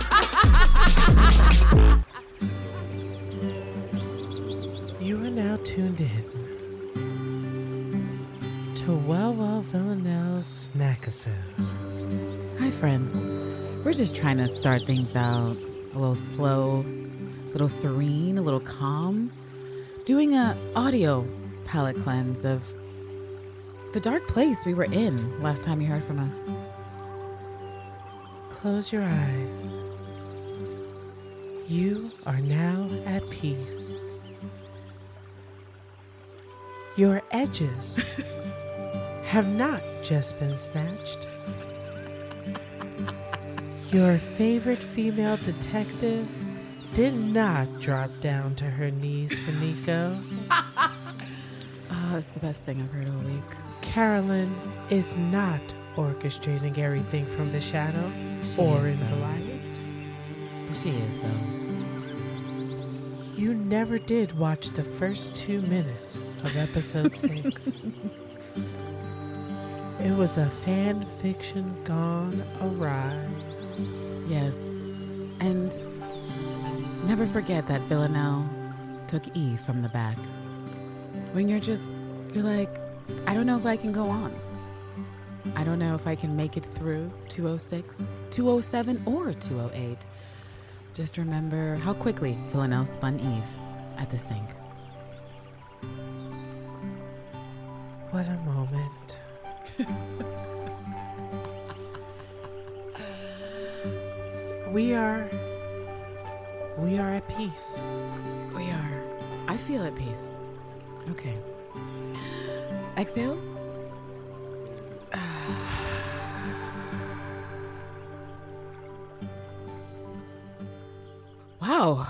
tuned in to Well Well Villanelle's snack episode. Hi, friends. We're just trying to start things out a little slow, a little serene, a little calm. Doing a audio palette cleanse of the dark place we were in last time you heard from us. Close your eyes. You are now at peace. Your edges have not just been snatched. Your favorite female detective did not drop down to her knees for Niko. Ah, oh, it's the best thing I've heard all week. Carolyn is not orchestrating everything from the shadows She or in the light. She is, though. You never did watch the first two minutes of episode six. It was a fan fiction gone awry. Yes. And never forget that Villanelle took E from the back. When you're just, you're like, I don't know if I can go on. I don't know if I can make it through 206, 207, or 208. Just remember how quickly Villanelle spun Eve at the sink. What a moment. we are. We are at peace. We are. I feel at peace. Okay. Exhale. wow.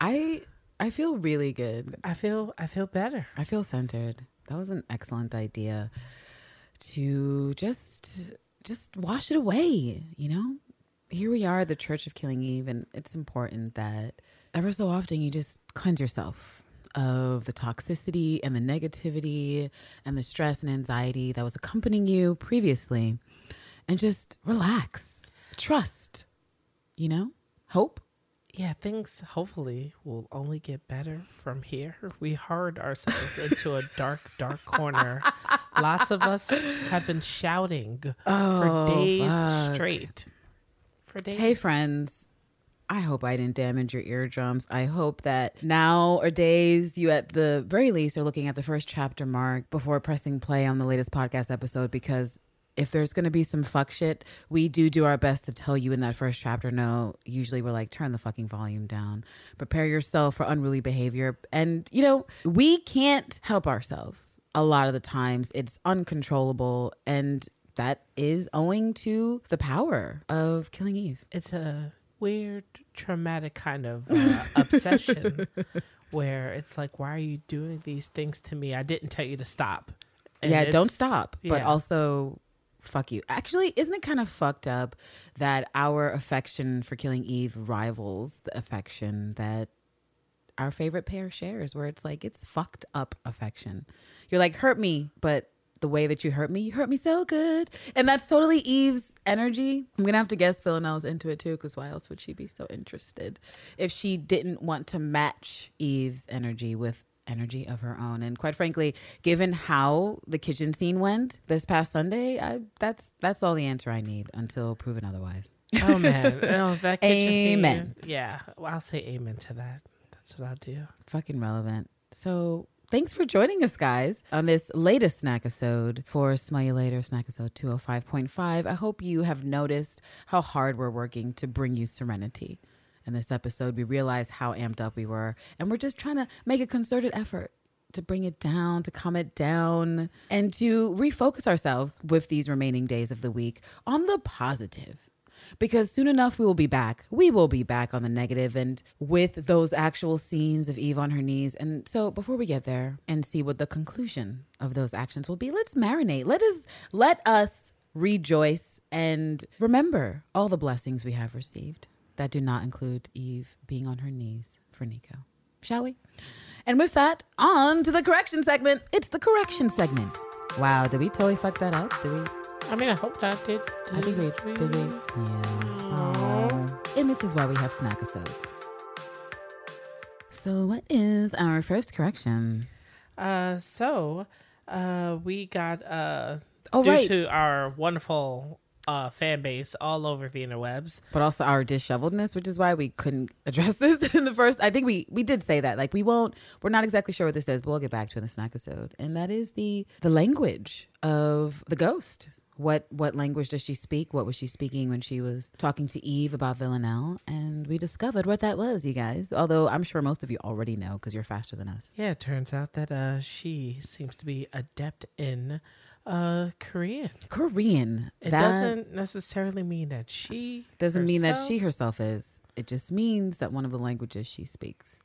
I I feel really good. I feel. I feel better. I feel centered. That was an excellent idea to just just wash it away, you know? Here we are, the Church of Killing Eve, and it's important that ever so often you just cleanse yourself of the toxicity and the negativity and the stress and anxiety that was accompanying you previously and just relax. Trust. You know? Hope. Yeah, things hopefully will only get better from here. We hurried ourselves into a dark, dark corner. Lots of us have been shouting Oh, for days fuck. straight. For days. Hey, friends. I hope I didn't damage your eardrums. I hope that now or days you, at the very least, are looking at the first chapter mark before pressing play on the latest podcast episode because if there's going to be some fuck shit, we do do our best to tell you in that first chapter. No, usually we're like, turn the fucking volume down, prepare yourself for unruly behavior. And, you know, we can't help ourselves a lot of the times. It's uncontrollable. And that is owing to the power of Killing Eve. It's a weird, traumatic kind of uh, obsession where it's like, why are you doing these things to me? I didn't tell you to stop. And yeah, don't stop, but yeah. also fuck you. Actually, isn't it kind of fucked up that our affection for Killing Eve rivals the affection that our favorite pair shares, where it's like it's fucked up affection. You're like, hurt me, but the way that you hurt me, you hurt me so good. And that's totally Eve's energy. I'm gonna have to guess Villanelle's into it too, because why else would she be so interested if she didn't want to match Eve's energy with energy of her own? And quite frankly, given how the kitchen scene went this past Sunday, I, that's that's all the answer I need until proven otherwise. Oh, man. Oh, that kitchen scene- Amen. Yeah, well, I'll say amen to that. That's what I'll do. fucking relevant. So thanks for joining us, guys, on this latest snack episode for Smell You Later, snack episode 205.5. I hope you have noticed how hard we're working to bring you serenity. In this episode, we realized how amped up we were, and we're just trying to make a concerted effort to bring it down, to calm it down, and to refocus ourselves with these remaining days of the week on the positive. because soon enough we will be back. We will be back on the negative and with those actual scenes of Eve on her knees. And so before we get there and see what the conclusion of those actions will be, let's marinate. Let us let us rejoice and remember all the blessings we have received that do not include Eve being on her knees for Niko. Shall we? And with that, on to the correction segment. It's the correction segment. Wow, did we totally fuck that up? Did we? I mean, I hope that did. I think we did. We? Yeah. Aw. And this is why we have snack episodes. So, what is our first correction? Uh, so, uh, we got uh, Oh, due right. to our wonderful uh fan base all over the interwebs. but also our disheveledness, which is why we couldn't address this in the first. I think we we did say that, like we won't. We're not exactly sure what this is, but we'll get back to it in the snack episode. And that is the the language of the ghost. What what language does she speak? What was she speaking when she was talking to Eve about Villanelle? And we discovered what that was, you guys. Although I'm sure most of you already know because you're faster than us. Yeah, it turns out that uh she seems to be adept in uh Korean. Korean. It That doesn't necessarily mean that she doesn't mean that she herself is. It just means that one of the languages she speaks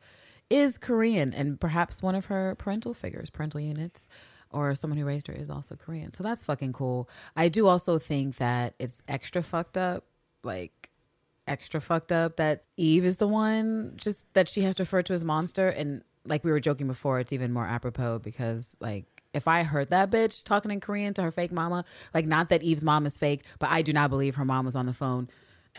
is Korean, and perhaps one of her parental figures, parental units, or someone who raised her is also Korean. So that's fucking cool. I do also think that it's extra fucked up, like extra fucked up that Eve is the one just that she has to refer to as monster. And like we were joking before, it's even more apropos because like if I heard that bitch talking in Korean to her fake mama, like not that Eve's mom is fake, but I do not believe her mom was on the phone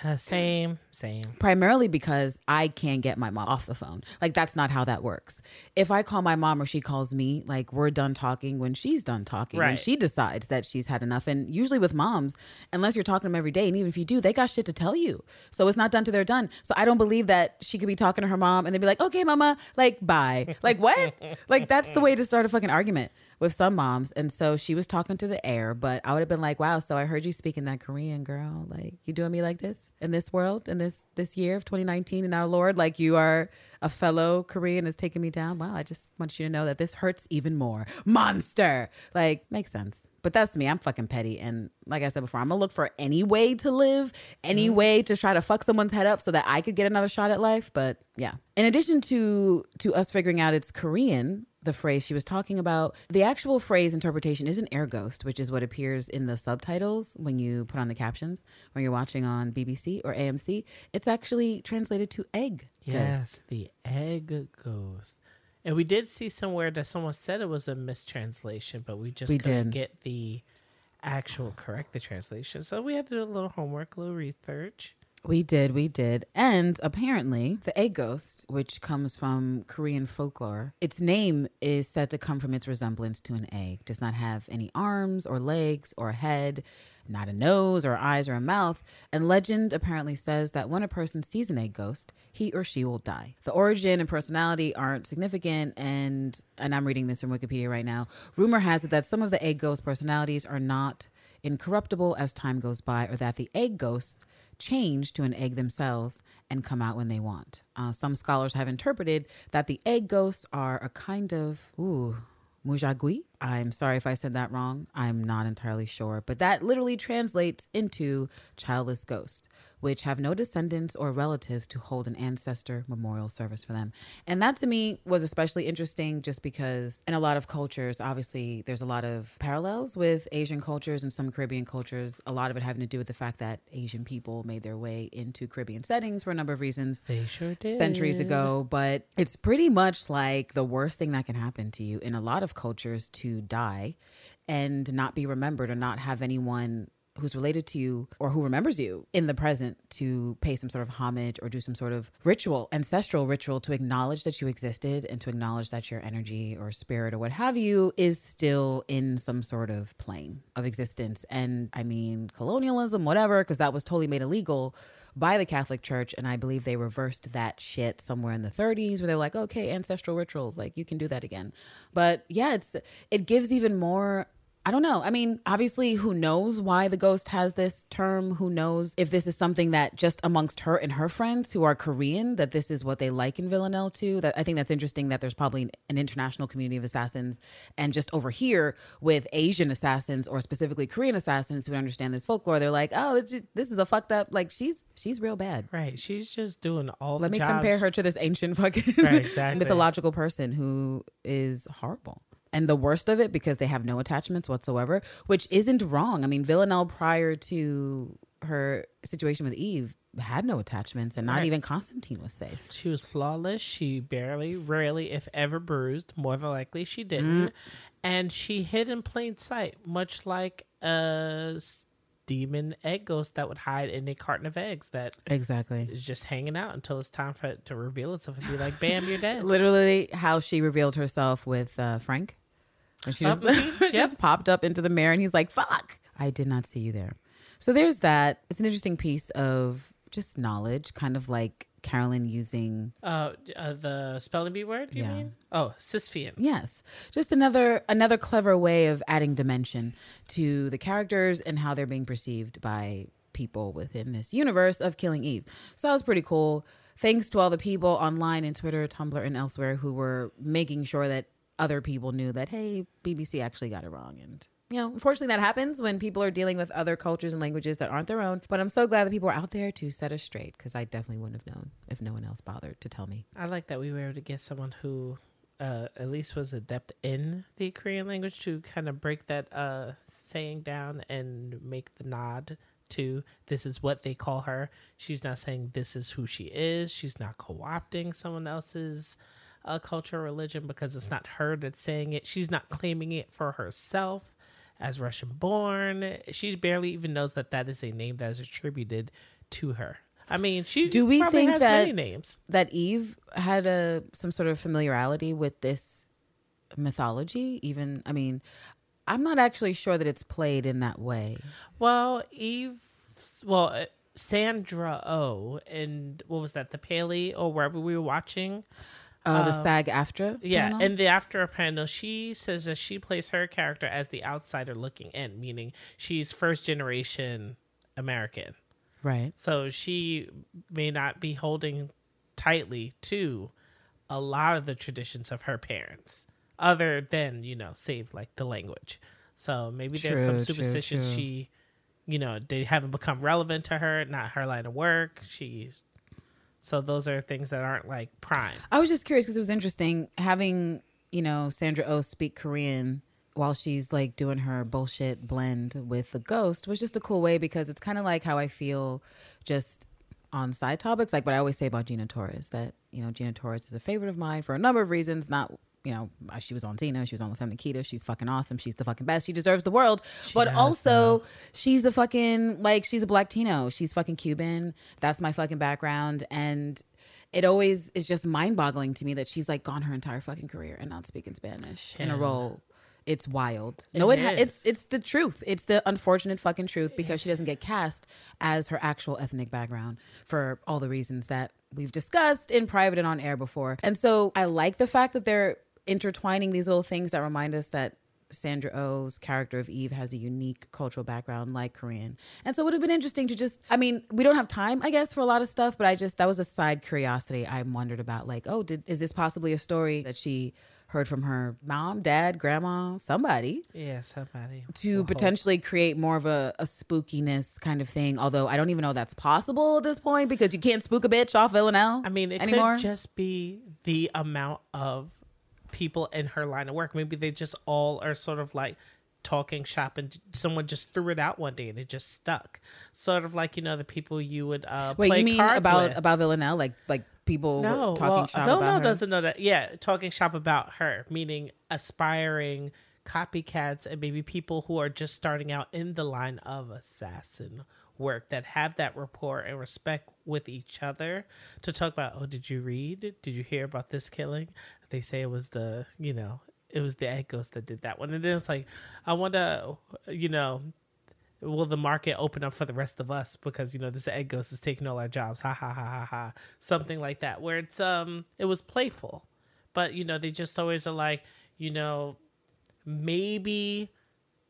Uh, same, same. primarily because I can't get my mom off the phone. Like that's not how that works. If I call my mom or she calls me, like we're done talking when she's done talking. When Right. she decides that she's had enough. And usually with moms, unless you're talking to them every day, and even if you do, they got shit to tell you. So it's not done till they're done. So I don't believe that she could be talking to her mom and they'd be like, okay, mama, like bye. like what? like that's the way to start a fucking argument with some moms. And so she was talking to the air, but I would have been like, wow, so I heard you speaking that Korean girl. Like you doing me like this in this world, in this this year of 2019 and our Lord, like you are a fellow Korean is taking me down. Wow, I just want you to know that this hurts even more. Monster. Like, makes sense. But that's me. I'm fucking petty. And like I said before, I'm gonna look for any way to live, any mm-hmm. way to try to fuck someone's head up so that I could get another shot at life. But yeah. In addition to to us figuring out it's Korean, the phrase she was talking about, the actual phrase interpretation is an air ghost, which is what appears in the subtitles when you put on the captions when you're watching on BBC or AMC. It's actually translated to egg Yes, ghost. the egg ghost. And we did see somewhere that someone said it was a mistranslation, but we just We couldn't did. get the actual correct the translation. So we had to do a little homework, a little research. We did, we did. And apparently, the egg ghost, which comes from Korean folklore, its name is said to come from its resemblance to an egg. Does not have any arms or legs or a head, not a nose or eyes or a mouth. And legend apparently says that when a person sees an egg ghost, he or she will die. The origin and personality aren't significant, and and I'm reading this from Wikipedia right now. Rumor has it that some of the egg ghost personalities are not incorruptible as time goes by, or that the egg ghosts change to an egg themselves and come out when they want. Uh, some scholars have interpreted that the egg ghosts are a kind of ooh mujagui. I'm sorry if I said that wrong. I'm not entirely sure, but that literally translates into childless ghost, which have no descendants or relatives to hold an ancestor memorial service for them. And that to me was especially interesting just because in a lot of cultures, obviously there's a lot of parallels with Asian cultures and some Caribbean cultures, a lot of it having to do with the fact that Asian people made their way into Caribbean settings for a number of reasons They sure did. centuries ago, but it's pretty much like the worst thing that can happen to you in a lot of cultures to die and not be remembered or not have anyone who's related to you or who remembers you in the present to pay some sort of homage or do some sort of ritual, ancestral ritual to acknowledge that you existed and to acknowledge that your energy or spirit or what have you is still in some sort of plane of existence. And I mean, colonialism, whatever, because that was totally made illegal by the Catholic Church, and I believe they reversed that shit somewhere in the 30s, where they're like, okay, ancestral rituals, like you can do that again. But yeah, it's it gives even more I don't know. I mean, obviously, who knows why the ghost has this term? Who knows if this is something that just amongst her and her friends who are Korean, that this is what they like in Villanelle too. That I think that's interesting that there's probably an international community of assassins, and just over here with Asian assassins or specifically Korean assassins who understand this folklore, they're like, oh, this, just, this is a fucked up. Like she's she's real bad. Right. She's just doing all Let me jobs. compare her to this ancient fucking Right, exactly. mythological person who is horrible. And the worst of it because they have no attachments whatsoever, which isn't wrong. I mean, Villanelle prior to her situation with Eve had no attachments, and not Right. even Constantine was safe. She was flawless. She barely, rarely, if ever, bruised. More than likely, she didn't. Mm. And she hid in plain sight, much like a demon egg ghost that would hide in a carton of eggs that Exactly. is just hanging out until it's time for it to reveal itself and be like, bam, you're dead. Literally, how she revealed herself with uh, Frank. When she just, Mhm. she just popped up into the mirror, and he's like, "Fuck, I did not see you there." So there's that. It's an interesting piece of just knowledge, kind of like Carolyn using Uh, uh, the spelling bee word, you Yeah. mean? Oh, Sisyphean. Yes, just another another clever way of adding dimension to the characters and how they're being perceived by people within this universe of Killing Eve. So that was pretty cool. Thanks to all the people online and Twitter, Tumblr, and elsewhere who were making sure that other people knew that hey, BBC actually got it wrong and. You know, unfortunately, that happens when people are dealing with other cultures and languages that aren't their own. But I'm so glad that people are out there to set us straight because I definitely wouldn't have known if no one else bothered to tell me. I like that we were able to get someone who uh, at least was adept in the Korean language to kind of break that uh, saying down and make the nod to this is what they call her. She's not saying this is who she is. She's not co opting someone else's uh, culture or religion because it's not her that's saying it. She's not claiming it for herself as Russian born. She barely even knows that that is a name that is attributed to her. I mean, she Do we think that- names. that Eve had a some sort of familiarity with this mythology. Even, I mean, I'm not actually sure that it's played in that way. Well, Eve, well, uh, Sandra O, and what was that, the Paley or wherever we were watching? Uh, the SAG AFTRA. Yeah, panel? in the after panel, she says that she plays her character as the outsider looking in, meaning she's first generation American. right. So she may not be holding tightly to a lot of the traditions of her parents, other than, you know, save like the language. So maybe there's some True, true, superstitions true. she, you know, they haven't become relevant to her, not her line of work. She's so those are things that aren't like prime. I was just curious because it was interesting having you know Sandra Oh speak Korean while she's like doing her bullshit blend with the ghost was just a cool way because it's kind of like how I feel just on side topics like what I always say about Gina Torres that you know Gina Torres is a favorite of mine for a number of reasons not you know uh, she was on Tina she was on La Femme Nikita she's fucking awesome she's the fucking best she deserves the world but does, also she's a fucking like she's a black Tino she's fucking Cuban that's my fucking background and it always is just mind boggling to me that she's like gone her entire fucking career and not speaking Spanish in a role. It's wild. No, it, It ha- it's it's the truth. It's the unfortunate fucking truth because she doesn't get cast as her actual ethnic background for all the reasons that we've discussed in private and on air before. And so I like the fact that they're intertwining these little things that remind us that Sandra Oh's character of Eve has a unique cultural background like Korean. And so it would have been interesting to just I mean, we don't have time, I guess, for a lot of stuff, but I just that was a side curiosity I wondered about like, oh, did is this possibly a story that she heard from her mom, dad, grandma, somebody Yeah, somebody to hope. potentially create more of a, a spookiness kind of thing. Although I don't even know that's possible at this point because you can't spook a bitch off Villanelle. I mean, it anymore. could just be the amount of people in her line of work. Maybe they just all are sort of like talking shop and someone just threw it out one day and it just stuck. Sort of like, you know, the people you would uh Wait, play you mean cards about with. about Villanelle? Like like people no, talking well, shop Villanelle about her? doesn't know that. Yeah, talking shop about her, meaning aspiring copycats and maybe people who are just starting out in the line of assassin work that have that rapport and respect with each other to talk about oh did you read did you hear about this killing they say it was the you know it was the ghost that did that one. And then it's like i wonder you know will the market open up for the rest of us? Because you know this egg ghost is taking all our jobs. Ha ha ha ha ha. Something like that where it's um it was playful. But you know they just always are like you know maybe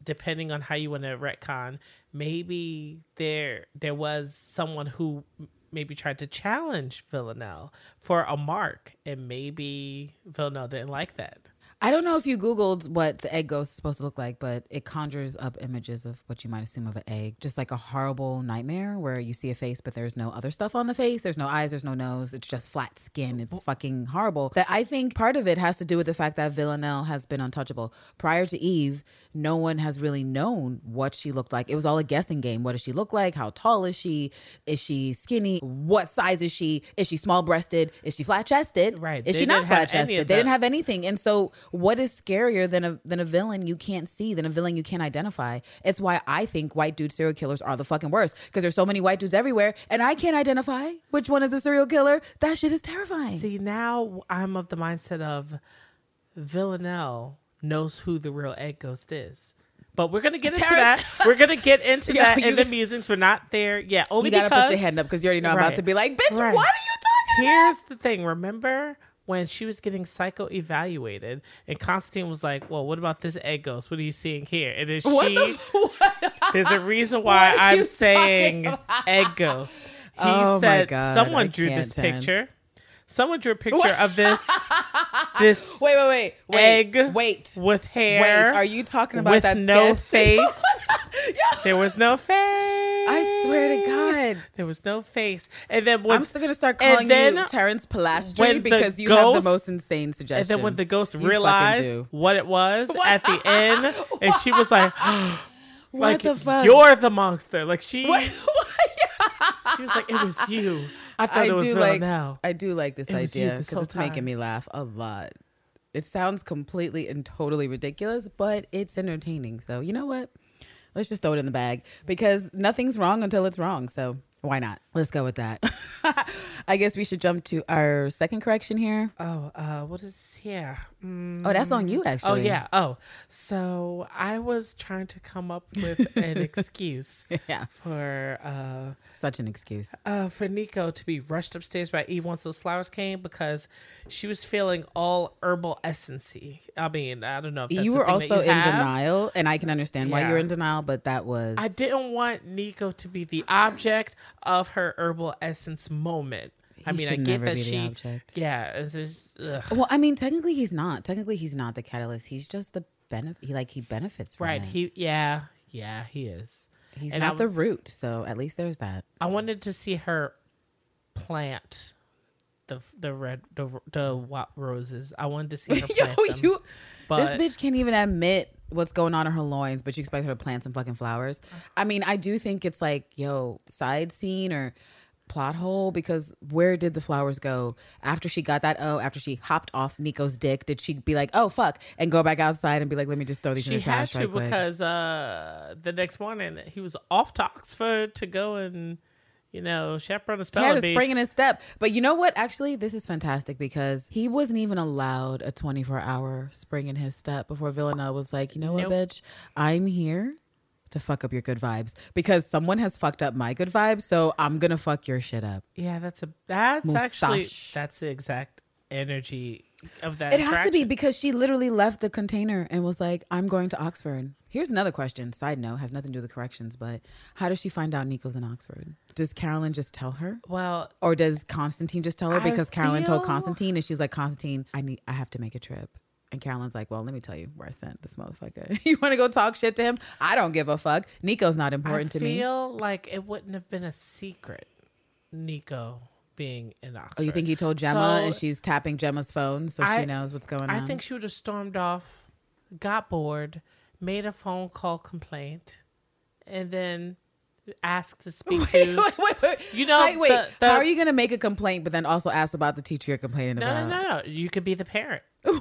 depending on how you want to retcon, maybe there there was someone who maybe tried to challenge Villanelle for a mark, and maybe Villanelle didn't like that. I don't know if you Googled what the egg ghost is supposed to look like, but it conjures up images of what you might assume of an egg. Just like a horrible nightmare where you see a face, but there's no other stuff on the face. There's no eyes, there's no nose. It's just flat skin. It's fucking horrible. That I think part of it has to do with the fact that Villanelle has been untouchable. Prior to Eve, no one has really known what she looked like. It was all a guessing game. What does she look like? How tall is she? Is she skinny? What size is she? Is she small breasted? Is she flat chested? Right. Is They she not flat chested? They didn't have anything. And so what is scarier than a than a villain you can't see, than a villain you can't identify? It's why I think white dude serial killers are the fucking worst. Because there's so many white dudes everywhere and I can't identify which one is the serial killer. That shit is terrifying. See, now I'm of the mindset of Villanelle knows who the real egg ghost is. But we're gonna get into Terrance. that. We're gonna get into that in the musings. We're not there yet. Only you gotta because put your hand up because you already know I'm about to be like, bitch, Right. what are you talking about? Here's the thing. Remember when she was getting psycho evaluated, and Constantine was like, "Well, what about this egg ghost? What are you seeing here?" And then What she, the what? there's a reason why I'm saying talking egg ghost. He Oh my said God, someone I drew this Terrance. picture. Someone drew a picture of this this Wait, wait, wait, wait, egg wait. with hair. Wait, are you talking about with that no sketch? face? there was no face. I swear to God. there was no face. And then when I'm still gonna start calling then you Terrance Polastri because you have the most insane suggestions. And then when the ghost realized what it was at the end, and she was like, like the fuck? you're the monster. Like she, What? she was like, it was you. I thought I it was do real like now. I do like this It was you idea this because whole it's making time. me laugh a lot. It sounds completely and totally ridiculous, but it's entertaining. So you know what? Let's just throw it in the bag because nothing's wrong until it's wrong. So why not? Let's go with that. I guess we should jump to our second correction here. Oh, uh, what is here? Mm, Oh, that's on you actually. Oh yeah. Oh, so I was trying to come up with an excuse yeah. for uh Such an excuse. uh, for Niko to be rushed upstairs by Eve once those flowers came because she was feeling all herbal essency. I mean, I don't know if that's you a were thing that also you in have. denial, and I can understand why you're in denial, but that was I didn't want Niko to be the object of her herbal essence moment. I He mean, I get that she, object. yeah, it's just, ugh. Well, I mean, technically he's not. Technically he's not the catalyst. He's just the benefit. He like he benefits from right. it. He, yeah, yeah, he is. he's and I not the root, so at least there's that. I wanted to see her plant the the red the the white roses. I wanted to see her Yo, them. you. but this bitch can't even admit what's going on in her loins, but you expect her to plant some fucking flowers. I mean, I do think it's like, yo, side scene or plot hole because where did the flowers go after she got that? Oh, after she hopped off Niko's dick, did she be like, oh fuck, and go back outside and be like, let me just throw these in she the had to right quick? because uh the next morning he was off to Oxford to go and you know chaperone a spell. He had a spring in his step. But you know what? Actually, this is fantastic because he wasn't even allowed a 24 hour spring in his step before Villanelle was like, you know what, bitch? I'm here to fuck up your good vibes because someone has fucked up my good vibes. So I'm going to fuck your shit up. Yeah, that's a that's actually that's the exact energy of that. It has to be because she literally left the container and was like, I'm going to Oxford. Here's another question. Side note, has nothing to do with the corrections, but how does she find out Niko's in Oxford? Does Carolyn just tell her? Well, Or does Constantine just tell her I because Carolyn told Constantine and she was like, Constantine, I need I have to make a trip. And Carolyn's like, Well, let me tell you where I sent this motherfucker. you want to go talk shit to him? I don't give a fuck. Niko's not important to me. I feel like it wouldn't have been a secret. Niko being in Oxford. Oh, you think he told Gemma and she's tapping Gemma's phone so I- she knows what's going on? I think she would have stormed off, got bored, made a phone call complaint, and then asked to speak Wait, to. wait, wait, wait. You know, Hi, wait. the- the- how are you gonna make a complaint, but then also ask about the teacher you're complaining No, no, no, no. You could be the parent.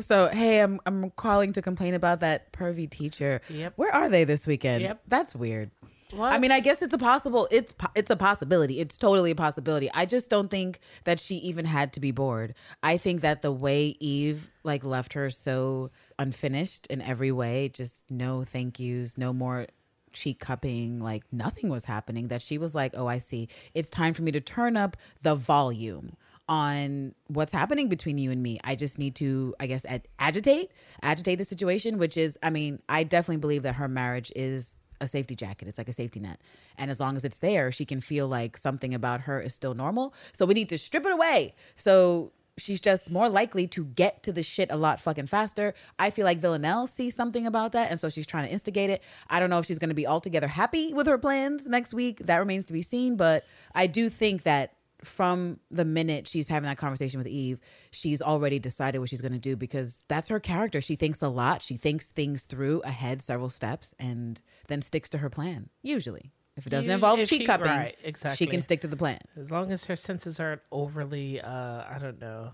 So, hey, I'm I'm calling to complain about that pervy teacher. Yep. Where are they this weekend? Yep. That's weird. What? I mean, I guess it's a possible. It's it's a possibility. It's totally a possibility. I just don't think that she even had to be bored. I think that the way Eve like left her so unfinished in every way, just no thank yous, no more cheek cupping, like nothing was happening. That she was like, "Oh, I see. It's time for me to turn up the volume." on what's happening between you and me. I just need to, I guess, ad- agitate, agitate the situation, which is, I mean, I definitely believe that her marriage is a safety jacket. It's like a safety net. And as long as it's there, she can feel like something about her is still normal. So we need to strip it away. So she's just more likely to get to the shit a lot fucking faster. I feel like Villanelle sees something about that, and so she's trying to instigate it. I don't know if she's going to be altogether happy with her plans next week. That remains to be seen. But I do think that from the minute she's having that conversation with Eve, she's already decided what she's going to do because that's her character. She thinks a lot. She thinks things through ahead several steps and then sticks to her plan. Usually, if it doesn't You- involve cheat she- cupping, right, she can stick to the plan. As long as her senses aren't overly, uh, I don't know,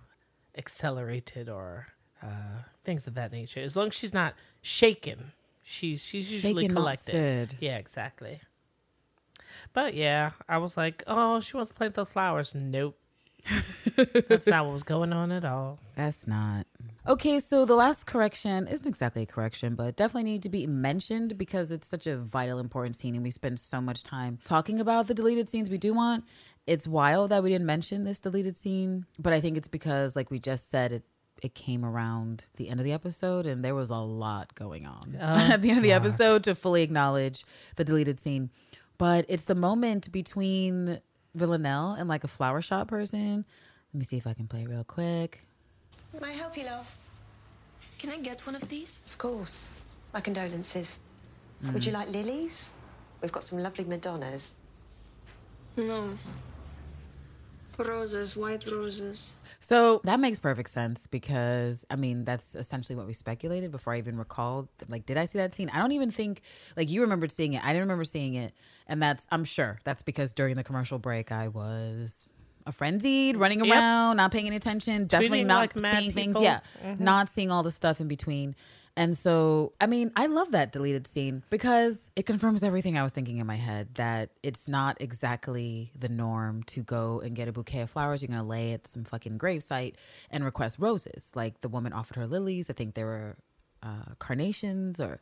accelerated or uh, things of that nature. As long as she's not shaken, she's she's usually Shaken, collected. Yeah, exactly. But yeah, I was like, oh, she wants to plant those flowers. Nope. That's not what was going on at all. That's not. Okay, so the last correction isn't exactly a correction, but definitely need to be mentioned because it's such a vital, important scene, and we spend so much time talking about the deleted scenes we do want. It's wild that we didn't mention this deleted scene, but I think it's because, like we just said, it it came around the end of the episode, and there was a lot going on at the end of the episode to fully acknowledge the deleted scene. But it's the moment between Villanelle and like a flower shop person. Let me see if I can play it real quick. May I help you, love? Can I get one of these? Of course. My condolences. Would you mm. like lilies? We've got some lovely Madonnas. No. Roses, white roses. So that makes perfect sense because I mean that's essentially what we speculated before I even recalled. Like, did I see that scene? I don't even think like you remembered seeing it. I didn't remember seeing it, and that's I'm sure that's because during the commercial break I was a frenzied, running Yep. around, not paying any attention, definitely not like seeing things. Yeah, Mm-hmm. not seeing all the stuff in between. And so, I mean, I love that deleted scene because it confirms everything I was thinking in my head that it's not exactly the norm to go and get a bouquet of flowers. You're going to lay at some fucking gravesite and request roses. Like the woman offered her lilies. I think there were uh, carnations or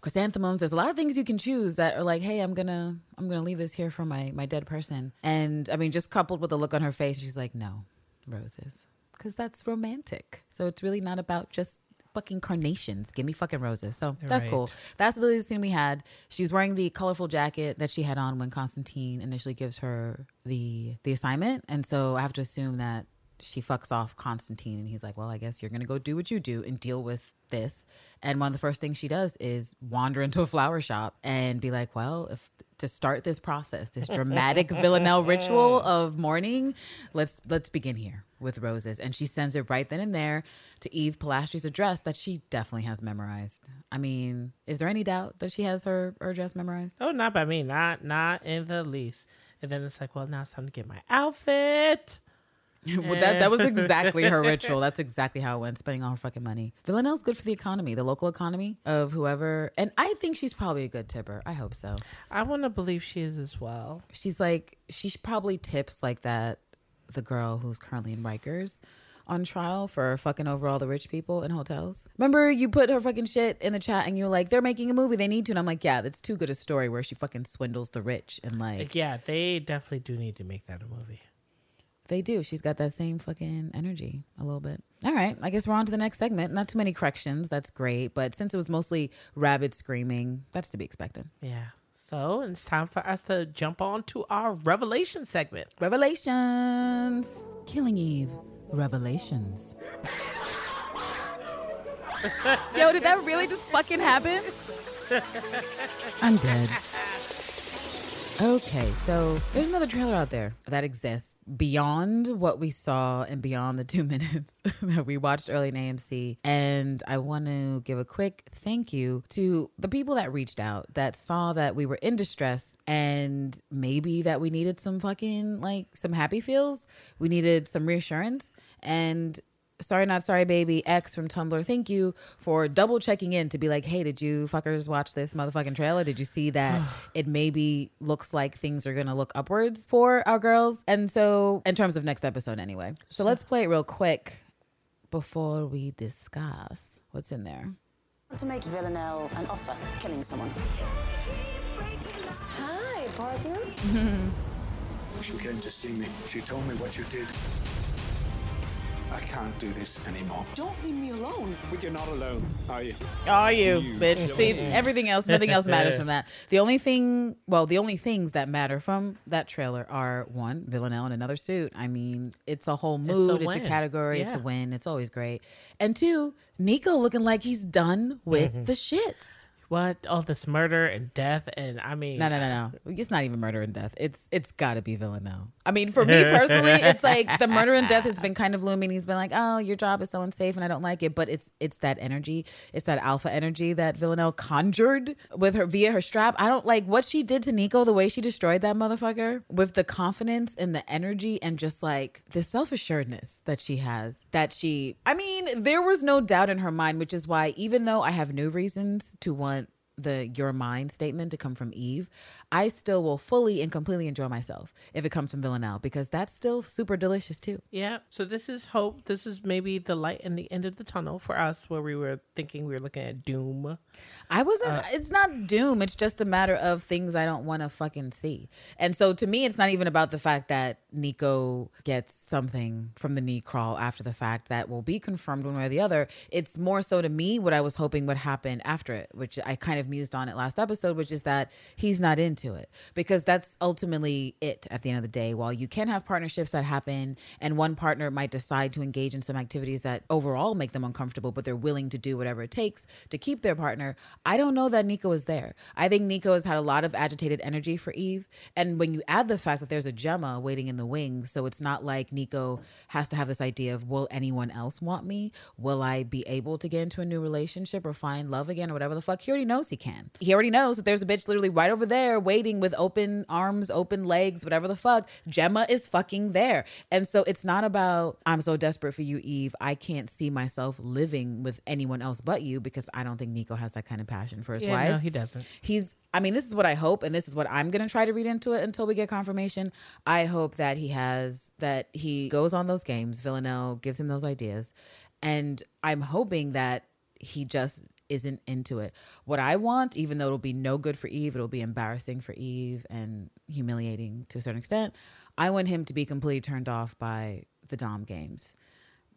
chrysanthemums. There's a lot of things you can choose that are like, hey, I'm gonna I'm gonna leave this here for my my dead person. And I mean, just coupled with the look on her face, she's like, no, roses, because that's romantic. So it's really not about just fucking carnations. Give me fucking roses. So that's Right. cool. That's the scene we had. She was wearing the colorful jacket that she had on when Constantine initially gives her the the assignment, and so I have to assume that she fucks off Constantine, and he's like, "Well, I guess you're gonna go do what you do and deal with this." And one of the first things she does is wander into a flower shop and be like, "Well, if to start this process, this dramatic Villanelle ritual of mourning, let's let's begin here with roses." And she sends it right then and there to Eve Polastri's address that she definitely has memorized. I mean, is there any doubt that she has her, her address memorized? Oh, not by me. Not not in the least. And then it's like, well, now it's time to get my outfit. well, that, eh. that was exactly her ritual. That's exactly how it went, spending all her fucking money. Villanelle's good for the economy, the local economy of whoever. And I think she's probably a good tipper. I hope so. I want to believe she is as well. She's like, she probably tips like that, the girl who's currently in Rikers on trial for fucking over all the rich people in hotels. Remember, you put her fucking shit in the chat and you're like, they're making a movie, they need to. And I'm like, yeah, that's too good a story where she fucking swindles the rich. And like, Like, yeah, they definitely do need to make that a movie. They do. She's got that same fucking energy a little bit. All right. I guess we're on to the next segment. Not too many corrections. That's great. But since it was mostly rabbit screaming, that's to be expected. Yeah. So it's time for us to jump on to our revelation segment. Revelations. Killing Eve. Revelations. Yo, did that really just fucking happen? I'm dead. Okay, so there's another trailer out there that exists beyond what we saw and beyond the two minutes that we watched early in AMC. And I want to give a quick thank you to the people that reached out that saw that we were in distress and maybe that we needed some fucking like some happy feels. We needed some reassurance. And Sorry Not Sorry Baby X from Tumblr, thank you for double checking in to be like, hey, did you fuckers watch this motherfucking trailer? Did you see that it maybe looks like things are gonna look upwards for our girls? And so, in terms of next episode, anyway. So, let's play it real quick before we discuss what's in there. to make Villanelle an offer, killing someone. Hi, partner. She came to see me. She told me what you did. I can't do this anymore. Don't leave me alone. But you're not alone, are you? Are you, You bitch? don't. See, everything else, nothing else matters from that. The only thing, well, the only things that matter from that trailer are one, Villanelle in another suit. I mean, it's a whole mood, it's a, win. category, it's a win. It's always great. And two, Niko looking like he's done with Mm-hmm. the shits. What all this murder and death and I mean No, no, no, no. It's not even murder and death. It's it's got to be Villanelle. I mean, for me personally, it's like the murder and death has been kind of looming. He's been like, "Oh, your job is so unsafe, and I don't like it." But it's it's that energy, it's that alpha energy that Villanelle conjured with her via her strap. I don't like what she did to Niko, the way she destroyed that motherfucker with the confidence and the energy and just like the self assuredness that she has. That she, I mean, there was no doubt in her mind, which is why even though I have new reasons to want the your mind statement to come from Eve, I still will fully and completely enjoy myself if it comes from Villanelle because that's still super delicious too. Yeah. So this is hope. This is maybe the light in the end of the tunnel for us where we were thinking we were looking at doom. I wasn't uh, it's not doom, it's just a matter of things I don't want to fucking see. And so to me it's not even about the fact that Niko gets something from the knee crawl after the fact that will be confirmed one way or the other. It's more so to me what I was hoping would happen after it, which I kind of mused on it last episode, which is that he's not into it because that's ultimately it at the end of the day. While you can have partnerships that happen and one partner might decide to engage in some activities that overall make them uncomfortable, but they're willing to do whatever it takes to keep their partner, I don't know that Niko is there. I think Niko has had a lot of agitated energy for Eve. And when you add the fact that there's a Gemma waiting in the wings, so it's not like Niko has to have this idea of, will anyone else want me? Will I be able to get into a new relationship or find love again or whatever the fuck? He already knows he can. He already knows that there's a bitch literally right over there waiting with open arms, open legs, whatever the fuck. Gemma is fucking there. And so it's not about, I'm so desperate for you, Eve. I can't see myself living with anyone else but you because I don't think Niko has that kind of passion for his Yeah, wife no, he doesn't. he's i mean this is what i hope and this is what i'm going to try to read into it until we get confirmation i hope that he has that he goes on those games villanelle gives him those ideas and i'm hoping that he just isn't into it. What i want even though it'll be no good for eve it'll be embarrassing for eve and humiliating to a certain extent i want him to be completely turned off by the dom games.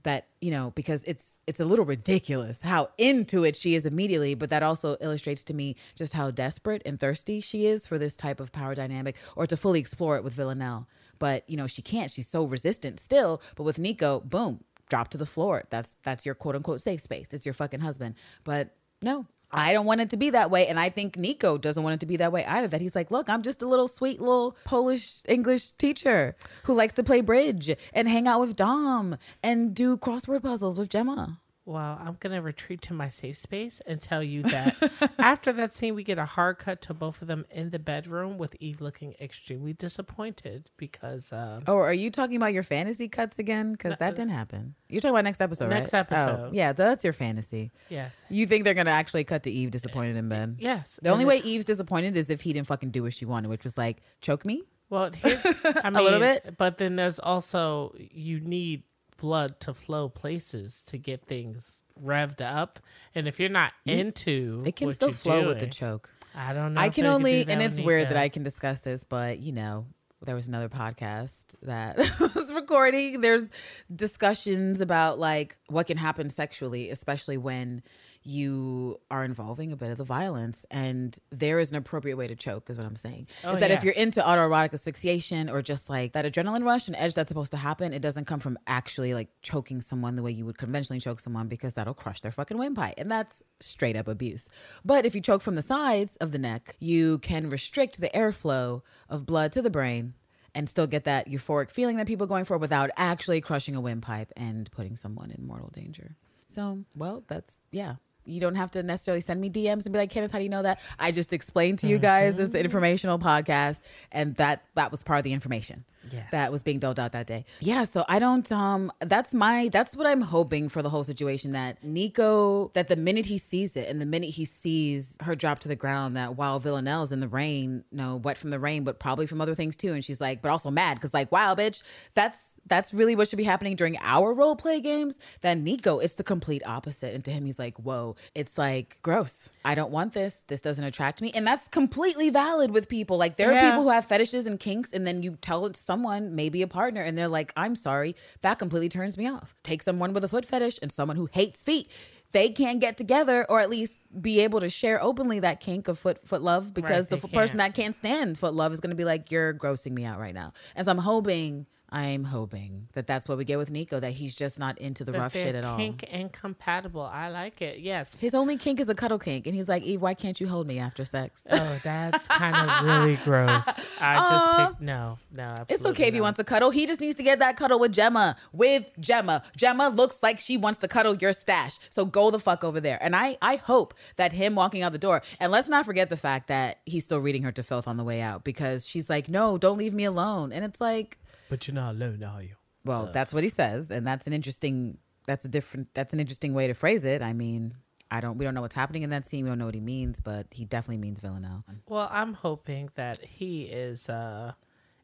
That you know because it's it's a little ridiculous how into it she is immediately but that also illustrates to me just how desperate and thirsty she is for this type of power dynamic or to fully explore it with villanelle. But you know she can't. She's so resistant still. But with niko boom drop to the floor. That's that's your quote unquote safe space. It's your fucking husband. But no I don't want it to be that way. And I think Niko doesn't want it to be that way either. That he's like, look, I'm just a little sweet little Polish English teacher who likes to play bridge and hang out with Dom and do crossword puzzles with Gemma. Well, I'm gonna retreat to my safe space and tell you that after that scene, we get a hard cut to both of them in the bedroom with Eve looking extremely disappointed because uh, Oh, are you talking about your fantasy cuts again? Because that didn't happen. You're talking about next episode, right? Next episode. Oh, yeah, that's your fantasy. yes, You think they're gonna actually cut to Eve disappointed in bed? yes. The only way Eve's disappointed is if he didn't fucking do what she wanted, which was like choke me. Well, here's I mean, little bit? but then there's also you need blood to flow places to get things revved up, and if you're not into, It can still flow with the choke. I don't know. I can only, and it's weird that I can discuss this, but you know, there was another podcast that was recording. There's discussions about like what can happen sexually, especially when you are involving a bit of the violence. And there is an appropriate way to choke, is what I'm saying. Oh, is that if you're into autoerotic asphyxiation or just like that adrenaline rush and edge that's supposed to happen, it doesn't come from actually like choking someone the way you would conventionally choke someone because that'll crush their fucking windpipe. And that's straight up abuse. But if you choke from the sides of the neck, you can restrict the airflow of blood to the brain and still get that euphoric feeling that people are going for without actually crushing a windpipe and putting someone in mortal danger. So, well, that's, yeah. You don't have to necessarily send me DMs and be like, Candace, how do you know that? I just explained to you mm-hmm. guys this informational podcast, and that that was part of the information Yes. that was being doled out that day. Yeah, so I don't um that's my that's what I'm hoping for the whole situation that Niko that the minute he sees it and the minute he sees her drop to the ground that while Villanelle's in the rain, no, wet from the rain, but probably from other things too and she's like but also mad cuz like wow bitch, that's that's really what should be happening during our role play games, then Niko, it's the complete opposite. And to him, he's like, whoa, it's like gross. I don't want this. This doesn't attract me. And that's completely valid with people. Like, there are Yeah. people who have fetishes and kinks, and then you tell it to someone, maybe a partner, and they're like, I'm sorry, that completely turns me off. Take someone with a foot fetish and someone who hates feet. They can't get together or at least be able to share openly that kink of foot foot love because Right, the they f- person that can't stand foot love is going to be like, you're grossing me out right now. And so I'm hoping, I'm hoping that that's what we get with Niko, that he's just not into the That rough shit at all. Kink incompatible. I like it. Yes. His only kink is a cuddle kink. And he's like, Eve, why can't you hold me after sex? Oh, that's kind of really gross. I just uh, picked no, no. Absolutely It's okay if he wants a cuddle. He just needs to get that cuddle with Gemma. With Gemma. Gemma looks like she wants to cuddle your stash. So go the fuck over there. And I, I hope that him walking out the door, and let's not forget the fact that he's still reading her to filth on the way out because she's like, no, don't leave me alone. And it's like, But you're not alone, are you? well, uh, that's what he says. And that's an interesting, that's a different, that's an interesting way to phrase it. I mean, I don't, we don't know what's happening in that scene. We don't know what he means, but he definitely means Villanelle. Well, I'm hoping that he is uh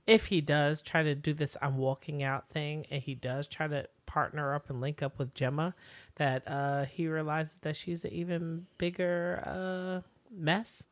if he does try to do this I'm walking out thing and he does try to partner up and link up with Gemma, that uh he realizes that she's an even bigger uh mess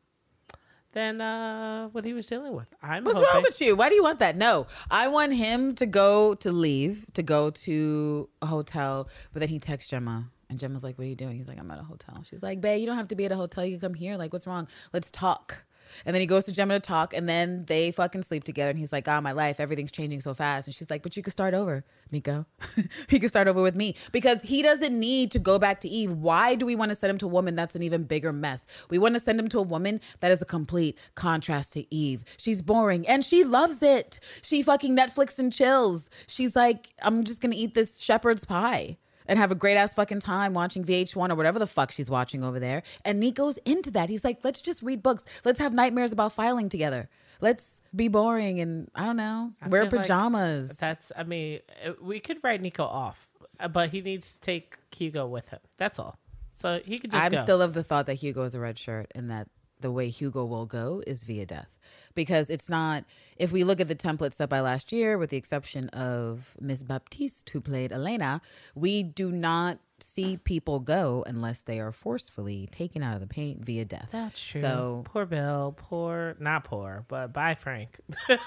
than uh what he was dealing with. I'm What's hoping, wrong with you? Why do you want that? No, I want him to go to leave to go to a hotel, but then he texts Gemma. And Gemma's like, What are you doing? He's like, I'm at a hotel. She's like, Babe, you don't have to be at a hotel. You can come here. Like, what's wrong? Let's talk. And then he goes to Gemma to talk, and then they fucking sleep together. And he's like, God, my life, everything's changing so fast. And she's like, But you could start over, Niko. he could start over with me because he doesn't need to go back to Eve. Why do we want to send him to a woman that's an even bigger mess? We want to send him to a woman that is a complete contrast to Eve. She's boring and she loves it. She fucking Netflix and chills. She's like, I'm just gonna eat this shepherd's pie and have a great ass fucking time watching VH1 or whatever the fuck she's watching over there. And Niko's into that. He's like, let's just read books. Let's have nightmares about filing together. Let's be boring and I don't know, I wear feel like pajamas. that's I mean, we could write Niko off, but he needs to take Hugo with him. That's all. So he could just I'm go. still of the thought that Hugo is a red shirt and that the way Hugo will go is via death. Because it's not, if we look at the template set by last year, with the exception of Miss Baptiste, who played Elena, we do not see people go unless they are forcefully taken out of the paint via death. That's true. So poor Bill, poor not poor, but bye Frank.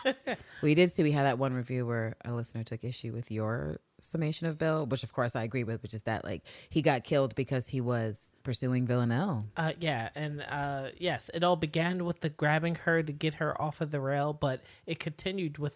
we did see we had that one review where a listener took issue with your summation of Bill, which of course I agree with, which is that like he got killed because he was pursuing Villanelle. Uh, yeah, and uh, yes, it all began with the grabbing her to get her off of the rail, but it continued with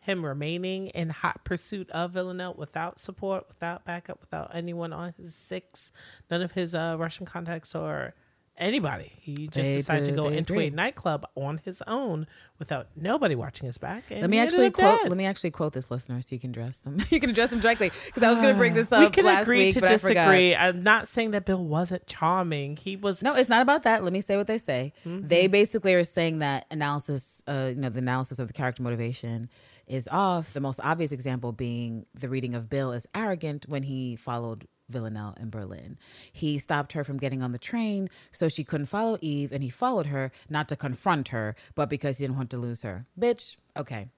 him remaining in hot pursuit of Villanelle without support, without backup, without anyone on his six, none of his uh, Russian contacts or anybody. He just They decided to go into a nightclub on his own without nobody watching his back. And Let me actually quote. dead. Let me actually quote this listener so you can address them. you can address them directly because I was going to bring this up we can agree week, to disagree. I'm not saying that Bill wasn't charming. He was No, it's not about that. Let me say what they say. Mm-hmm. They basically are saying that analysis, uh, you know, the analysis of the character motivation is off. The most obvious example being the reading of Bill as arrogant when he followed Villanelle in Berlin. He stopped her from getting on the train so she couldn't follow Eve, and he followed her not to confront her, but because he didn't want to lose her. Bitch, okay.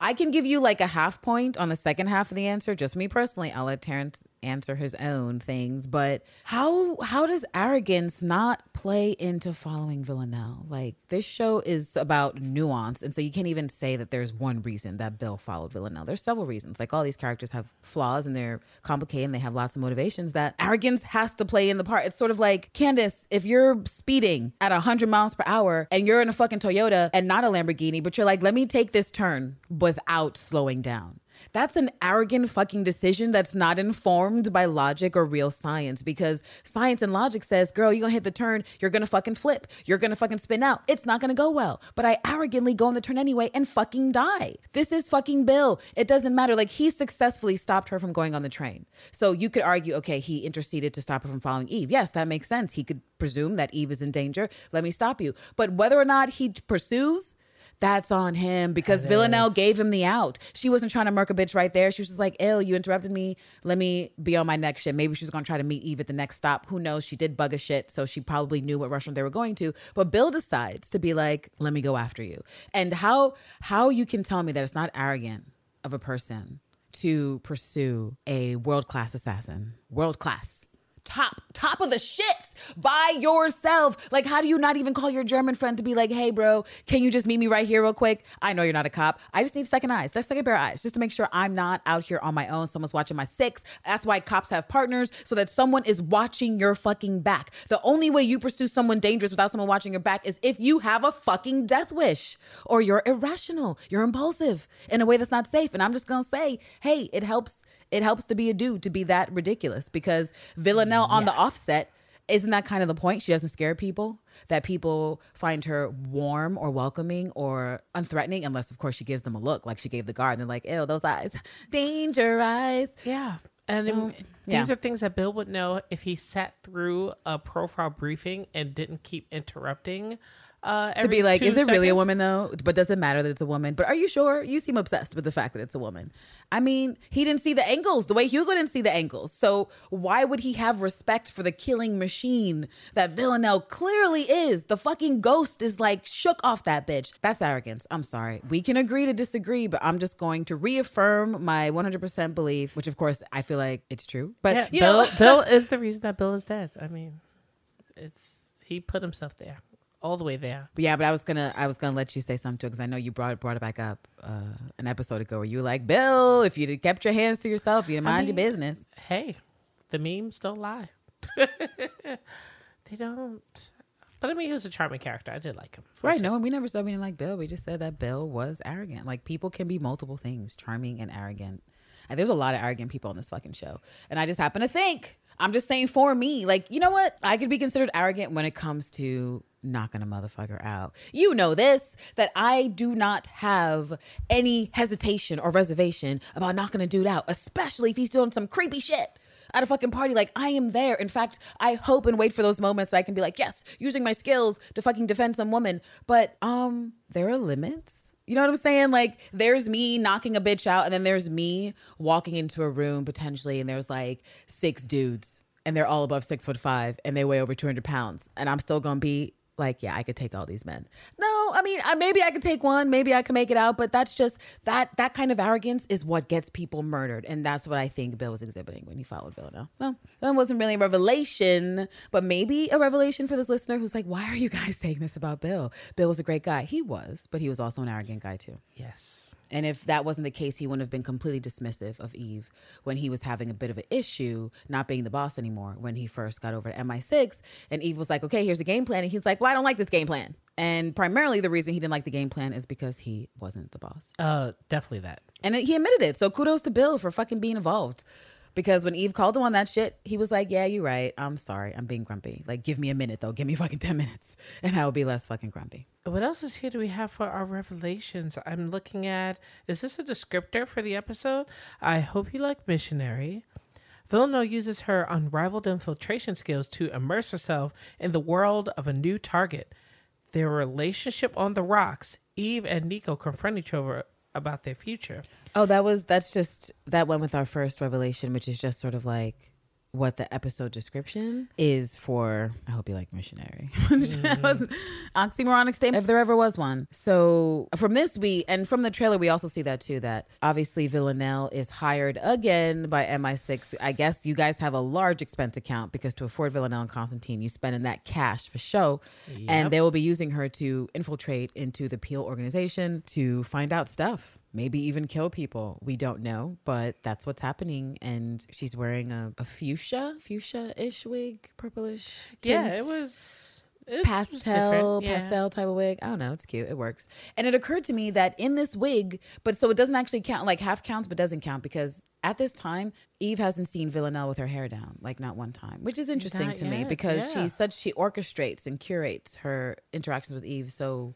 I can give you like a half point on the second half of the answer. Just me personally, I'll let Terrance answer his own things. But how how does arrogance not play into following Villanelle? Like this show is about nuance, and so you can't even say that there's one reason that Bill followed Villanelle. There's several reasons. Like all these characters have flaws and they're complicated and they have lots of motivations. That arrogance has to play in the part. It's sort of like Candace, if you're speeding at 100 miles per hour and you're in a fucking Toyota and not a Lamborghini, but you're like, let me take this turn without slowing down. That's an arrogant fucking decision that's not informed by logic or real science because science and logic says, girl, you're gonna hit the turn, you're gonna fucking flip, you're gonna fucking spin out. It's not gonna go well. But I arrogantly go in the turn anyway and fucking die. This is fucking Bill. It doesn't matter. Like he successfully stopped her from going on the train. So you could argue, okay, he interceded to stop her from following Eve. Yes, that makes sense. He could presume that Eve is in danger. Let me stop you. But whether or not he pursues, that's on him because Villanelle gave him the out. She wasn't trying to murk a bitch right there. She was just like, "Ill, you interrupted me. Let me be on my next shit." Maybe she was gonna try to meet Eve at the next stop. Who knows? She did bug a shit, so she probably knew what restaurant they were going to. But Bill decides to be like, "Let me go after you." And how how you can tell me that it's not arrogant of a person to pursue a world class assassin, world class. Top, top of the shits by yourself. Like, how do you not even call your German friend to be like, hey, bro, can you just meet me right here real quick? I know you're not a cop. I just need second eyes. That's second pair of eyes, just to make sure I'm not out here on my own. Someone's watching my six. That's why cops have partners, so that someone is watching your fucking back. The only way you pursue someone dangerous without someone watching your back is if you have a fucking death wish or you're irrational, you're impulsive in a way that's not safe. And I'm just gonna say, hey, it helps. It helps to be a dude to be that ridiculous because Villanelle on the offset isn't that kind of the point? She doesn't scare people. That people find her warm or welcoming or unthreatening, unless of course she gives them a look like she gave the guard. And they're like, "Ew, those eyes, danger eyes." Yeah. And So, yeah. these are things that Bill would know if he sat through a profile briefing and didn't keep interrupting. Uh, to be like, is it really a woman though? But does it matter that it's a woman? But are you sure? You seem obsessed with the fact that it's a woman. I mean, he didn't see the angles the way Hugo didn't see the angles. So why would he have respect for the killing machine that Villanelle clearly is? The fucking ghost is like shook off that bitch. That's arrogance. I'm sorry. We can agree to disagree, but I'm just going to reaffirm my 100% belief, which of course I feel like it's true. But Yeah, you Bill, know, Bill is the reason that Bill is dead. I mean, it's he put himself there, all the way there. But yeah, but I was gonna I was gonna let you say something too because I know you brought it brought it back up uh, an episode ago where you were like, Bill, if you'd kept your hands to yourself, you'd mind mean- your business. Hey, the memes don't lie. they don't. But I mean, he was a charming character. I did like him. Right? No, we never said we didn't like Bill. We just said that Bill was arrogant. Like people can be multiple things, charming and arrogant. And there's a lot of arrogant people on this fucking show. And I just happen to think, I'm just saying for me, like, you know what? I could be considered arrogant when it comes to knocking a motherfucker out. You know this, that I do not have any hesitation or reservation about knocking a dude out, especially if he's doing some creepy shit at a fucking party. Like I am there. In fact, I hope and wait for those moments I can be like, yes, using my skills to fucking defend some woman. But um, there are limits. You know what I'm saying? Like there's me knocking a bitch out, and then there's me walking into a room potentially, and there's like six dudes, and they're all above six foot five, and they weigh over 200 pounds, and I'm still gonna be like, yeah, I could take all these men. No, I mean, uh, maybe I could take one, maybe I can make it out, but that's just that that kind of arrogance is what gets people murdered, and that's what I think Bill was exhibiting when he followed Villanelle. Well, that wasn't really a revelation, but maybe a revelation for this listener who's like, why are you guys saying this about Bill? Bill was a great guy. He was, but he was also an arrogant guy too. Yes. And if that wasn't the case, he wouldn't have been completely dismissive of Eve when he was having a bit of an issue not being the boss anymore when he first got over to MI6. And Eve was like, okay, here's the game plan. And he's like, well, I don't like this game plan. And primarily the reason he didn't like the game plan is because he wasn't the boss. Uh, definitely that. And he admitted it. So kudos to Bill for fucking being involved. Because when Eve called him on that shit, he was like, yeah, you're right. I'm sorry. I'm being grumpy. Like, give me a minute, though. Give me fucking 10 minutes. And I will be less fucking grumpy. What else is here do we have for our revelations? I'm looking at is this a descriptor for the episode? I hope you like missionary. Villanelle uses her unrivaled infiltration skills to immerse herself in the world of a new target. Their relationship on the rocks, Eve and Niko confront each other about their future. Oh, that was that's just that went with our first revelation, which is just sort of like what the episode description is for. I hope you like missionary. oxymoronic statement if there ever was one. So from this we and from the trailer we also see that too. That obviously Villanelle is hired again by MI6. I guess you guys have a large expense account because to afford Villanelle and Constantine, you spend in that cash for show, and they will be using her to infiltrate into the Peel organization to find out stuff maybe even kill people. We don't know, but that's what's happening. And she's wearing a, a fuchsia, fuchsia ish wig, purplish. Yeah, it was it pastel. Yeah. pastel type of wig i don't know it's cute it works and it occurred to me that in this wig but so it doesn't actually count like half counts but doesn't count because at this time eve hasn't seen villanelle with her hair down like not one time which is interesting Not to me because yeah. she's such she orchestrates and curates her interactions with eve so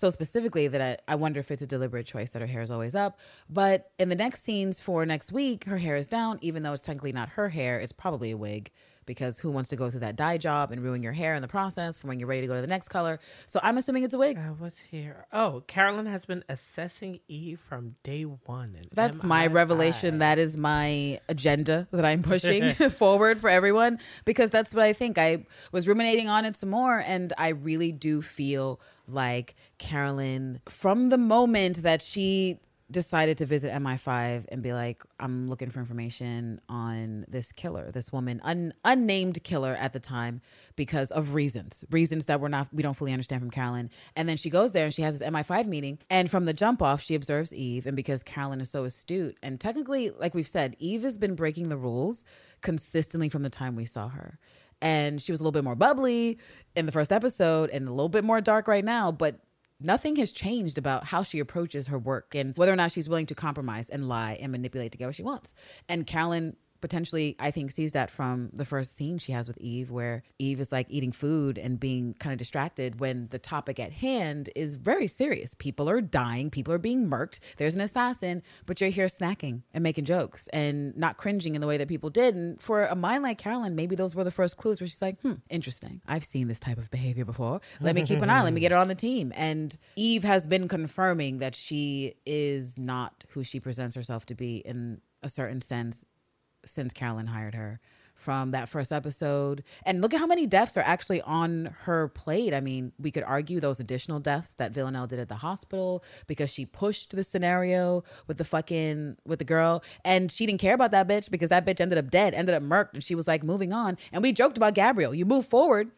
so specifically that I, I wonder if it's a deliberate choice that her hair is always up. But in the next scenes for next week, her hair is down, even though it's technically not her hair. It's probably a wig because who wants to go through that dye job and ruin your hair in the process for when you're ready to go to the next color? So I'm assuming it's a wig. Uh, what's here? Oh, Carolyn has been assessing Eve from day one. That's my revelation. That is my agenda that I'm pushing forward for everyone because that's what I think. I was ruminating on it some more, and I really do feel like Carolyn, from the moment that she decided to visit MI5 and be like, I'm looking for information on this killer, this woman, un- unnamed killer at the time, because of reasons, reasons that we're not, we don't fully understand from Carolyn. And then she goes there and she has this MI5 meeting. And from the jump off, she observes Eve. And because Carolyn is so astute, and technically, like we've said, Eve has been breaking the rules consistently from the time we saw her. And she was a little bit more bubbly in the first episode and a little bit more dark right now, but nothing has changed about how she approaches her work and whether or not she's willing to compromise and lie and manipulate to get what she wants. And Carolyn potentially I think sees that from the first scene she has with Eve where Eve is like eating food and being kind of distracted when the topic at hand is very serious. People are dying, people are being murked. There's an assassin, but you're here snacking and making jokes and not cringing in the way that people did. And for a mind like Carolyn, maybe those were the first clues where she's like, "Hmm, interesting. I've seen this type of behavior before. Let me keep an eye. Let me get her on the team." And Eve has been confirming that she is not who she presents herself to be in a certain sense since Carolyn hired her from that first episode. And look at how many deaths are actually on her plate. I mean, we could argue those additional deaths that Villanelle did at the hospital because she pushed the scenario with the fucking with the girl and she didn't care about that bitch because that bitch ended up dead, ended up murked and she was like moving on. And we joked about Gabriel. You move forward,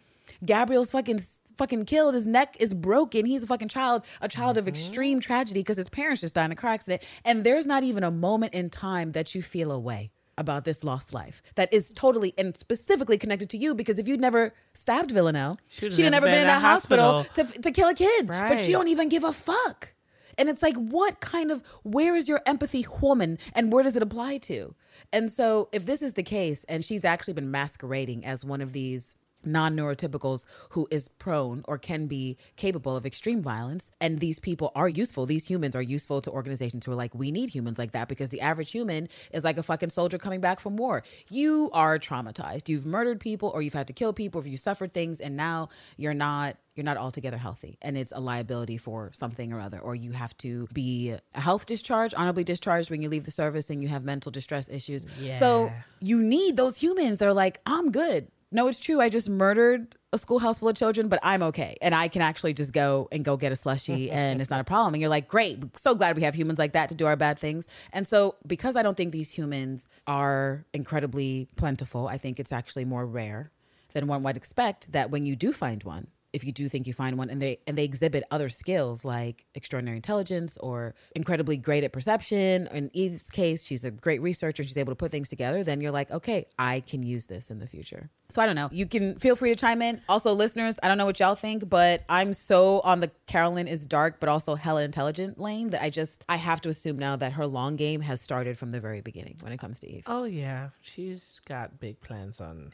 Gabriel's fucking fucking killed. His neck is broken. He's a fucking child, a child of mm-hmm. extreme tragedy because his parents just died in a car accident. And there's not even a moment in time that you feel away about this lost life that is totally and specifically connected to you because if you'd never stabbed Villanelle, she'd have never been in that hospital, to, to kill a kid. But Right. you don't even give a fuck. And it's like, what kind of, where is your empathy woman and where does it apply to? And so, if this is the case, and she's actually been masquerading as one of these non neurotypicals who is prone or can be capable of extreme violence, and these people are useful, these humans are useful to organizations who are like, we need humans like that because the average human is like a fucking soldier coming back from war. You are traumatized. You've murdered people, or you've had to kill people, or you've suffered things, and now you're not you're not altogether healthy. And it's a liability for something or other or you have to be a health discharge honorably discharged when you leave the service and you have mental distress issues. So you need those humans that are like i'm good no it's true. I just murdered a schoolhouse full of children but i'm okay. And i can actually just go and go get a slushy and it's not a problem. And you're like great. So glad we have humans like that to do our bad things. And so because i don't think these humans are incredibly plentiful i think it's actually more rare than one might expect that when you do find one if you do think you find one and they and they exhibit other skills like extraordinary intelligence or incredibly great at perception. In eve's case she's a great researcher. She's able to put things together. Then you're like okay i can use this in the future. So i don't know. You can feel free to chime in. Also listeners i don't know what y'all think but i'm so on the carolyn is dark but also hella intelligent lane that i just i have to assume now that her long game has started from the very beginning when it comes to eve. Oh yeah, she's got big plans on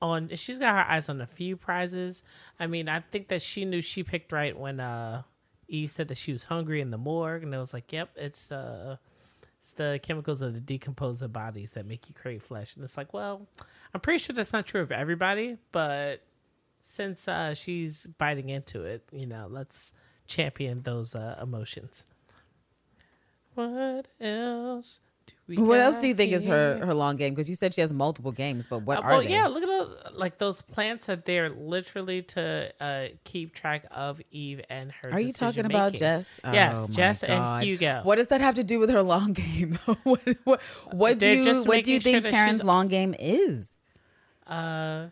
on she's got her eyes on a few prizes. I mean, I think that she knew she picked right when uh Eve said that she was hungry in the morgue and it was like, "Yep, it's uh it's the chemicals of the decomposing bodies that make you crave flesh." And it's like, "Well, I'm pretty sure that's not true of everybody, but since uh she's biting into it, you know, let's champion those uh emotions." What else? Do we what else do you think is her her long game because you said she has multiple games but what Uh, are well, they yeah, look at those, like those plants are there literally to uh, keep track of Eve and her. Are you talking about. Jess? Yes, Oh my Jess and Hugo. What does that have to do with her long game? what what, what do you what do you making sure think Karen's long game is? Uh,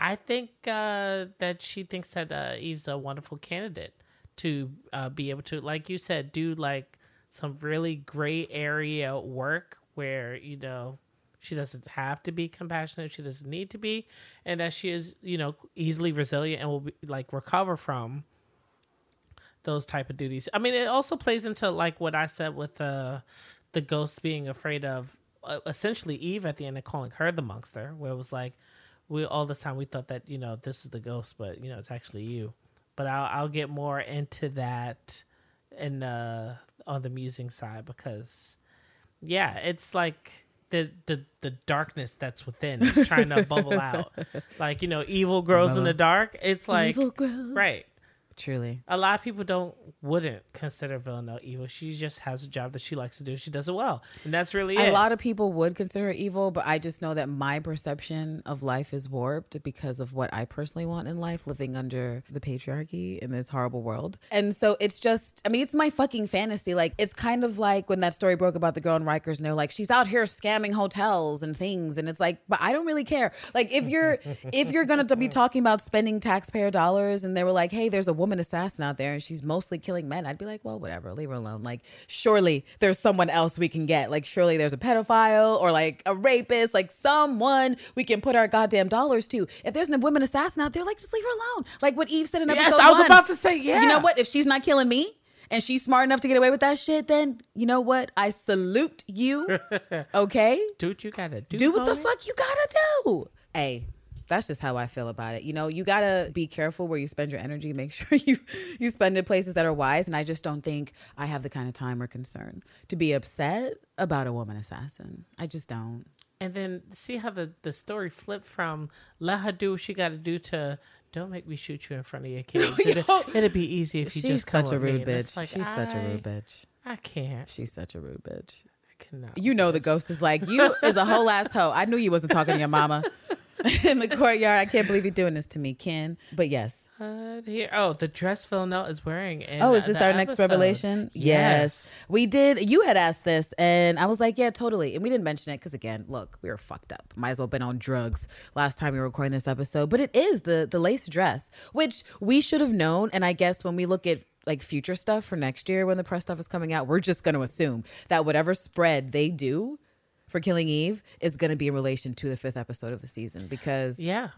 I think uh, that she thinks that uh, Eve's a wonderful candidate to uh, be able to, like you said, do like some really gray area work where you know she doesn't have to be compassionate, she doesn't need to be, and that she is you know easily resilient and will be, like recover from those type of duties. I mean, it also plays into like what I said with uh, the ghost being afraid of uh, essentially Eve at the end and calling her the monster, where it was like we all this time we thought that you know this is the ghost, but you know it's actually you. But I'll I'll get more into that in uh on the musing side because yeah, it's like the the the darkness that's within is trying to bubble out. Like you know, evil grows in the uh-huh. dark. It's like Evil grows. right. Truly. A lot of people don't wouldn't consider Villanelle evil. She just has a job that she likes to do. She does it well, and that's really it. A it. lot of people would consider her evil, but I just know that my perception of life is warped because of what I personally want in life, living under the patriarchy in this horrible world. And so it's just, I mean, it's my fucking fantasy. Like, it's kind of like when that story broke about the girl in Rikers, and they're like, she's out here scamming hotels and things. And it's like, but I don't really care. Like, if you're, if you're going to be talking about spending taxpayer dollars and they were like, hey, there's a woman assassin out there and she's mostly killing men, I'd be like, well, whatever, leave her alone. Like, surely there's someone else we can get. Like, surely there's a pedophile or like a rapist, like someone we can put our goddamn dollars to. If there's a woman assassin out there, like, just leave her alone. Like what Eve said in episode Yes, I was one. about to say, yeah. You know what? If she's not killing me, and she's smart enough to get away with that shit, then you know what? I salute you. Okay? do what you gotta do. do what the fuck you gotta do. Hey, that's just how I feel about it. You know, you gotta be careful where you spend your energy. Make sure you you spend it places that are wise. And I just don't think I have the kind of time or concern to be upset about a woman assassin. I just don't. And then see how the, the story flipped from let her do what she got to do to don't make me shoot you in front of your kids. It'd, it'd be easy if you She's just such a rude bitch. like, She's such a rude bitch. I can't. She's such a rude bitch. I cannot. You know the ghost is like, you is a whole ass hoe. I knew you wasn't talking to your mama in the courtyard. I can't believe you're doing this to me, Ken. But yes. Uh, here. Oh, the dress Villanelle is wearing. In, Oh, is this our next episode. revelation? Yes. We did. You had asked this, and I was like, yeah, totally. And we didn't mention it because, again, look, we were fucked up. Might as well been on drugs last time we were recording this episode. But it is the the lace dress, which we should have known. And I guess when we look at like future stuff for next year when the press stuff is coming out, we're just going to assume that whatever spread they do for Killing Eve is going to be in relation to the fifth episode of the season because Yeah.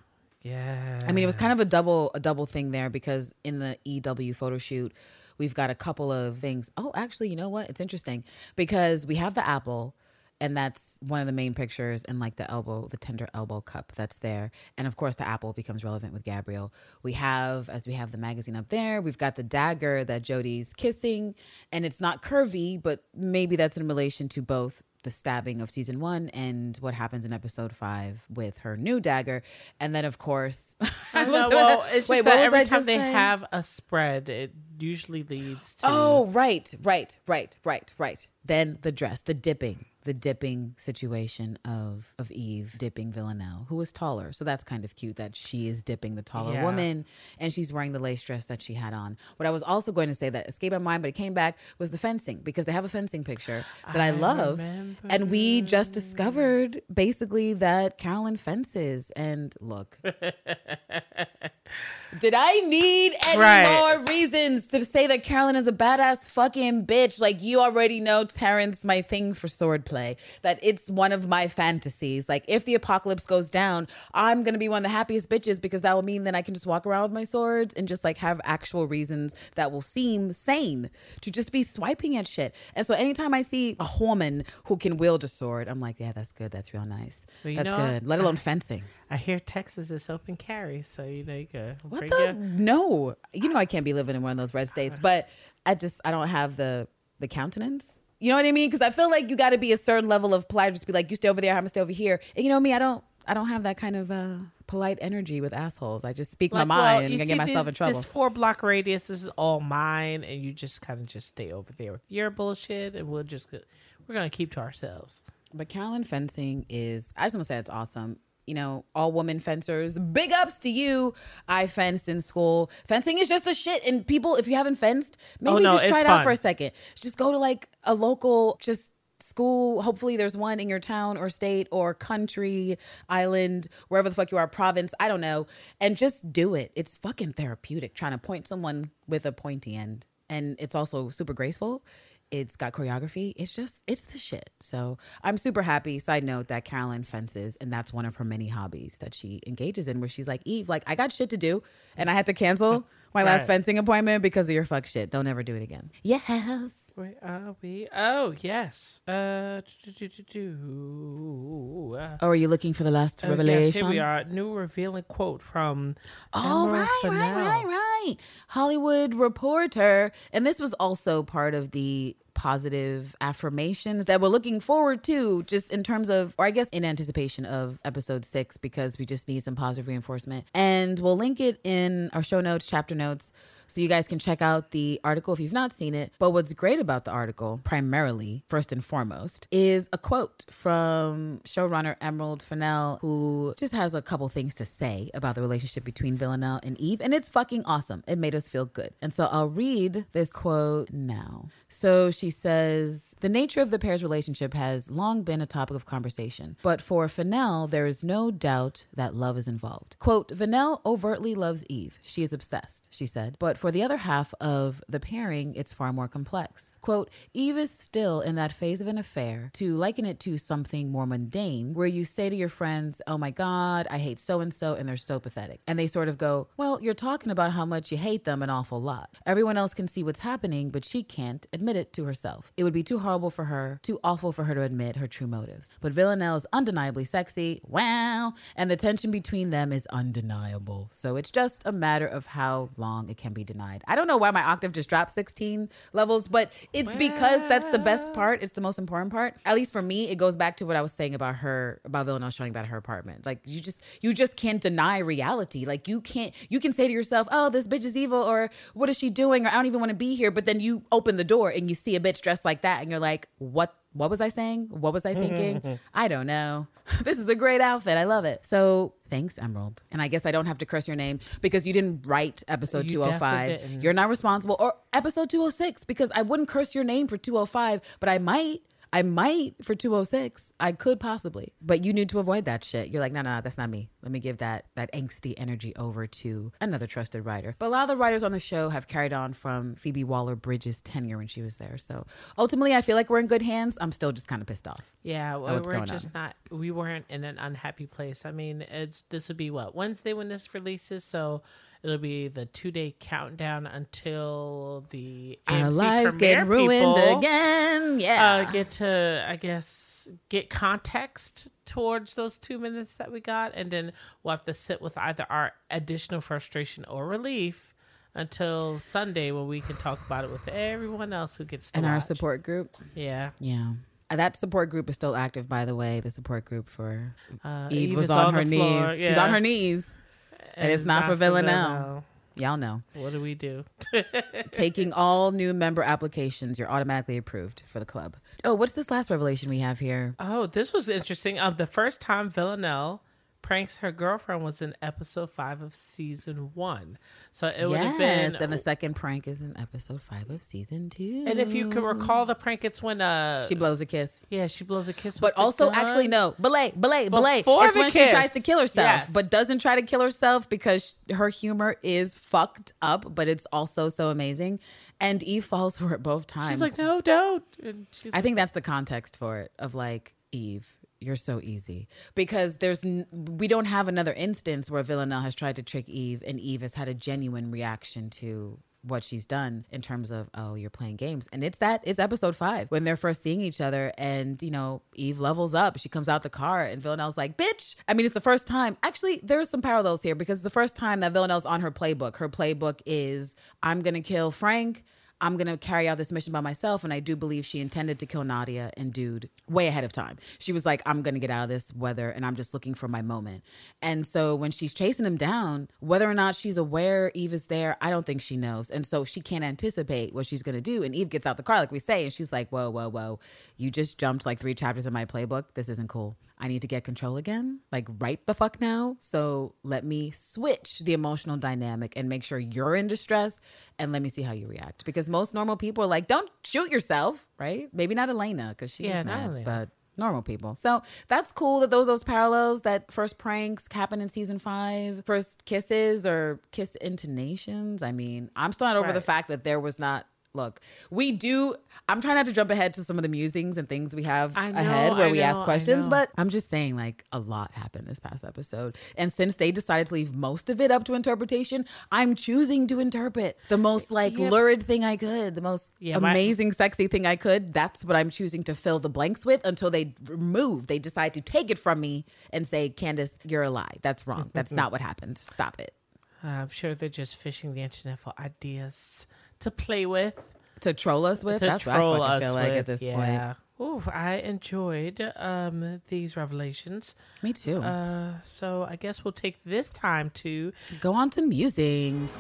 Yeah. I mean, it was kind of a double a double thing there because in the EW photo shoot, we've got a couple of things. Oh, actually, you know what? It's interesting because we have the apple and that's one of the main pictures and like the elbow, the tender elbow cup that's there. And of course, the apple becomes relevant with Gabriel. We have as we have the magazine up there, we've got the dagger that Jodie's kissing and it's not curvy, but maybe that's in relation to both the stabbing of season one and what happens in episode five with her new dagger. And then, of course, I know, well, it's just Wait, that every time they saying? have a spread, it usually leads to. Oh, right, right, right, right, right. Then the dress, the dipping, the dipping situation of of Eve dipping Villanelle, who is taller. So that's kind of cute that she is dipping the taller Yeah. woman, and she's wearing the lace dress that she had on. What I was also going to say that escaped my mind, but it came back was the fencing because they have a fencing picture that I, I love, remember. and we just discovered basically that Carolyn fences. And look. Did I need any Right. more reasons to say that Carolyn is a badass fucking bitch? Like you already know Terrance, my thing for swordplay, that it's one of my fantasies. Like if the apocalypse goes down, I'm gonna be one of the happiest bitches because that will mean that I can just walk around with my swords and just like have actual reasons that will seem sane to just be swiping at shit. And so anytime I see a woman who can wield a sword, I'm like, yeah, that's good. That's real nice. Well, that's know good. Let alone fencing. I hear Texas is open carry, so you know you could What bring the? your- No, you know I can't be living in one of those red states, but I just I don't have the the countenance. You know what I mean? Because I feel like you got to be a certain level of polite. Just be like, you stay over there, I'm gonna stay over here. And you know me, I don't I don't have that kind of uh polite energy with assholes. I just speak Like, my well, mind and get myself this, in trouble. This four block radius, this is all mine, and you just kind of just stay over there with your bullshit, and we'll just we're gonna keep to ourselves. But Carolyn fencing is, I just want to say it's awesome. You know, all women fencers, big ups to you. I fenced in school. Fencing is just a shit. And people, if you haven't fenced, oh, maybe Oh, no, just try it out fun. for a second. Just go to like a local, just school. Hopefully there's one in your town or state or country, island, wherever the fuck you are, province. I don't know. And just do it. It's fucking therapeutic trying to point someone with a pointy end. And it's also super graceful. It's got choreography. It's just, it's the shit. So I'm super happy. Side note that Carolyn fences, and that's one of her many hobbies that she engages in, where she's like, Eve, like, I got shit to do, and I had to cancel my last fencing appointment because of your fuck shit. Don't ever do it again. Yes. Where are we? Oh yes. Uh, do, do, do, do, uh, Oh, are you looking for the last oh, revelation? Yes, here we are. New revealing quote from. Oh, Emerald right, right, right, right. Hollywood Reporter. And this was also part of the positive affirmations that we're looking forward to, just in terms of, or I guess in anticipation of episode six, because we just need some positive reinforcement. And we'll link it in our show notes, chapter notes. So you guys can check out the article if you've not seen it. But what's great about the article, primarily, first and foremost, is a quote from showrunner Emerald Fennell, who just has a couple things to say about the relationship between Villanelle and Eve. And it's fucking awesome. It made us feel good. And so I'll read this quote now. So she says, The nature of the pair's relationship has long been a topic of conversation, but for Fennell, there is no doubt that love is involved. Quote, Villanelle overtly loves Eve. She is obsessed, she said. But for the other half of the pairing, it's far more complex. Quote, Eve is still in that phase of an affair, to liken it to something more mundane, where you say to your friends, Oh my God, I hate so and so, and they're so pathetic. And they sort of go, Well, you're talking about how much you hate them an awful lot. Everyone else can see what's happening, but she can't admit it to herself. It would be too horrible for her, too awful for her to admit her true motives. But Villanelle is undeniably sexy, wow, and the tension between them is undeniable. So it's just a matter of how long it can be denied. I don't know why my octave just dropped 16 levels, but it's because that's the best part. It's the most important part. At least for me, it goes back to what I was saying about her, about Villanelle showing about her apartment. Like you just, you just can't deny reality. Like you can't, you can say to yourself, oh, this bitch is evil, or what is she doing, or I don't even want to be here. But then you open the door and you see a bitch dressed like that, and you're like, what? What was I saying? What was I thinking? Mm-hmm. I don't know. This is a great outfit. I love it. So thanks, Emerald. And I guess I don't have to curse your name because you didn't write episode You 205. didn't. You're not responsible. Or episode 206 because I wouldn't curse your name for 205, but I might. I might for 206. I could possibly. But you need to avoid that shit. You're like, no, no, no, that's not me. Let me give that that angsty energy over to another trusted writer. But a lot of the writers on the show have carried on from Phoebe Waller-Bridge's tenure when she was there. So ultimately I feel like we're in good hands. I'm still just kind of pissed off. Yeah, well, we're just on. not. We weren't in an unhappy place. I mean, it's this will be what Wednesday when this releases, so it'll be the two day countdown until the Our lives get ruined people, again. Yeah. Uh, get to, I guess, get context towards those two minutes that we got, and then we'll have to sit with either our additional frustration or relief until Sunday when we can talk about it with everyone else who gets to and our support group. Yeah. Yeah. Uh, That support group is still active, by the way. The support group for Uh, Eve, Eve was on, on her knees. floor, She's on her knees. And it's not for Villanelle. Y'all know. What do we do? Taking all new member applications, you're automatically approved for the club. Oh, what's this last revelation we have here? oh, this was interesting. Um, the first time Villanelle pranks her girlfriend was in episode five of season one. So it would have yes, been. and the second prank is in episode five of season two. and if you can recall the prank, it's when uh she blows a kiss. yeah she blows a kiss. But also, actually, no. Belay, belay, belay. Before It's when she tries to kill herself, Yes. but doesn't try to kill herself because her humor is fucked up, but it's also so amazing. And Eve falls for it both times. she's like, no, don't. And she's I think that's the context for it of like Eve, you're so easy. Because there's n- we don't have another instance where Villanelle has tried to trick Eve and Eve has had a genuine reaction to what she's done in terms of oh you're playing games. And it's that it's episode five when they're first seeing each other and you know eve levels up. She comes out the car and villanelle's like bitch! I mean it's the first time. Actually there's some parallels here because it's the first time that villanelle's on her playbook. Her playbook is i'm gonna kill frank I'm gonna carry out this mission by myself, and I do believe she intended to kill Nadia and Dude way ahead of time. She was like, "I'm gonna get out of this weather, and I'm just looking for my moment." And so when she's chasing him down, whether or not she's aware Eve is there, I don't think she knows, and so she can't anticipate what she's gonna do. And Eve gets out the car, like we say, and she's like, "Whoa, whoa, whoa! You just jumped like three chapters in my playbook. This isn't cool." I need to get control again, like right the fuck now. So let me switch the emotional dynamic and make sure you're in distress and let me see how you react. Because most normal people are like, don't shoot yourself, right? Maybe not Elena because she's Yeah, not mad, Elena. but normal people. So that's cool that those those parallels that first pranks happen in season five, first kisses or kiss intonations. I mean, I'm still not over the fact that there was not. Look, we do. I'm trying not to jump ahead to some of the musings and things we have know, ahead where I we know, ask questions, but I'm just saying, like, a lot happened this past episode. And since they decided to leave most of it up to interpretation, I'm choosing to interpret the most, like, Yep. lurid thing I could, the most Yeah, my- amazing, sexy thing I could. That's what I'm choosing to fill the blanks with until they remove, they decide to take it from me and say, Candace, you're a lie. That's wrong. That's not what happened. Stop it. Uh, I'm sure they're just fishing the internet for ideas to play with, To troll us with? to That's troll what I us feel like with. at this yeah. point. Ooh, I enjoyed um, these revelations. Me too. Uh, so I guess we'll take this time to Go on to musings.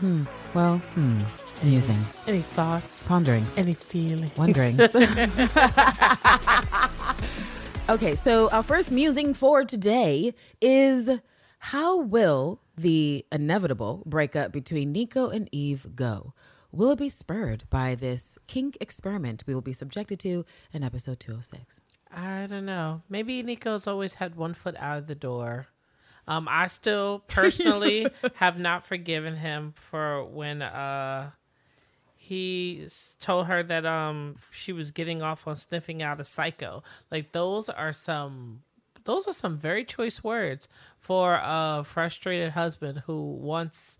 Hmm. Well, hmm. Musings. any thoughts, Ponderings. any feelings, Wonderings. okay, so our first musing for today is how will the inevitable breakup between Niko and Eve go? Will it be spurred by this kink experiment we will be subjected to in episode 206? I don't know. Maybe Niko's always had one foot out of the door. Um, I still personally have not forgiven him for when uh he told her that um she was getting off on sniffing out a psycho. Like those are some those are some very choice words for a frustrated husband who wants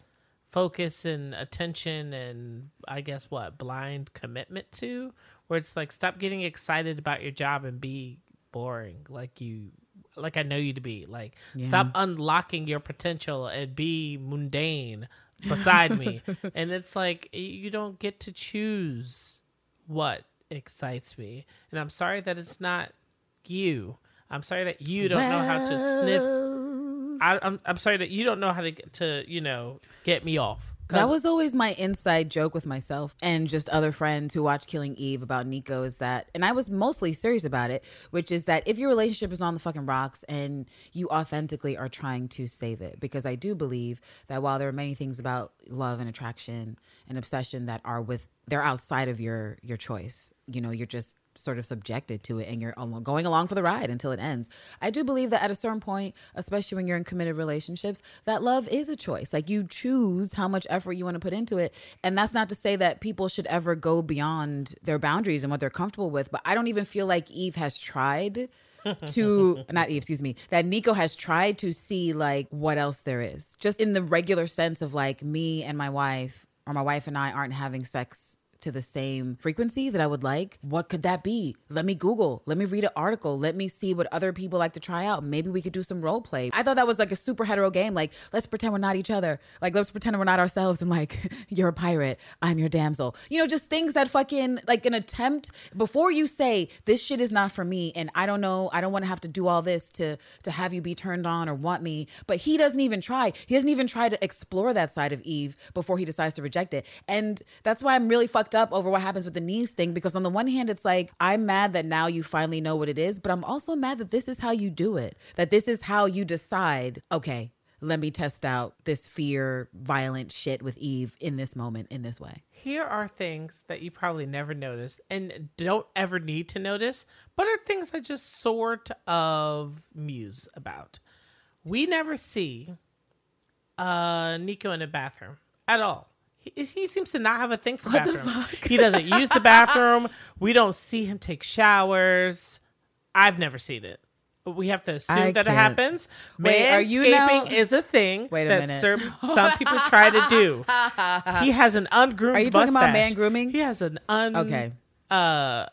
focus and attention and I guess what blind commitment to? Where it's like stop getting excited about your job and be boring. Like you like I know you to be. Like stop unlocking your potential and be mundane beside me. And it's like you don't get to choose what excites me. And I'm sorry that it's not you. I'm sorry that you don't know how to sniff I, I'm I'm sorry that you don't know how to get to you know get me off. That was always my inside joke with myself and just other friends who watch Killing Eve about Niko is that, and I was mostly serious about it, which is that if your relationship is on the fucking rocks and you authentically are trying to save it, because I do believe that while there are many things about love and attraction and obsession that are with, they're outside of your your choice. You know, you're just sort of subjected to it and you're going along for the ride until it ends. I do believe that at a certain point, especially when you're in committed relationships, that love is a choice. Like you choose how much effort you want to put into it. And that's not to say that people should ever go beyond their boundaries and what they're comfortable with, but I don't even feel like Eve has tried to not Eve, excuse me, that Niko has tried to see like what else there is. Just in the regular sense of like me and my wife or my wife and I aren't having sex to the same frequency that I would like, what could that be? Let me Google. Let me read an article. Let me see what other people like to try out. Maybe we could do some role play. I thought that was like a super hetero game. Like, let's pretend we're not each other. Like, let's pretend we're not ourselves. And like, you're a pirate. I'm your damsel. You know, just things that fucking like an attempt before you say this shit is not for me. And I don't know. I don't want to have to do all this to to have you be turned on or want me. But he doesn't even try. He doesn't even try to explore that side of Eve before he decides to reject it. And that's why I'm really fucked up over what happens with the knees thing because on the one hand it's like I'm mad that now you finally know what it is, but I'm also mad that this is how you do it. That this is how you decide, okay, let me test out this fear violent shit with Eve in this moment in this way. here are things that you probably never notice and don't ever need to notice, but are things I just sort of muse about. We never see uh Niko in a bathroom at all. He, he seems to not have a thing for bathrooms. He doesn't use the bathroom. We don't see him take showers. I've never seen it. But we have to assume I that it can't. happens. Wait, are you Manscaping now- is a thing Wait a that minute. Some, some people try to do. He has an ungroomed Are you talking about man grooming? He has an un Okay. uh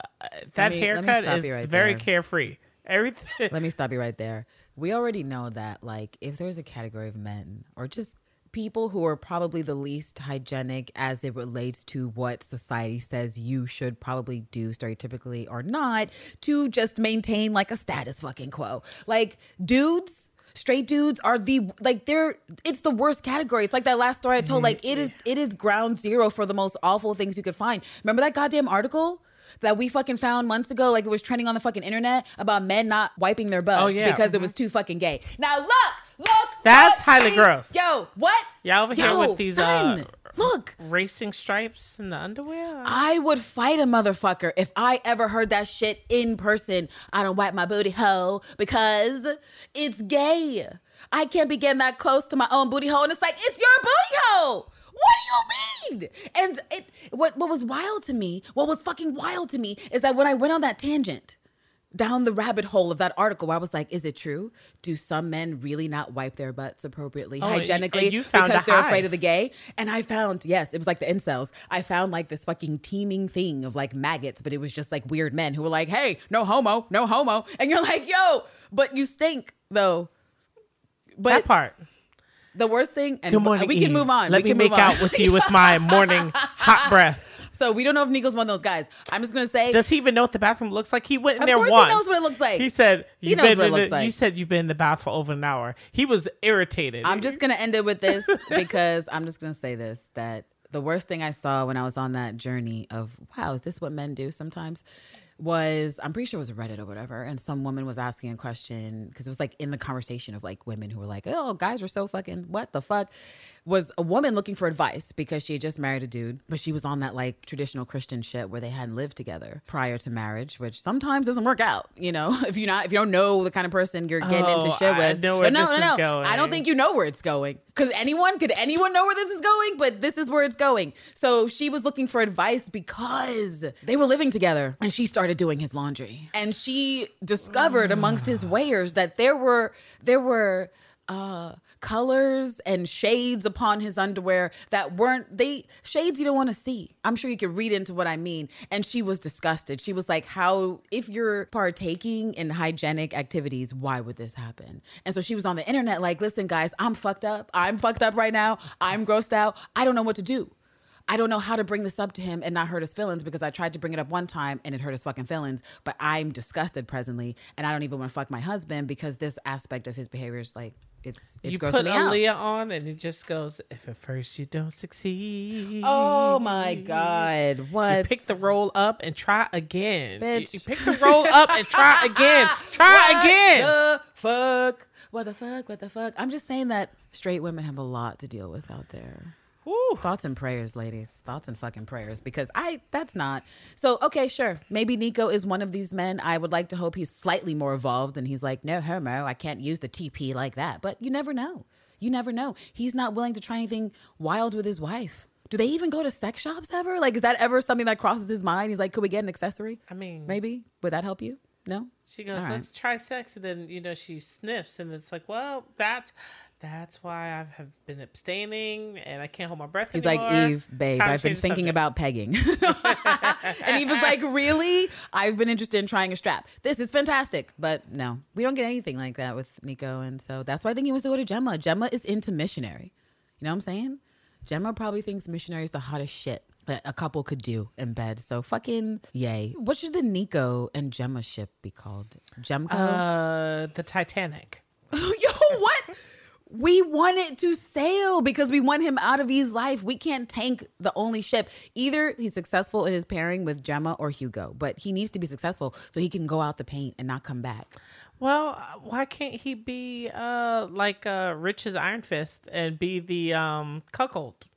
that me- haircut is right very there. carefree. Everything Let me stop you right there. We already know that, like, if there's a category of men or just people who are probably the least hygienic as it relates to what society says you should probably do stereotypically or not to just maintain like a status fucking quo. Like, dudes. Straight dudes are the like they're it's the worst category. It's like that last story I told. Like it is it is ground zero for the most awful things you could find. Remember that goddamn article? that we fucking found months ago, like it was trending on the fucking internet about men not wiping their butts Oh, yeah. because it uh-huh. was too fucking gay. Now look, look, That's look, highly hey, gross. Yo, what? Y'all over here with these, son, uh, look. racing stripes in the underwear. I would fight a motherfucker if I ever heard that shit in person. I don't wipe my booty hole because it's gay. I can't be getting that close to my own booty hole, and it's like it's your booty hole. What do you mean? And it what what was wild to me, what was fucking wild to me is that when I went on that tangent down the rabbit hole of that article where I was like, is it true? Do some men really not wipe their butts appropriately, Oh, hygienically, and you found because they're afraid of the gay? And I found, yes, it was like the incels. I found like this fucking teeming thing of like maggots, but it was just like weird men who were like, hey, no homo, no homo. And you're like, yo, but you stink though. But that part. the worst thing, and Good morning. we can Eve. move on. Let we me can make out with you with my morning hot breath. So we don't know if Niko's one of those guys. I'm just gonna say Does he even know what the bathroom looks like? He went in Of there course he knows what it looks like. He said, He "You've knows been what it looks the- like. You said you've been in the bath for over an hour." He was irritated. I'm just gonna end it with this because I'm just gonna say this that the worst thing I saw when I was on that journey of wow, is this what men do sometimes? Was I'm pretty sure it was Reddit or whatever, and some woman was asking a question because it was like in the conversation of like women who were like, "Oh, guys are so fucking what the fuck." Was a woman looking for advice because she had just married a dude, but she was on that like traditional Christian shit where they hadn't lived together prior to marriage, which sometimes doesn't work out. You know, if you not if you don't know the kind of person you're getting into Oh, shit I with, know where no, this no, is no, I don't think you know where it's going. Because anyone could anyone know where this is going, but this is where it's going. So she was looking for advice because they were living together and she started doing his laundry. And she discovered amongst his wares that there were there were uh colors and shades upon his underwear that weren't they shades you don't want to see. I'm sure you could read into what i mean. And she was disgusted. She was like how if you're partaking in hygienic activities why would this happen? And so she was on the internet like listen guys i'm fucked up. I'm fucked up right now. I'm grossed out. I don't know what to do. I don't know how to bring this up to him and not hurt his feelings because I tried to bring it up one time and it hurt his fucking feelings. But I'm disgusted presently, and I don't even want to fuck my husband because this aspect of his behavior is like it's it's you put me out. On, and it just goes. If at first you don't succeed, Oh my god! What? You pick the roll up and try again. You- You, pick the roll up and try again. Try What again. The fuck? What the fuck? What the fuck? I'm just saying that straight women have a lot to deal with out there. Woo. Thoughts and prayers, ladies. Thoughts and fucking prayers. Because I, that's not. So, okay, sure. Maybe Niko is one of these men. I would like to hope he's slightly more evolved and he's like, no, homo, I can't use the TP like that. But you never know. You never know. He's not willing to try anything wild with his wife. Do they even go to sex shops ever? Like, is that ever something that crosses his mind? He's like, could we get an accessory? I mean, Maybe. Would that help you? No? She goes, All right. "Let's try sex," and then you know she sniffs, and it's like, "Well, that's that's why I have been abstaining, and I can't hold my breath." He's anymore. like, Eve, babe, Time I've been thinking subject." about pegging. and Eve was like, Really? I've been interested in trying a strap. This is fantastic. But no, we don't get anything like that with Niko. And so that's why I think he wants to go to Gemma. Gemma is into missionary. You know what I'm saying? Gemma probably thinks missionary is the hottest shit that a couple could do in bed. So fucking yay. What should the Niko and Gemma ship be called? Gemco? Uh, the Titanic. Yo, what? We want it to sail because we want him out of his life. We can't tank the only ship. Either he's successful in his pairing with Gemma or Hugo, but he needs to be successful so he can go out the paint and not come back. Well, why can't he be uh like uh Rich's Iron Fist and be the um cuckold?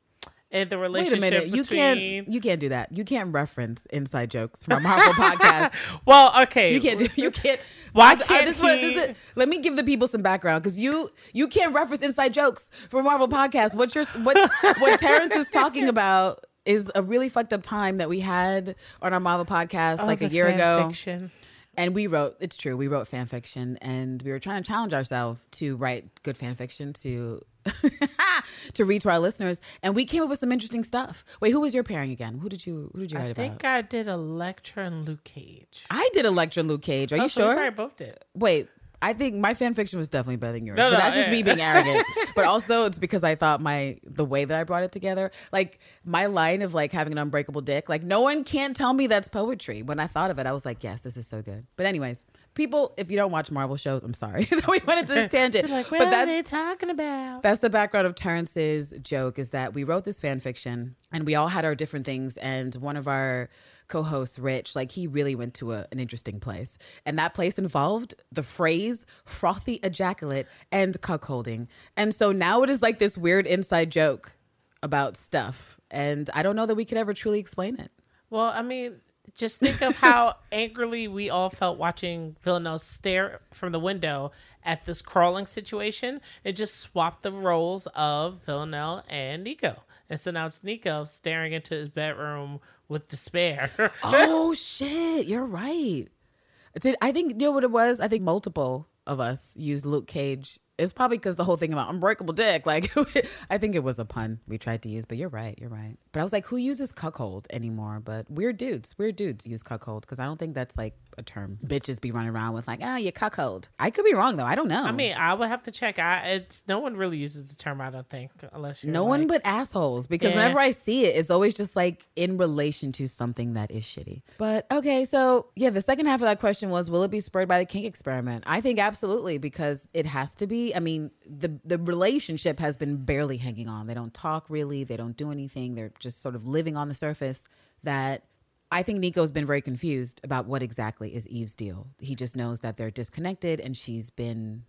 And the Wait a minute, you between can't you can't do that. You can't reference inside jokes from a Marvel podcast. Well, okay. You can't do. You can't. Why I- I can't just he- this is- let me give the people some background because you you can't reference inside jokes from Marvel podcast. What you're what what Terrance is talking about is a really fucked up time that we had on our Marvel podcast Oh, like a year ago. fiction. And we wrote, it's true, we wrote fan fiction and we were trying to challenge ourselves to write good fan fiction to to read to our listeners. And we came up with some interesting stuff. Wait, who was your pairing again? Who did you who did you I write think about? I think I did Elektra and Luke Cage. I did Elektra and Luke Cage. Are Oh, you so we sure? probably both did. Wait, I think my fan fiction was definitely better than yours. No, but no, that's just me being arrogant. but also it's because I thought my the way that I brought it together, like my line of like having an unbreakable dick, like no one can tell me that's poetry. When I thought of it, I was like, yes, this is so good. But anyways, people, if you don't watch Marvel shows, I'm sorry that we went into this tangent. Like, what but are that's they talking about? that's the background of Terrance's joke is that we wrote this fan fiction and we all had our different things. And one of our co hosts, Rich, like he really went to a, an interesting place. And that place involved the phrase frothy ejaculate and cuckolding. And so now it is like this weird inside joke about stuff. And I don't know that we could ever truly explain it. Well, I mean, just think of how angrily we all felt watching Villanelle stare from the window at this crawling situation. It just swapped the roles of Villanelle and Niko. And so now it's Niko staring into his bedroom with despair. oh shit, you're right. Did I think you know what it was? I think multiple of us used Luke Cage. It's probably because the whole thing about unbreakable dick. Like, I think it was a pun we tried to use, but you're right. You're right. But I was like, who uses cuckold anymore? But weird dudes, weird dudes use cuckold because I don't think that's like a term bitches be running around with like, ah, oh, you cuckold. I could be wrong though. I don't know. I mean, I would have to check. I it's no one really uses the term. I don't think unless you're no one but assholes because Yeah. whenever I see it, it's always just like in relation to something that is shitty. But okay, so yeah, the second half of that question was will it be spurred by the kink experiment? I think absolutely because it has to be. I mean, the the relationship has been barely hanging on. They don't talk really, they don't do anything. They're just sort of living on the surface that I think Niko's been very confused about what exactly is Eve's deal. He just knows that they're disconnected and she's been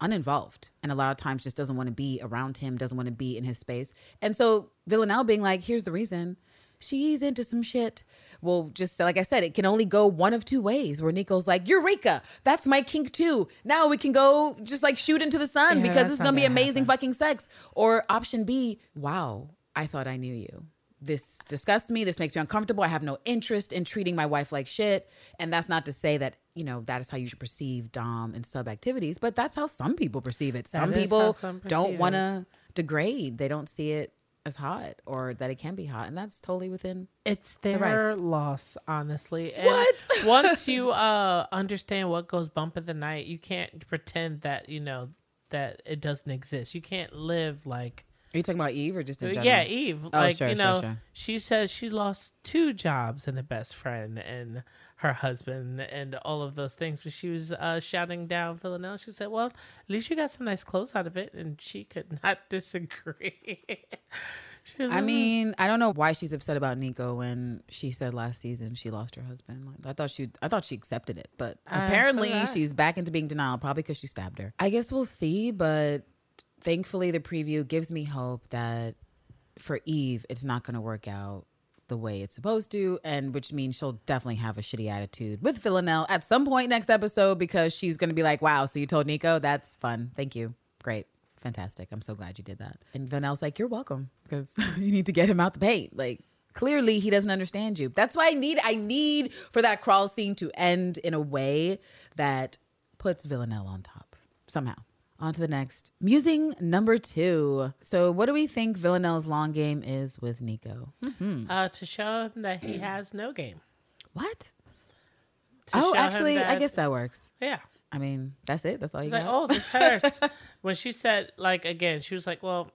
uninvolved and a lot of times just doesn't want to be around him, doesn't want to be in his space. And so Villanelle being like, here's the reason. She's into some shit. Well, just like I said, it can only go one of two ways where Niko's like, Eureka, that's my kink too. Now we can go just like shoot into the sun Yeah, because it's going to be gonna amazing happen. fucking sex. Or option B, wow, I thought I knew you. This disgusts me. This makes me uncomfortable. I have no interest in treating my wife like shit. And that's not to say that, you know, that is how you should perceive Dom and sub activities, but that's how some people perceive it. Some That is how people some don't want to degrade. They don't see it as hot or that it can be hot. And that's totally within. It's their rights. loss, honestly. And What? once you uh understand what goes bump in the night, you can't pretend that you know that it doesn't exist. You can't live like Are you talking about Eve or just in general? yeah, Eve. Oh, like sure, you know, sure. she says she lost two jobs and a best friend and her husband and all of those things. So she was uh, shouting down Villanelle. She said, "Well, at least you got some nice clothes out of it," and she could not disagree. I like, mean, I don't know why she's upset about Niko when she said last season she lost her husband. Like, I thought she, I thought she accepted it, but Uh, apparently she's back into being denial, probably because she stabbed her. I guess we'll see, but thankfully the preview gives me hope that for Eve, it's not going to work out the way it's supposed to, and which means she'll definitely have a shitty attitude with Villanelle at some point next episode because she's going to be like, "Wow, so you told Niko? That's fun. Thank you. Great." Fantastic. I'm so glad you did that. And Vanelle's like, You're welcome. Because you need to get him out the paint. Like, clearly he doesn't understand you. That's why I need I need for that crawl scene to end in a way that puts Villanelle on top. Somehow. On to the next. Musing number two. So what do we think Villanelle's long game is with Niko? uh, to show him that he has no game. What? To oh, show him actually, I guess that works. yeah. I mean, that's it. That's all you It's like, got. oh, this hurts. when she said, like, again, she was like, well,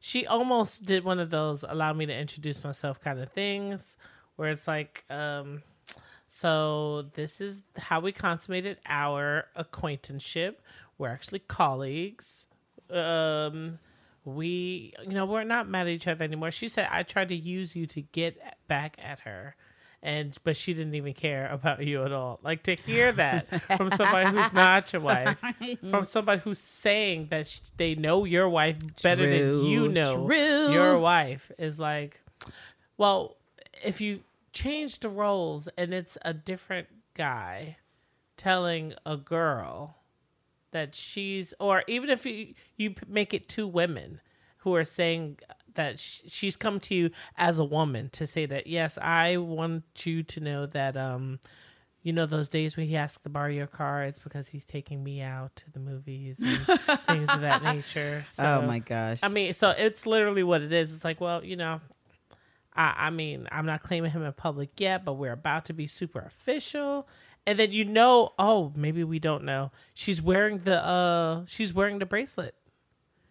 she almost did one of those allow me to introduce myself kind of things where it's like, um, so this is how we consummated our acquaintanceship. We're actually colleagues. Um, we, you know, we're not mad at each other anymore. She said, I tried to use you to get back at her. And but she didn't even care about you at all. Like to hear that from somebody who's not your wife, from somebody who's saying that sh- they know your wife better than you know true. your wife is like, well, if you change the roles and it's a different guy telling a girl that she's or even if you you make it two women who are saying that she's come to you as a woman to say that yes i want you to know that um you know those days when he asks to borrow your car it's because he's taking me out to the movies and things of that nature so, oh my gosh. I mean, so it's literally what it is. It's like, well, you know, I, I mean, I'm not claiming him in public yet, but we're about to be super official. And then you know, oh, maybe we don't know. She's wearing the uh, she's wearing the bracelet.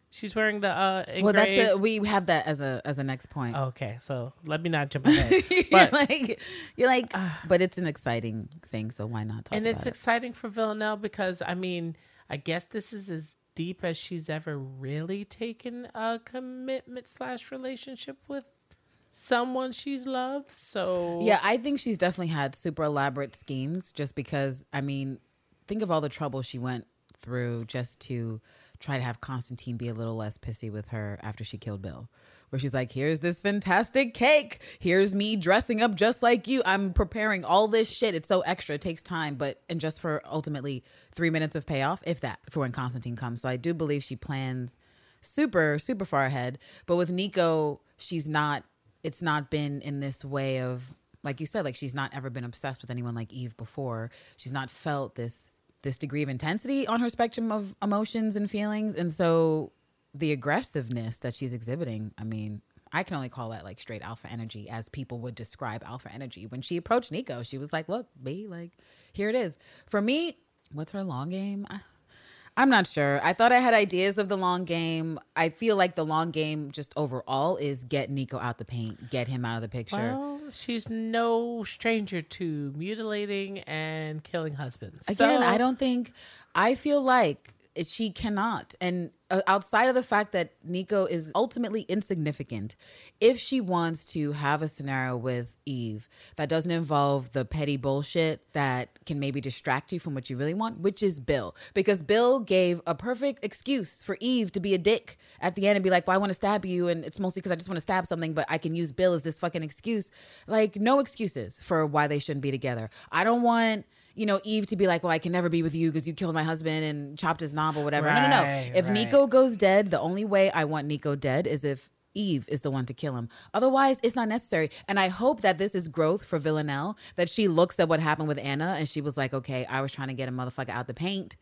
She's wearing the uh. well, that's engraved- a, we have that as a as a next point. Okay, so let me not jump ahead. you're But like, you're like, but it's an exciting thing, so why not talk and it's it? exciting for Villanelle because I mean, I guess this is as deep as she's ever really taken a commitment slash relationship with someone she's loved. So Yeah, I think she's definitely had super elaborate schemes just because, I mean, think of all the trouble she went through just to try to have Constantine be a little less pissy with her after she killed Bill. Where she's like, here's this fantastic cake. Here's me dressing up just like you. I'm preparing all this shit. It's so extra. It takes time, but, and just for ultimately three minutes of payoff, if that, for when Constantine comes. So I do believe she plans super, super far ahead. But with Niko, she's not, it's not been in this way of, like you said, like she's not ever been obsessed with anyone like Eve before. She's not felt this this degree of intensity on her spectrum of emotions and feelings. And so the aggressiveness that she's exhibiting, I mean, I can only call that like straight alpha energy as people would describe alpha energy. When she approached Niko, she was like, "Look, B, like here it is." For me, what's her long game? I- I'm not sure. I thought I had ideas of the long game. I feel like the long game just overall is get Niko out the paint, get him out of the picture. Well, she's no stranger to mutilating and killing husbands. Again, So- I don't think. I feel like she cannot, and Uh, outside of the fact that Niko is ultimately insignificant, if she wants to have a scenario with Eve that doesn't involve the petty bullshit that can maybe distract you from what you really want, which is Bill, because Bill gave a perfect excuse for Eve to be a dick at the end and be like, "Well, I want to stab you, and it's mostly because I just want to stab something, but I can use Bill as this fucking excuse." Like, no excuses for why they shouldn't be together. I don't want you know, Eve to be like, well, I can never be with you because you killed my husband and chopped his knob or whatever. no, no, no. Right, If right. Niko goes dead, the only way I want Niko dead is if Eve is the one to kill him. Otherwise, it's not necessary. And I hope that this is growth for Villanelle, that she looks at what happened with Anna and she was like, okay, I was trying to get a motherfucker out the paint.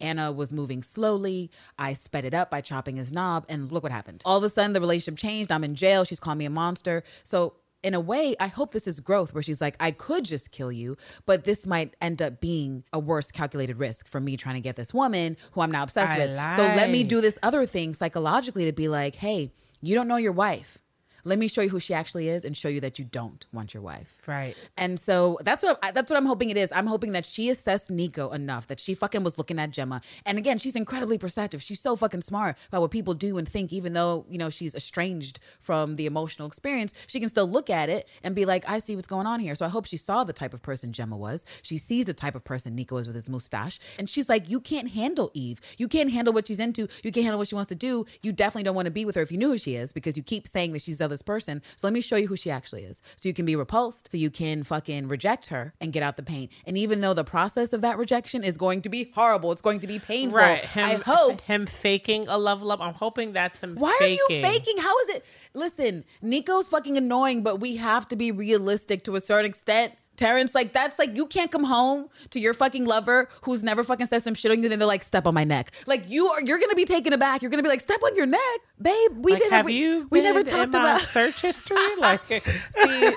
Anna was moving slowly. I sped it up by chopping his knob, and look what happened. All of a sudden, the relationship changed. I'm in jail. She's calling me a monster. So, in a way, I hope this is growth where she's like, I could just kill you, but this might end up being a worse calculated risk for me trying to get this woman who I'm now obsessed I with. So, let me do this other thing psychologically to be like, hey, you don't know your wife. Let me show you who she actually is and show you that you don't want your wife. Right. And so that's what I, that's what I'm hoping it is. I'm hoping that she assessed Niko enough that she fucking was looking at Gemma. And again, she's incredibly perceptive. She's so fucking smart about what people do and think, even though you know she's estranged from the emotional experience. She can still look at it and be like, I see what's going on here. So I hope she saw the type of person Gemma was. She sees the type of person Niko is with his mustache, and she's like, you can't handle Eve. You can't handle what she's into. You can't handle what she wants to do. You definitely don't want to be with her if you knew who she is because you keep saying that she's the this person. So let me show you who she actually is. So you can be repulsed, so you can fucking reject her and get out the pain. And even though the process of that rejection is going to be horrible, it's going to be painful. Right. Him, I hope. him faking a level up. I'm hoping that's him. Why faking. are you faking? How is it? Listen, Niko's fucking annoying, but we have to be realistic to a certain extent. Terrance, like that's like you can't come home to your fucking lover who's never fucking said some shit on you, then they're like, step on my neck. Like you are you're gonna be taken aback. You're gonna be like, step on your neck. Babe, we Like, didn't have we, you? we never talked about search history. Like, eh, See,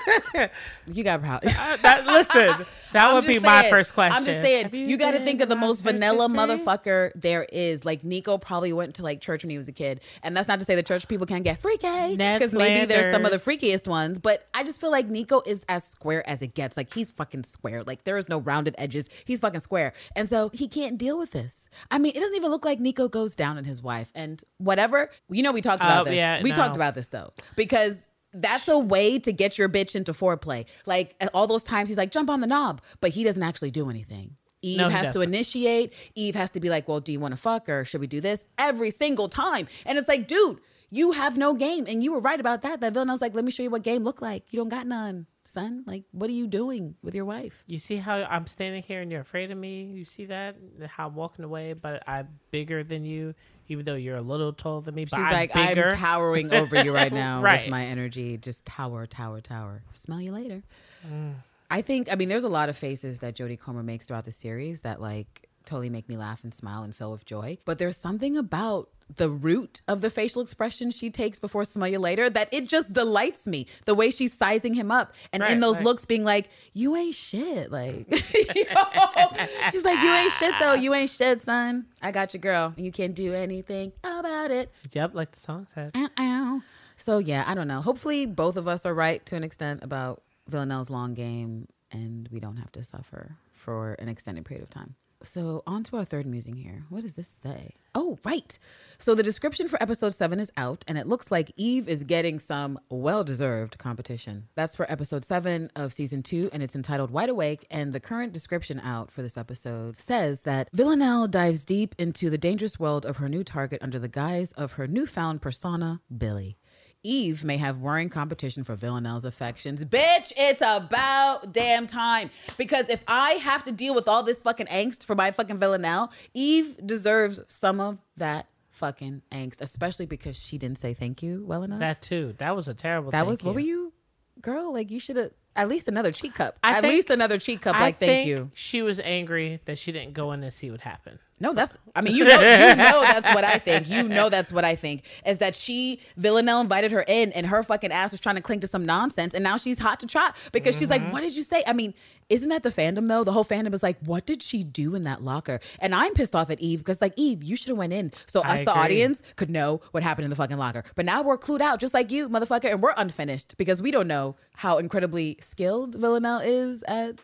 you got proud. Uh, that, listen, that I'm would be just my first question. I'm just saying, Have you, got to think of the most vanilla history? motherfucker there is. Like Niko probably went to like church when he was a kid, and that's not to say the church people can't get freaky because maybe there's some of the freakiest ones. But I just feel like Niko is as square as it gets. Like he's fucking square. Like there is no rounded edges. He's fucking square, and so he can't deal with this. I mean, it doesn't even look like Niko goes down on his wife and whatever. You know, we talked about Oh, this. yeah, we no. talked about this though because that's a way to get your bitch into foreplay. Like all those times he's like, jump on the knob, but he doesn't actually do anything. Eve No, has to doesn't. initiate. Eve has to be like, well, do you want to fuck or should we do this? Every single time. And it's like, dude, you have no game. And you were right about that. That villain I was like, let me show you what game look like. You don't got none, son. Like, what are you doing with your wife? You see how I'm standing here and you're afraid of me? You see that? How I'm walking away, but I'm bigger than you, even though you're a little taller than me. But She's I'm like, bigger. I'm towering over you right now Right. with my energy. Just tower, tower, tower. Smell you later. Mm. I think, I mean, there's a lot of faces that Jodie Comer makes throughout the series that like totally make me laugh and smile and fill with joy. But there's something about the root of the facial expression she takes before smell you later that it just delights me. The way she's sizing him up and in those right. looks being like, you ain't shit. Like, you know? she's like, you ain't shit though. You ain't shit, son. I got you, girl. You can't do anything about it. Yep, like the song said. Ow, ow. So yeah, I don't know. Hopefully, both of us are right to an extent about Villanelle's long game, and we don't have to suffer for an extended period of time. So on to our third musing here. What does this say? Oh, right. So the description for episode seven is out, and it looks like Eve is getting some well-deserved competition. That's for episode seven of season two, and it's entitled Wide Awake. And the current description out for this episode says that Villanelle dives deep into the dangerous world of her new target under the guise of her newfound persona, Billy. Eve may have worrying competition for Villanelle's affections. Bitch, it's about damn time. Because if I have to deal with all this fucking angst for my fucking Villanelle, Eve deserves some of that fucking angst, especially because she didn't say thank you well enough. That too. That was a terrible. that was, what were you, girl? Like, you should have at least another cheek cup. I at think- least another cheek cup, I like, thank you. She was angry that she didn't go in and see what happened. No, that's. I mean, you know, you know that's what I think. You know that's what I think is that she Villanelle invited her in, and her fucking ass was trying to cling to some nonsense, and now she's hot to trot because she's like, mm-hmm. "What did you say?" I mean, isn't that the fandom though? The whole fandom is like, "What did she do in that locker?" And I'm pissed off at Eve because like Eve, you should have went in so us, the audience, could know what happened in the fucking locker. But now we're clued out, just like you, motherfucker, and we're unfinished because we don't know how incredibly skilled Villanelle is at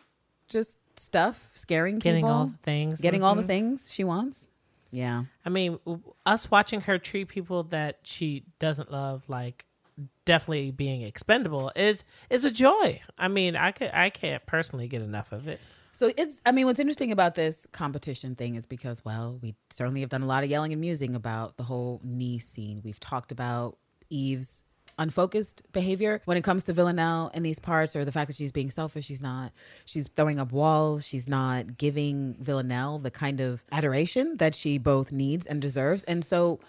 just stuff, scaring Getting people, all the things. getting all the Mhm. things she wants. Yeah. I mean, us watching her treat people that she doesn't love like definitely being expendable is is a joy. I mean, I could I can't personally get enough of it. So it's, I mean, what's interesting about this competition thing is because, well, we certainly have done a lot of yelling and musing about the whole knee scene. We've talked about Eve's unfocused behavior when it comes to Villanelle in these parts, or the fact that she's being selfish. She's not, she's throwing up walls. She's not giving Villanelle the kind of adoration that she both needs and deserves. And so,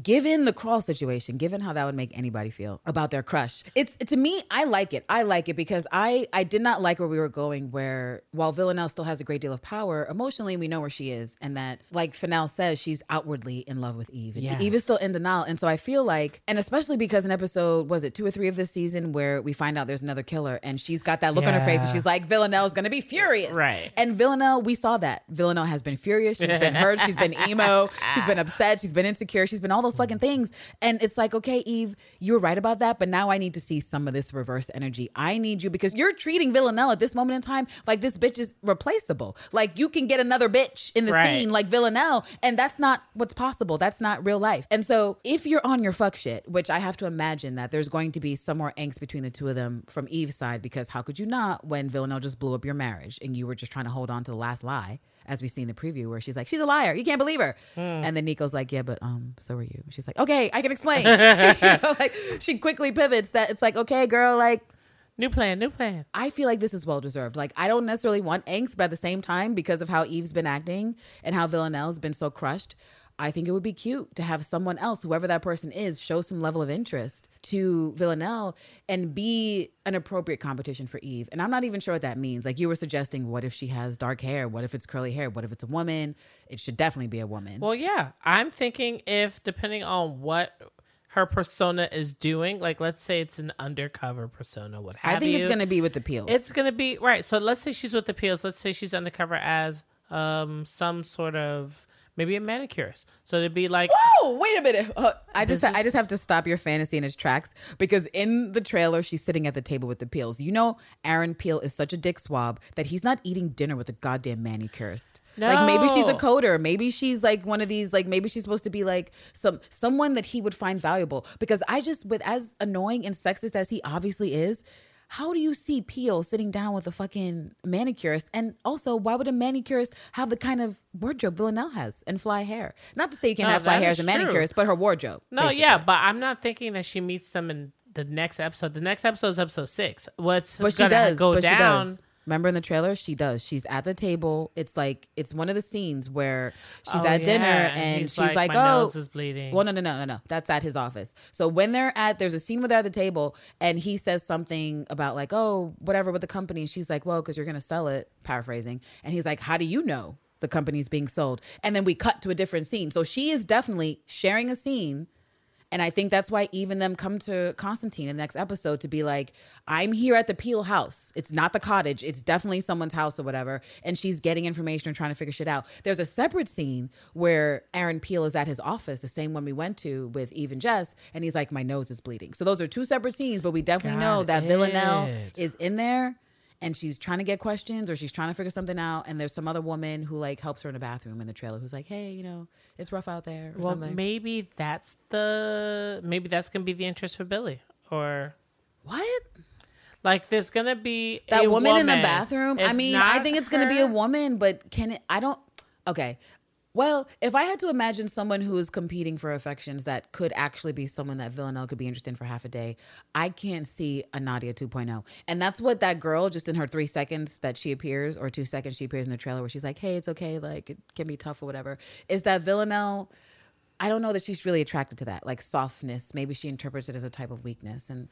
given the crawl situation given how that would make anybody feel about their crush it's to me i like it i like it because i i did not like where we were going where while villanelle still has a great deal of power emotionally we know where she is and that like Fennell says she's outwardly in love with eve and eve is still in denial and so i feel like and especially because an episode was it two or three of this season where we find out there's another killer and she's got that look on her face Yeah. she's like villanelle's gonna be furious Right. and Villanelle, we saw that. Villanelle has been furious. She's been hurt. She's been emo. She's been upset. She's been insecure. She's been all those fucking things. And it's like, okay, Eve, you were right about that. But now I need to see some of this reverse energy. I need you because you're treating Villanelle at this moment in time like this bitch is replaceable. Like you can get another bitch in the Right. scene like Villanelle. And that's not what's possible. That's not real life. And so if you're on your fuck shit, which I have to imagine that there's going to be some more angst between the two of them from Eve's side, because how could you not when Villanelle just blew up your marriage and you were just trying to hold on to the last lie, as we see in the preview, where she's like, she's a liar. You can't believe her. And then Niko's like, yeah, but um, so are you. She's like, okay, I can explain. you know, like she quickly pivots that it's like, okay, girl, like New plan, new plan. I feel like this is well deserved. Like I don't necessarily want angst, but at the same time, because of how Eve's been acting and how Villanelle's been so crushed, I think it would be cute to have someone else, whoever that person is, show some level of interest to Villanelle and be an appropriate competition for Eve. And I'm not even sure what that means. Like you were suggesting, what if she has dark hair? What if it's curly hair? What if it's a woman? It should definitely be a woman. Well, yeah, I'm thinking if depending on what her persona is doing, like let's say it's an undercover persona, what have I think you. it's gonna be with the peels. It's gonna be right. So let's say she's with the peels. Let's say she's undercover as um some sort of maybe a manicurist. So it'd be like Oh, wait a minute. Uh, I just This I just have to stop your fantasy in its tracks because in the trailer she's sitting at the table with the Peels. You know, Aaron Peel is such a dick swab that he's not eating dinner with a goddamn manicurist. Like maybe she's a coder, maybe she's like one of these like maybe she's supposed to be like some someone that he would find valuable because I just with as annoying and sexist as he obviously is, how do you see Peel sitting down with a fucking manicurist? And also, why would a manicurist have the kind of wardrobe Villanelle has and fly hair? Not to say you can't No, have fly hair as a true. manicurist, but her wardrobe. No, basically. yeah, but I'm not thinking that she meets them in the next episode. The next episode is episode six. What's But she gonna does. go down? she does. Remember in the trailer, she does. She's at the table. It's like it's one of the scenes where she's Oh, at dinner and and she's like, like, "My "Oh, nose is bleeding." Well, no, no, no, no, no. That's at his office. So when they're at, there's a scene where they're at the table, and he says something about like, "Oh, whatever with the company." And she's like, "Well, because you're gonna sell it." Paraphrasing, and he's like, "How do you know the company's being sold?" And then we cut to a different scene. So she is definitely sharing a scene. And I think that's why even them come to Constantine in the next episode to be like, I'm here at the Peel house. It's not the cottage. It's definitely someone's house or whatever. And she's getting information and trying to figure shit out. There's a separate scene where Aaron Peel is at his office, the same one we went to with Eve and Jess, and he's like, My nose is bleeding. So those are two separate scenes, but we definitely know Got that Villanelle is in there and she's trying to get questions or she's trying to figure something out. And there's some other woman who like helps her in the bathroom in the trailer who's like, Hey, you know, it's rough out there or well, something. maybe that's the maybe that's gonna be the interest for Billy or what? like there's gonna be that a woman, in the bathroom. I mean, I think it's going to be a woman, but can it? I don't. Okay. Well, if I had to imagine someone who is competing for affections that could actually be someone that Villanelle could be interested in for half a day, I can't see a Nadia 2.0. And that's what that girl, just in her three seconds that she appears, or two seconds she appears in the trailer where she's like, hey, it's okay, like it can be tough or whatever, is that Villanelle. I don't know that she's really attracted to that, like softness. Maybe she interprets it as a type of weakness. And,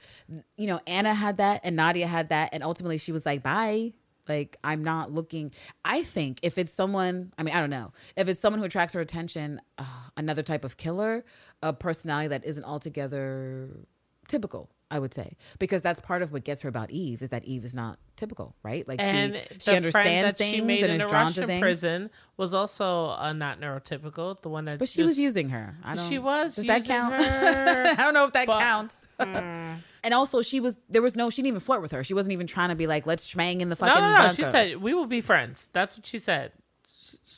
you know, Anna had that and Nadia had that. And ultimately she was like, bye. Like I'm not looking. I think if it's someone, I mean, I don't know. If it's someone who attracts her attention, uh, another type of killer, a personality that isn't altogether typical. I would say because that's part of what gets her about Eve is that Eve is not typical, right? Like and she she understands that things she made and in is drawn Russian to things. prison was also uh, not neurotypical. The one that But she was using her. I don't, She was Does that count? I don't know if that but- counts. and also, she was there was no. She didn't even flirt with her. She wasn't even trying to be like, let's schmang in the fucking. No, no, no. She said we will be friends. That's what she said.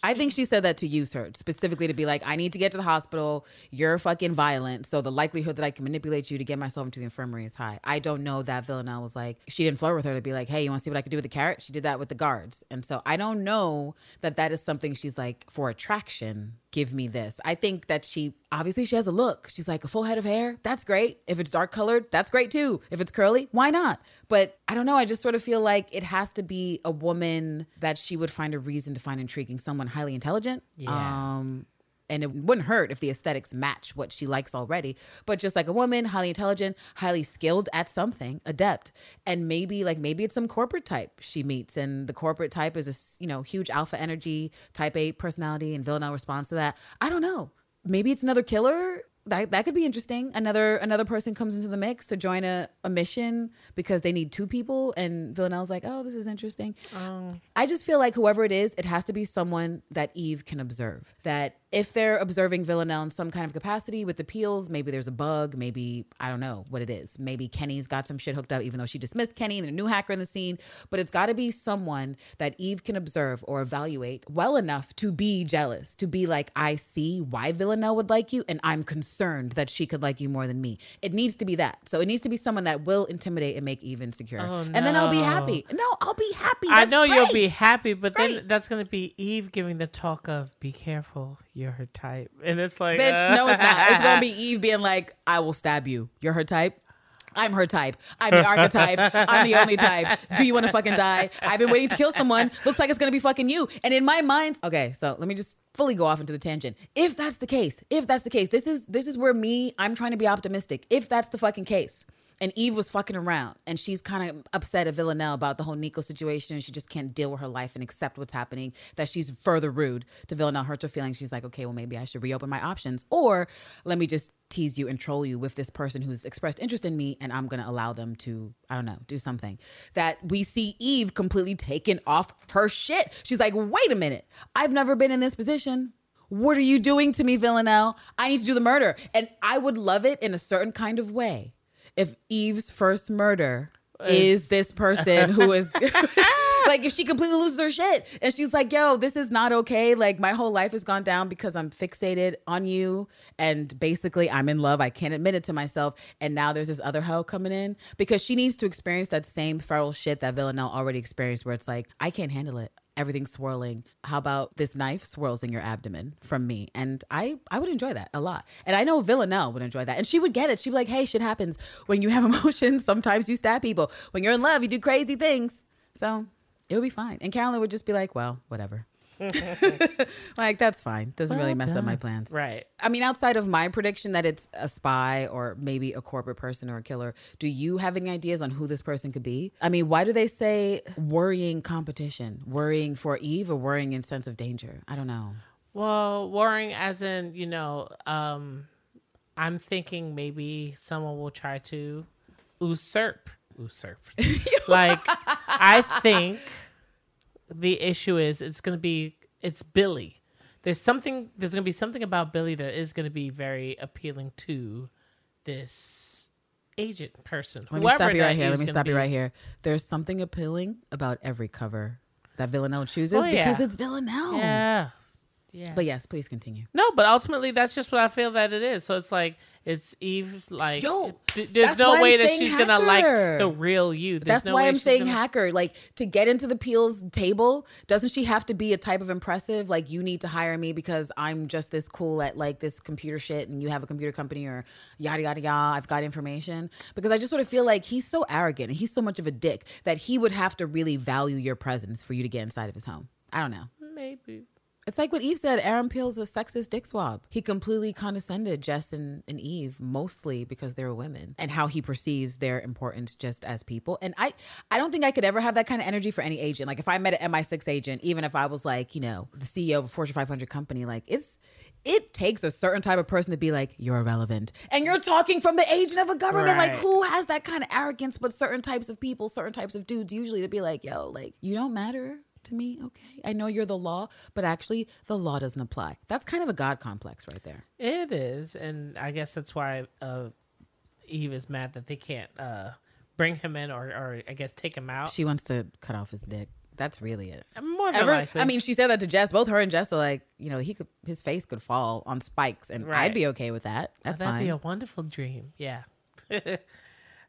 I think she said that to use her specifically to be like, I need to get to the hospital. You're fucking violent, so the likelihood that I can manipulate you to get myself into the infirmary is high. I don't know that Villanelle was like she didn't flirt with her to be like, hey, you want to see what I can do with the carrot? She did that with the guards, and so I don't know that that is something she's like for attraction. Give me this. I think that she obviously she has a look. She's like a full head of hair. That's great. If it's dark colored, that's great too. If it's curly, why not? But I don't know. I just sort of feel like it has to be a woman that she would find a reason to find intriguing. Someone highly intelligent. Yeah. Um, and it wouldn't hurt if the aesthetics match what she likes already. But just like a woman, highly intelligent, highly skilled at something, adept, and maybe like maybe it's some corporate type she meets, and the corporate type is a you know huge alpha energy, type A personality, and Villanelle responds to that. I don't know. Maybe it's another killer. That, that could be interesting. Another another person comes into the mix to join a, a mission because they need two people, and Villanelle's like, oh, this is interesting. Oh. I just feel like whoever it is, it has to be someone that Eve can observe. That if they're observing Villanelle in some kind of capacity with the peels, maybe there's a bug, maybe I don't know what it is. Maybe Kenny's got some shit hooked up, even though she dismissed Kenny and a new hacker in the scene. But it's got to be someone that Eve can observe or evaluate well enough to be jealous, to be like, I see why Villanelle would like you, and I'm concerned that she could like you more than me. It needs to be that. So it needs to be someone that will intimidate and make Eve insecure, oh, and then I'll be happy. No, I'll be happy. I That's know you'll be happy, but then that's gonna be Eve giving the talk of "Be careful, you're her type," and it's like, Bitch, no, it's not. It's gonna be Eve being like, "I will stab you. You're her type." I'm her type. I'm the archetype. I'm the only type. Do you want to fucking die? I've been waiting to kill someone. Looks like it's gonna be fucking you. And in my mind, okay, so let me just fully go off into the tangent. If that's the case, if that's the case, this is this is where me, I'm trying to be optimistic. If that's the fucking case. And Eve was fucking around and she's kind of upset at Villanelle about the whole Niko situation. She just can't deal with her life and accept what's happening. That she's further rude to Villanelle, hurts her feelings. She's like, okay, well, maybe I should reopen my options. Or let me just tease you and troll you with this person who's expressed interest in me and I'm going to allow them to, I don't know, do something. That we see Eve completely taken off her shit. She's like, wait a minute. I've never been in this position. What are you doing to me, Villanelle? I need to do the murder. And I would love it in a certain kind of way if Eve's first murder is this person who is like if she completely loses her shit and she's like, yo, this is not okay. Like my whole life has gone down because I'm fixated on you and basically I'm in love. I can't admit it to myself. And now there's this other hoe coming in because she needs to experience that same feral shit that Villanelle already experienced where it's like, I can't handle it everything's swirling. How about this knife swirls in your abdomen from me? And I I would enjoy that a lot. And I know Villanelle would enjoy that. And she would get it. She'd be like, hey, shit happens. When you have emotions, sometimes you stab people. When you're in love, you do crazy things. So it would be fine. And Carolyn would just be like, well, whatever. like that's fine. Doesn't really mess up my plans. right. I mean, outside of my prediction that it's a spy or maybe a corporate person or a killer, do you have any ideas on who this person could be? I mean, why do they say worrying competition, worrying for Eve, or worrying in sense of danger? I don't know. Well, worrying as in, you know, um, I'm thinking maybe someone will try to usurp, usurp. like, I think the issue is it's going to be it's Billy. There's something. There's going to be something about Billy that is going to be very appealing to this agent person. Let me stop you right here. Let me stop you right here. There's something appealing about every cover that Villanelle chooses Oh, yeah. because it's Villanelle. Yeah. Yeah. But yes, please continue. No, but ultimately that's just what I feel that it is. So it's like it's Eve like Yo, th- there's no why I'm way that saying she's gonna like the real you. There's That's no why way I'm saying gonna- hacker. Like to get into the Peel's table, doesn't she have to be a type of impressive? Like you need to hire me because I'm just this cool at like this computer shit, and you have a computer company or yada yada yada. I've got information because I just sort of feel like he's so arrogant and he's so much of a dick that he would have to really value your presence for you to get inside of his home. I don't know. Maybe. It's like what Eve said. Aaron Peel's a sexist dick swab. He completely condescended Jess and, and Eve, mostly because they were women, and how he perceives their importance just as people. And I, I don't think I could ever have that kind of energy for any agent. Like if I met an MI6 agent, even if I was like, you know, the CEO of a Fortune 500 company, like it's. It takes a certain type of person to be like, you're irrelevant. And you're talking from the agent of a government. Like, who has that kind of arrogance? But certain types of people, certain types of dudes, usually to be like, yo, like, you don't matter to me. Okay. I know you're the law, but actually, the law doesn't apply. That's kind of a God complex right there. It is, and I guess that's why uh, Eve is mad that they can't uh, bring him in, or, or I guess take him out. She wants to cut off his dick. That's really it. More than Ever, likely. I mean, she said that to Jess. Both her and Jess are like, you know, he could, his face could fall on spikes, and Right. I'd be okay with that. That's that'd fine. be a wonderful dream. Yeah.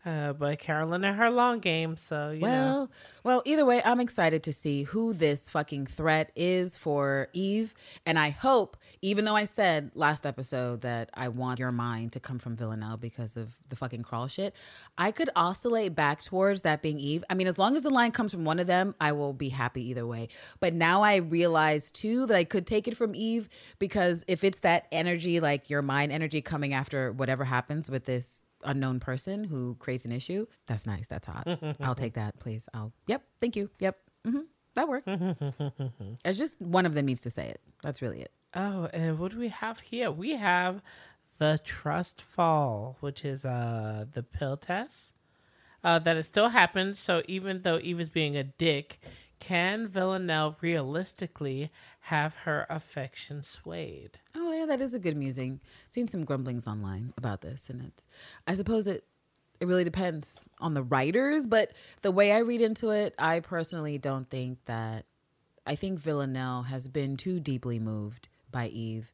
uh, but Carolyn and her long game, so you know. Well, well, either way, I'm excited to see who this fucking threat is for Eve. And I hope, even though I said last episode that I want your mind to come from Villanelle because of the fucking crawl shit, I could oscillate back towards that being Eve. I mean, as long as the line comes from one of them, I will be happy either way. But now I realize too that I could take it from Eve because if it's that energy, like your mind energy coming after whatever happens with this unknown person who creates an issue. That's nice. That's hot. I'll take that, please. I'll. Yep. Thank you. Yep. hmm That works. it's just one of them needs to say it. That's really it. Oh, and what do we have here? We have the trust fall, which is uh the pill test. Uh, that it still happens. So even though Eve is being a dick, can Villanelle realistically have her affection swayed? Oh yeah, that is a good musing. Seen some grumblings online about this, and it's. I suppose it. It really depends on the writers, but the way I read into it, I personally don't think that. I think Villanelle has been too deeply moved by Eve,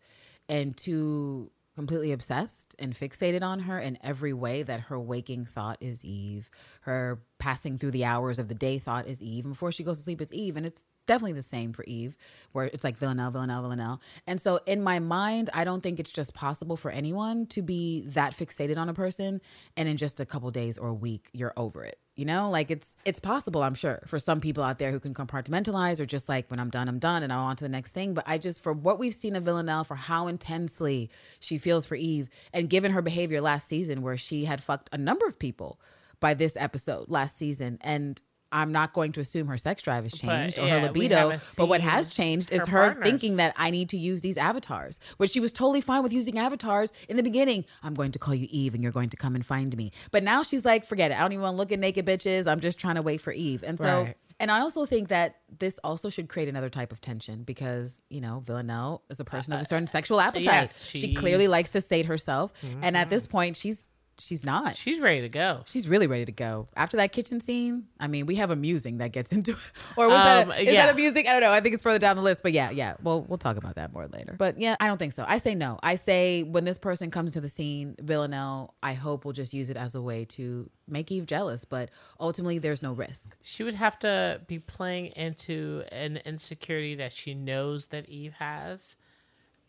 and too completely obsessed and fixated on her in every way that her waking thought is Eve, her passing through the hours of the day thought is Eve, and before she goes to sleep it's Eve, and it's definitely the same for Eve, where it's like Villanelle, Villanelle, Villanelle. And so in my mind, I don't think it's just possible for anyone to be that fixated on a person and in just a couple days or a week, you're over it. You know, like it's it's possible, I'm sure, for some people out there who can compartmentalize or just like when I'm done, I'm done and I'm on to the next thing. But I just for what we've seen of Villanelle, for how intensely she feels for Eve, and given her behavior last season where she had fucked a number of people by this episode last season. And I'm not going to assume her sex drive has changed or yeah, her libido. But what has changed is her partners. thinking that I need to use these avatars, which she was totally fine with using avatars in the beginning. I'm going to call you Eve and you're going to come and find me. But now she's like, forget it. I don't even want to look at naked bitches. I'm just trying to wait for Eve. And so, Right. and I also think that this also should create another type of tension because, you know, Villanelle is a person of a certain sexual appetite. yes, she clearly likes to sate herself. And at this point, she's she's not. She's ready to go. She's really ready to go. After that kitchen scene, I mean, we have a musing that gets into it. Or was that Um, a, is yeah. that? I don't know. I think it's further down the list. But yeah, yeah. Well, we'll talk about that more later. But yeah, I don't think so. I say no. I say when this person comes into the scene, Villanelle, I hope will just use it as a way to make Eve jealous. But ultimately, there's no risk. She would have to be playing into an insecurity that she knows that Eve has,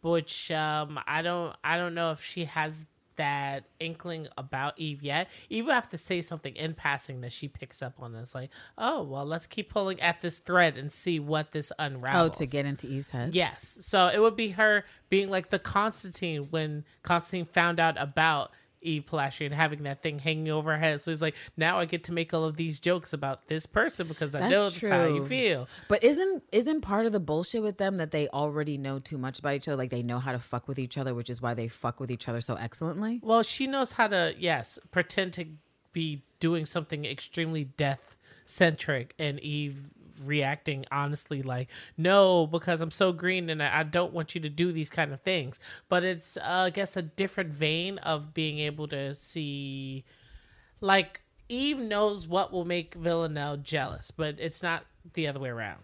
which um, I don't. I don't know if she has that inkling about Eve yet. Eve will have to say something in passing that she picks up on. It's like, oh well, let's keep pulling at this thread and see what this unravels. Oh, to get into Eve's head. Yes. So it would be her being like the Constantine when Constantine found out about Eve Polastri and having that thing hanging over her head. So he's like, now I get to make all of these jokes about this person because I That's know that's how you feel. But isn't isn't part of the bullshit with them that they already know too much about each other? Like they know how to fuck with each other, which is why they fuck with each other so excellently. Well, she knows how to, yes, pretend to be doing something extremely death centric and Eve reacting honestly like no because i'm so green and I, don't want you to do these kind of things but it's uh, i guess a different vein of being able to see like eve knows what will make villanelle jealous but it's not the other way around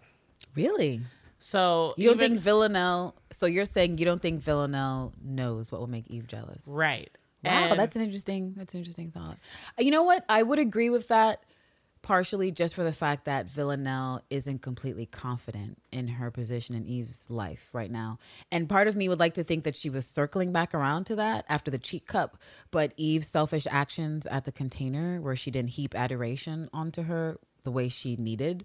Really? so You don't even- think Villanelle? So you're saying you don't think Villanelle knows what will make Eve jealous? right Wow, And- that's an interesting. That's an interesting thought. You know what? I would agree with that partially just for the fact that Villanelle isn't completely confident in her position in Eve's life right now. And part of me would like to think that she was circling back around to that after the cheat cup, but Eve's selfish actions at the container where she didn't heap adoration onto her the way she needed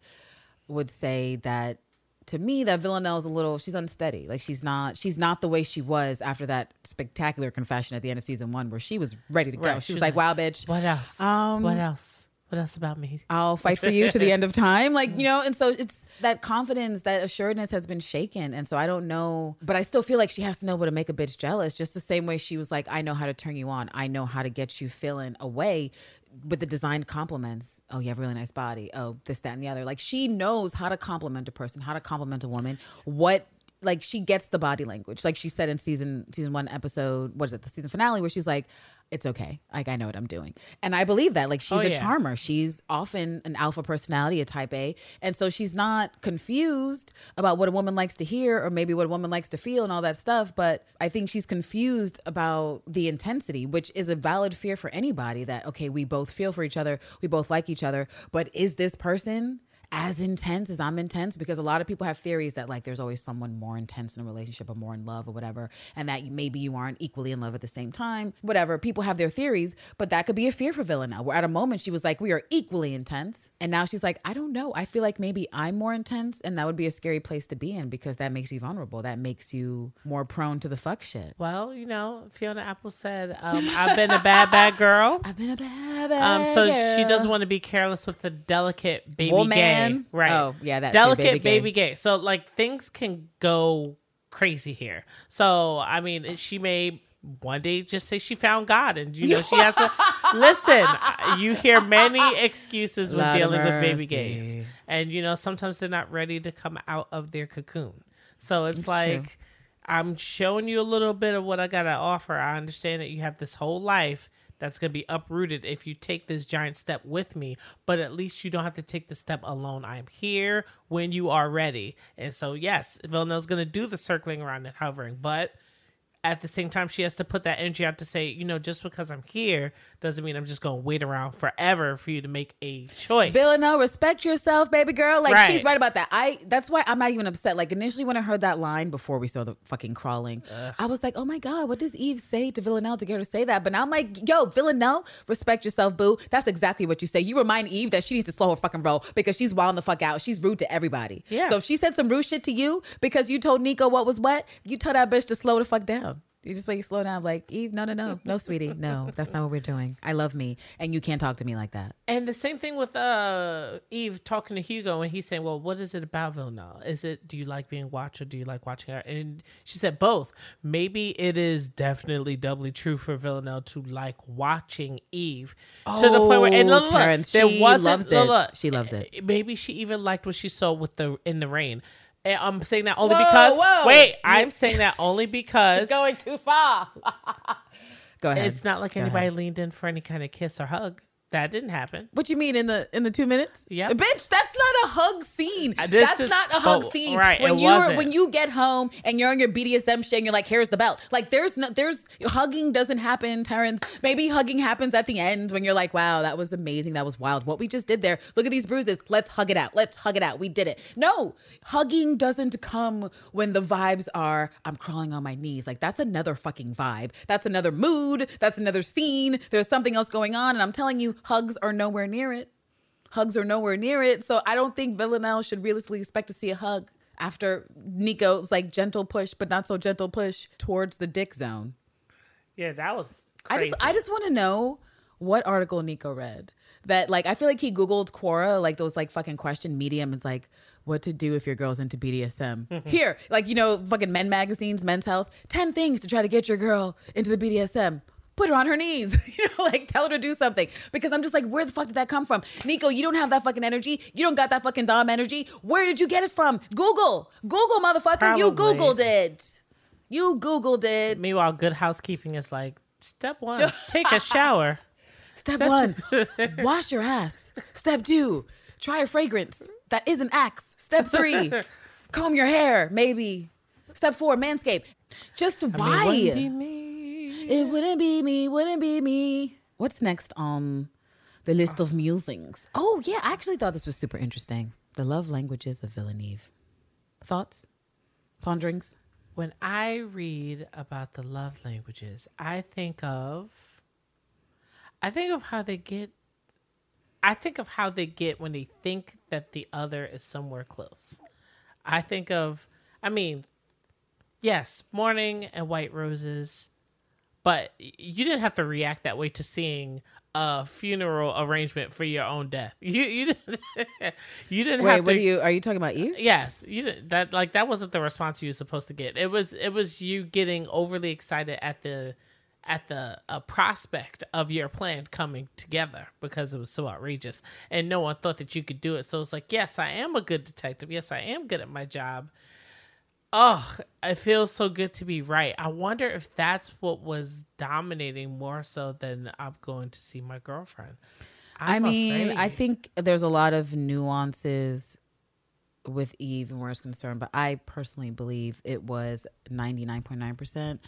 would say that to me that Villanelle's a little she's unsteady. Like she's not she's not the way she was after that spectacular confession at the end of season one where she was ready to go. Right, She was like, "Wow, bitch, What else? Um, what else? What else about me? I'll fight for you to the end of time. Like, you know, and so it's that confidence, that assuredness has been shaken. And so I don't know, but I still feel like she has to know what to make a bitch jealous, just the same way she was like, I know how to turn you on. I know how to get you feeling away with the designed compliments. Oh, you have a really nice body. Oh, this, that, and the other. Like she knows how to compliment a person, how to compliment a woman, what like she gets the body language. Like she said in season season one episode, what is it, the season finale, where she's like, It's okay. Like I know what I'm doing. And I believe that. Like she's Oh, a yeah. charmer. She's often an alpha personality, a type A. And so she's not confused about what a woman likes to hear or maybe what a woman likes to feel and all that stuff. But I think she's confused about the intensity, which is a valid fear for anybody that, okay, we both feel for each other, we both like each other, but is this person as intense as I'm intense because a lot of people have theories that like there's always someone more intense in a relationship or more in love or whatever, and that maybe you aren't equally in love at the same time. Whatever, people have their theories, but that could be a fear for Villanelle. Where at a moment she was like, "We are equally intense," and now she's like, "I don't know. I feel like maybe I'm more intense, and that would be a scary place to be in because that makes you vulnerable. That makes you more prone to the fuck shit." Well, you know, Fiona Apple said, um, "I've been a bad, bad girl." I've been a bad, bad Um, so she doesn't want to be careless with the delicate baby Woman. Right? Oh, yeah, that's it, delicate baby baby, gay. gay. So like things can go crazy here. So I mean, she may one day just say she found God, and you know she has to listen. You hear many excuses when Lord dealing with baby gays, and you know sometimes they're not ready to come out of their cocoon. So it's, like. I'm showing you a little bit of what I got to offer. I understand that you have this whole life that's going to be uprooted if you take this giant step with me, but at least you don't have to take the step alone. I'm here when you are ready. And so, yes, Villanelle's going to do the circling around and hovering, but at the same time, she has to put that energy out to say, you know, just because I'm here doesn't mean I'm just going to wait around forever for you to make a choice. Villanelle, respect yourself, baby girl. Like Right. she's right about that. I that's why I'm not even upset. Like initially when I heard that line before we saw the fucking crawling, I was like, oh my God, what does Eve say to Villanelle to get her to say that? But now I'm like, yo, Villanelle, respect yourself, boo. That's exactly what you say. You remind Eve that she needs to slow her fucking roll because she's wilding the fuck out. She's rude to everybody. Yeah. So if she said some rude shit to you because you told Niko what was what, you tell that bitch to slow the fuck down. You just like you slow down, like Eve. No, no, no, no, sweetie, no. That's not what we're doing. I love me, and you can't talk to me like that. And the same thing with uh Eve talking to Hugo and he's saying, Well, what is it about Villanelle? Is it do you like being watched or do you like watching her? And she said both. Maybe it is definitely doubly true for Villanelle to like watching Eve to the point where and Oh, look, look, there she wasn't loves it. look, She loves it. Maybe she even liked what she saw with the in the rain. And I'm saying that only Whoa, because whoa. wait, I'm saying that only because Going too far. Go ahead. it's not like Go anybody ahead. leaned in for any kind of kiss or hug. That didn't happen. What you mean in the in the two minutes? Yeah, bitch, that's not a hug scene. Uh, That's is- not a hug oh, scene. right, When you wasn't. when you get home and you're on your BDSM shit and you're like, here's the belt. Like there's no there's hugging doesn't happen, Terrance. Maybe hugging happens at the end when you're like, wow, that was amazing. That was wild. What we just did there. Look at these bruises. Let's hug it out. Let's hug it out. We did it. No, hugging doesn't come when the vibes are I'm crawling on my knees. Like that's another fucking vibe. That's another mood. That's another scene. There's something else going on. And I'm telling you, hugs are nowhere near it. Hugs are nowhere near it. So I don't think Villanelle should realistically expect to see a hug after Niko's like gentle push, but not so gentle push towards the dick zone. Yeah, that was I just I just want to know what article Niko read. That like I feel like he googled Quora like those like fucking question medium. It's like what to do if your girl's into BDSM. Here, like you know, fucking men magazines, Men's Health, ten things to try to get your girl into the BDSM. Put her on her knees, you know, like tell her to do something. Because I'm just like, where the fuck did that come from, Niko? You don't have that fucking energy. You don't got that fucking dom energy. Where did you get it from? Google, Google, motherfucker. You googled it. You googled it. Meanwhile, good housekeeping is like step one: take a shower. Step Step one, wash your ass. Step two, try a fragrance that isn't Axe. Step three, comb your hair, maybe. Step four, manscape. Just why? Wouldn't be me. It wouldn't be me, wouldn't be me. What's next on the list of musings? Oh, yeah, I actually thought this was super interesting. The love languages of Villaneve. Thoughts? Ponderings? When I read about the love languages, I think of I think of how they get I think of how they get when they think that the other is somewhere close. I think of, I mean, yes, morning and white roses, but you didn't have to react that way to seeing a funeral arrangement for your own death. You you didn't you didn't Wait, have what to. are you? Are you talking about Eve? Yes, you didn't, that like that wasn't the response you were supposed to get. It was it was you getting overly excited at the at the uh, prospect of your plan coming together because it was so outrageous and no one thought that you could do it. So it's like, yes, I am a good detective. Yes, I am good at my job. Oh, it feels so good to be right. I wonder if that's what was dominating more so than I'm going to see my girlfriend. I I'm mean, I think there's a lot of nuances with Eve and where it's concerned, but I personally believe it was 99.9%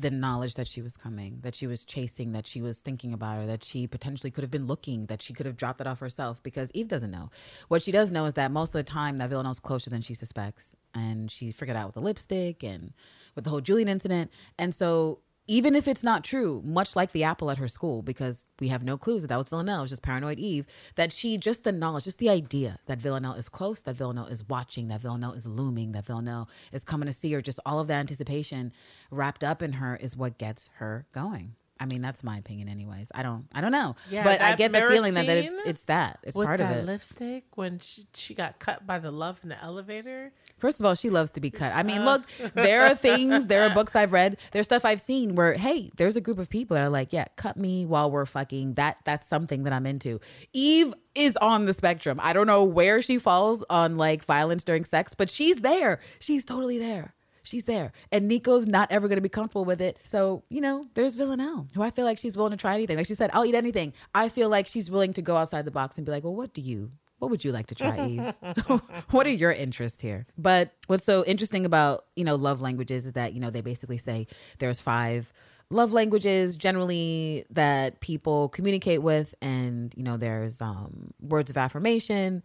the knowledge that she was coming, that she was chasing, that she was thinking about her, that she potentially could have been looking, that she could have dropped it off herself because Eve doesn't know. What she does know is that most of the time that villain Villanelle's closer than she suspects. And she figured out with the lipstick and with the whole Julian incident. And so even if it's not true, much like the apple at her school, because we have no clues that that was Villanelle, it was just paranoid Eve, that she just the knowledge, just the idea that Villanelle is close, that Villanelle is watching, that Villanelle is looming, that Villanelle is coming to see her, just all of that anticipation wrapped up in her is what gets her going. I mean, that's my opinion, anyways. I don't, I don't know, Yeah, but I get the feeling that, that it's it's that it's part of it. lipstick when she, she got cut by the love in the elevator. First of all, she loves to be cut. I Uh. mean, look, there are things, there are books I've read, there's stuff I've seen where, hey, there's a group of people that are like, yeah, cut me while we're fucking. That that's something that I'm into. Eve is on the spectrum. I don't know where she falls on like violence during sex, but she's there. She's totally there. She's there. And Niko's not ever going to be comfortable with it. So, you know, there's Villanelle, who I feel like she's willing to try anything. Like she said, I'll eat anything. I feel like she's willing to go outside the box and be like, well, what do you what would you like to try, Eve? what are your interests here? But what's so interesting about, you know, love languages is that, you know, they basically say there's five love languages generally that people communicate with and, you know, there's um words of affirmation,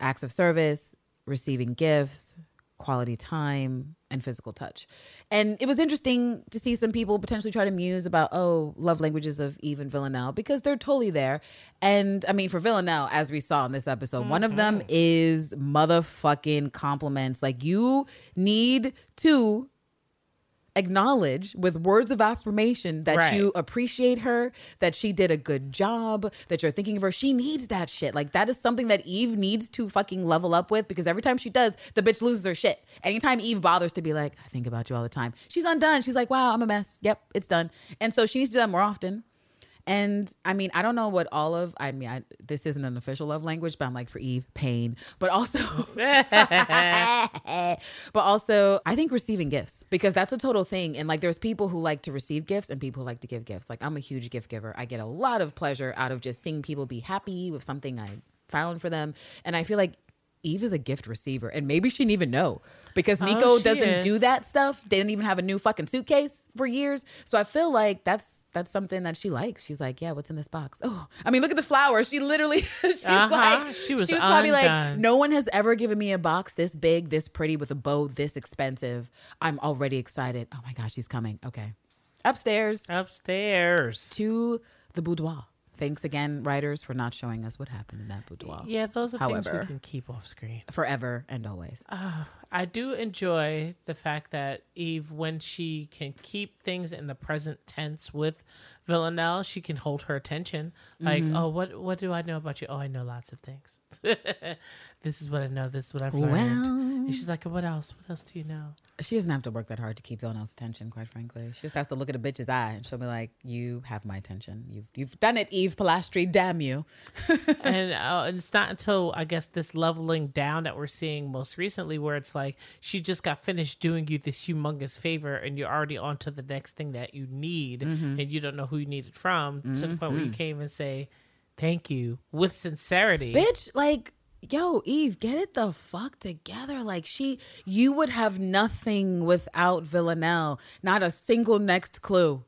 acts of service, receiving gifts, quality time, and physical touch. And it was interesting to see some people potentially try to muse about, oh, love languages of Eve and Villanelle because they're totally there. And I mean, for Villanelle, as we saw in this episode, one of them mm-hmm. is motherfucking compliments. Like, you need to acknowledge with words of affirmation that Right. you appreciate her, that she did a good job, that you're thinking of her. She needs that shit. Like that is something that Eve needs to fucking level up with because every time she does, the bitch loses her shit. Anytime Eve bothers to be like, I think about you all the time, she's undone. She's like, wow, I'm a mess. Yep, it's done. And so she needs to do that more often. And I mean, I don't know what all of, I mean, I, this isn't an official love language, but I'm like for Eve, pain, but also, but also I think receiving gifts because that's a total thing. And like, there's people who like to receive gifts and people who like to give gifts. Like, I'm a huge gift giver. I get a lot of pleasure out of just seeing people be happy with something I found for them. And I feel like Eve is a gift receiver, and maybe she didn't even know because Niko Oh, doesn't do that stuff. They didn't even have a new fucking suitcase for years. So I feel like that's that's something that she likes. She's like, yeah, what's in this box? Oh, I mean, look at the flowers. She literally, she's Uh-huh. like, She was probably like, no one has ever given me a box this big, this pretty, with a bow this expensive. I'm already excited. Oh my gosh, she's coming. Okay, upstairs Upstairs. to the boudoir. Thanks again, writers, for not showing us what happened in that boudoir. Yeah, those are things we can keep off screen. Forever and always. Ah, I do enjoy the fact that Eve, when she can keep things in the present tense with Villanelle, she can hold her attention. Like, Mm-hmm. oh, what what do I know about you? Oh, I know lots of things. this is what I know. This is what I've learned. Well- and she's like, what else? What else do you know? She doesn't have to work that hard to keep Villanelle's attention, quite frankly. She just has to look at a bitch's eye and she'll be like, You have my attention. You've you've done it, Eve Polastri, damn you. and, uh, and it's not until I guess this leveling down that we're seeing most recently, where it's like she just got finished doing you this humongous favor, and you're already on to the next thing that you need, Mm-hmm. and you don't know who you need it from. To the point where you mm-hmm. can't even say thank you with sincerity. Bitch, like, yo, Eve, get it the fuck together. Like she you would have nothing without Villanelle. Not a single next clue.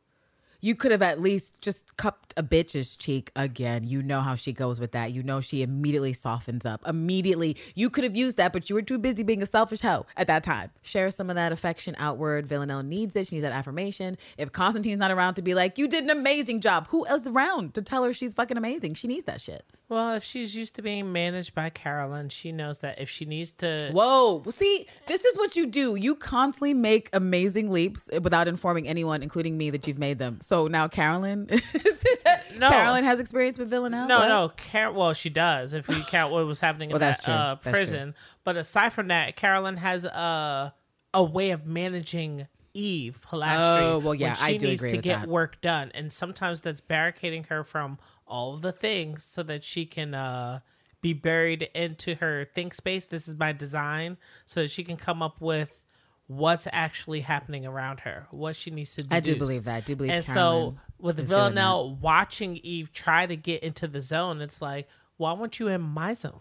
You could have at least just cupped a bitch's cheek again. You know how she goes with that. You know she immediately softens up. Immediately. You could have used that, but you were too busy being a selfish hoe at that time. Share some of that affection outward. Villanelle needs it. She needs that affirmation. If Constantine's not around to be like, you did an amazing job, who else is around to tell her she's fucking amazing? She needs that shit. Well, if she's used to being managed by Carolyn, she knows that if she needs to. Whoa. See, this is what you do. You constantly make amazing leaps without informing anyone, including me, that you've made them. So now Carolyn, No. Carolyn has experience with Villanelle. No, What? no, Car- well, she does if we count what was happening in Well, that's that uh, prison. But aside from that, Carolyn has a a way of managing Eve Polastri. Oh, well, yeah, she I do needs agree to with get that. work done, and sometimes that's barricading her from all the things so that she can uh, be buried into her think space. This is my design, so that she can come up with what's actually happening around her, what she needs to do. I do believe that. I do believe And Carolyn so with Villanelle watching Eve try to get into the zone, it's like, why won't you in my zone?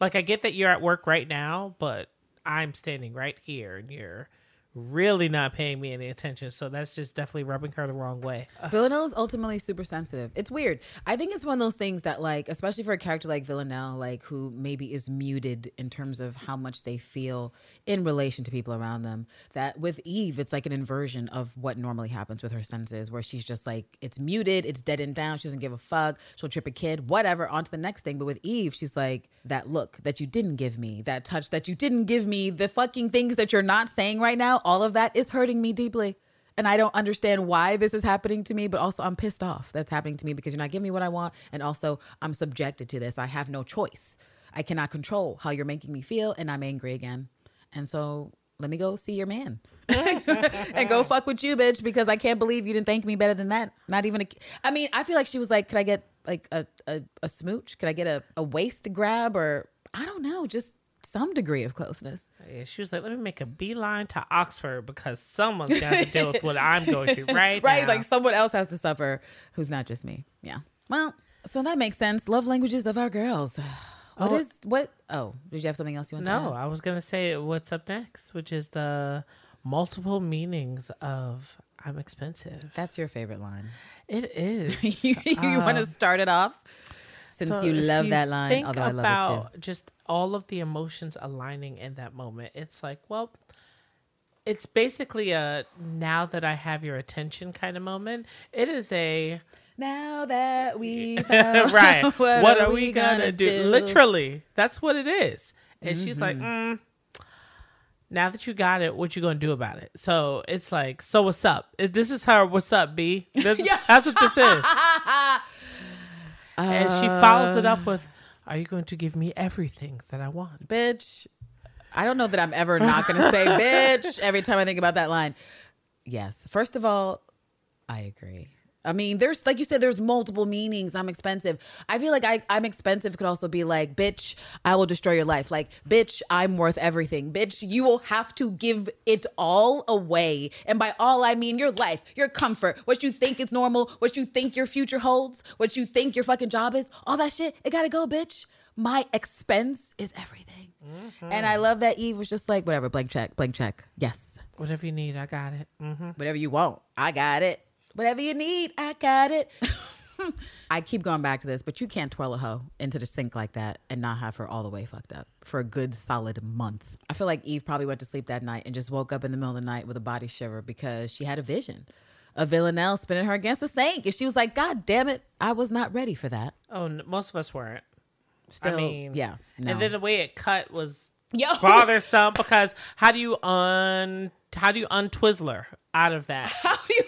Like I get that you're at work right now, but I'm standing right here and you're really not paying me any attention. So that's just definitely rubbing her the wrong way. Villanelle is ultimately super sensitive. It's weird. I think it's one of those things that, like, especially for a character like Villanelle, like who maybe is muted in terms of how much they feel in relation to people around them. That with Eve, it's like an inversion of what normally happens with her senses, where she's just like, it's muted, it's deadened down. She doesn't give a fuck. She'll trip a kid, whatever. On to the next thing. But with Eve, she's like, that look that you didn't give me, that touch that you didn't give me, the fucking things that you're not saying right now. All of that is hurting me deeply. And I don't understand why this is happening to me, but also I'm pissed off that's happening to me because you're not giving me what I want. And also, I'm subjected to this. I have no choice. I cannot control how you're making me feel, and I'm angry again. And so, let me go see your man and go fuck with you, bitch, because I can't believe you didn't thank me better than that. Not even a. I mean, I feel like she was like, could I get like a, a, a smooch? Could I get a, a waist grab? Or I don't know, just some degree of closeness. Yeah, she was like, let me make a beeline to Oxford because someone's got to deal with what I'm going through right right now. like someone else has to suffer who's not just me yeah well so that makes sense love languages of our girls What Oh. is what oh did you have something else you want to No? I was gonna say what's up next, which is the multiple meanings of "I'm expensive." that's your favorite line It is. you, want to Um, start it off since so you love you that line although i love it too Just all of the emotions aligning in that moment. It's like, well, it's basically a now that I have your attention kind of moment. It is a now that we right. what, what, are, we gonna, do? Literally, that's what it is. And she's like, Mm-hmm. mm, now that you got it, what you gonna do about it? So it's like, so what's up? This is her. What's up, B? This, That's what this is. and she follows it Uh. up with, "Are you going to give me everything that I want?" bitch i don't know that i'm ever not gonna say bitch every time i think about that line yes first of all i agree I mean, there's like you said, there's multiple meanings. I'm expensive. I feel like I, I'm expensive could also be like, bitch, I will destroy your life. Like, bitch, I'm worth everything. Bitch, you will have to give it all away. And by all, I mean your life, your comfort, what you think is normal, what you think your future holds, what you think your fucking job is, all that shit. It gotta go, bitch. My expense is everything. And I love that Eve was just like, whatever, blank check, blank check. Yes. Whatever you need, I got it. hmm Whatever you want, I got it. Whatever you need, I got it. I keep going back to this, but you can't twirl a hoe into the sink like that and not have her all the way fucked up for a good solid month. I feel like Eve probably went to sleep that night and just woke up in the middle of the night with a body shiver because she had a vision of Villanelle spinning her against the sink. And she was like, God damn it, I was not ready for that. Oh, n- most of us weren't. Still, I mean, yeah. No. And then the way it cut was Yo. bothersome because how do you un how do you untwizzler out of that? how do you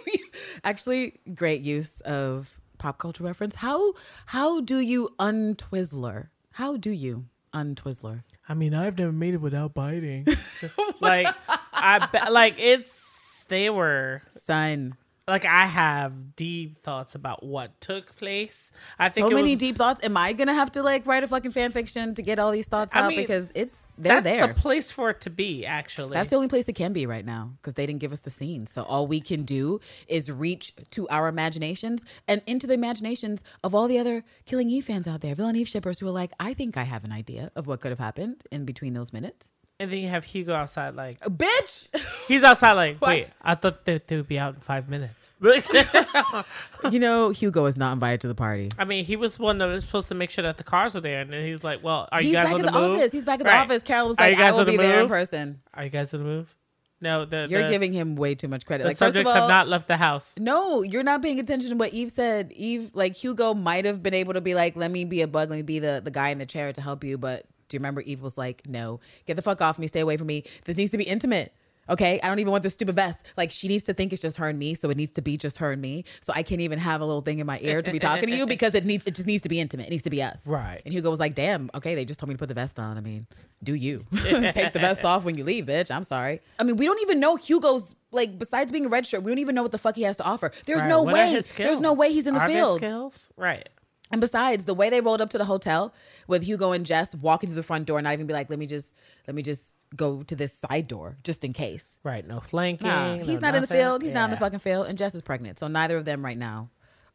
actually great use of pop culture reference. How how do you untwizzler? How do you untwizzler? I mean, I've never made it without biting. like I like it's they were. Son like I have deep thoughts about what took place. I think so many was, deep thoughts am i gonna have to like write a fucking fan fiction to get all these thoughts I out mean, because it's they're that's there the place for it to be. Actually, that's the only place it can be right now because they didn't give us the scene. So all we can do is reach to our imaginations and into the imaginations of all the other Killing Eve fans out there, Villaneve shippers who are like, I think I have an idea of what could have happened in between those minutes. And then you have Hugo outside like Bitch, he's outside like wait I thought that they would be out in five minutes. you know Hugo is not invited to the party. I mean, he was one that was supposed to make sure that the cars were there, and then he's like, "Well, are you He's guys back on in the, the move?" office. He's back in the Right. office. Carol was Are you like, I guys will on the be there in move? person. Are you guys on the move? No, the You're the, giving him way too much credit. the like, first of all, have not left the house. No, you're not paying attention to what Eve said. Eve, like Hugo, might have been able to be like, "Let me be a bug. Let me be the the guy in the chair to help you." But do you remember Eve was like, "No, get the fuck off me. Stay away from me. This needs to be intimate." Okay, I don't even want this stupid vest. Like she needs to think it's just her and me, so it needs to be just her and me. So I can't even have a little thing in my ear to be talking to you because it needs it just needs to be intimate. It needs to be us. Right. And Hugo was like, "Damn, okay, they just told me to put the vest on. I mean, do you take the vest off when you leave, bitch? I'm sorry. I mean, we don't even know Hugo's like besides being a red shirt, we don't even know what the fuck he has to offer. There's Right. no What are way. his There's no way he's in the Are field. skills? Right. And besides, the way they rolled up to the hotel with Hugo and Jess walking through the front door, not even be like, "Let me just, let me just go to this side door just in case." Right. No flanking. Nah, no he's not in the field. He's not in the fucking field. And Jess is pregnant, so neither of them right now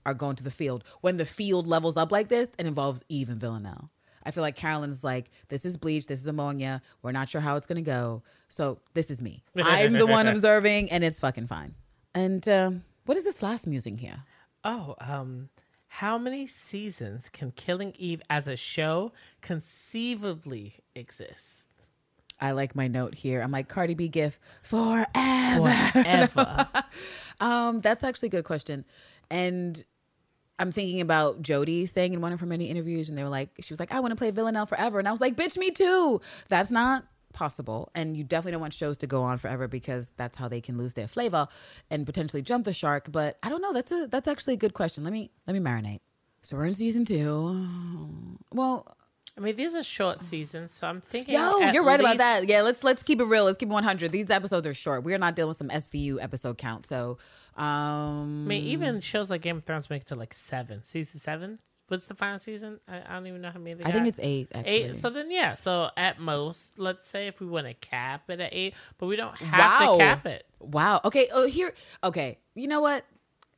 are going to the field. When the field levels up like this, it involves Eve and Villanelle. I feel like Carolyn's like, "This is bleach. This is ammonia. We're not sure how it's gonna go. So this is me. I'm the one observing, and it's fucking fine." And um, what is this last musing here? Oh, um, how many seasons can Killing Eve as a show conceivably exist? I like my note here. I'm like Cardi B gif forever. Ever. Um, that's actually a good question. And I'm thinking about Jodie saying in one of her many interviews, and they were like, she was like, I want to play Villanelle forever. And I was like, bitch, me too. That's not possible. And you definitely don't want shows to go on forever because that's how they can lose their flavor and potentially jump the shark. But I don't know. That's a that's actually a good question. Let me let me marinate. So we're in season two. Well, I mean, these are short seasons, so I'm thinking. Yo, you're right about that. Yeah, let's let's keep it real. Let's keep it 100. These episodes are short. We are not dealing with some SVU episode count. So, um, I mean, even shows like Game of Thrones make it to like seven. Season seven. What's the final season? I, I don't even know how many. I think it's eight. Actually, Eight. So then, yeah. So at most, let's say if we want to cap it at eight, but we don't have wow, to cap it. Wow. Okay. Oh, here. Okay. You know what?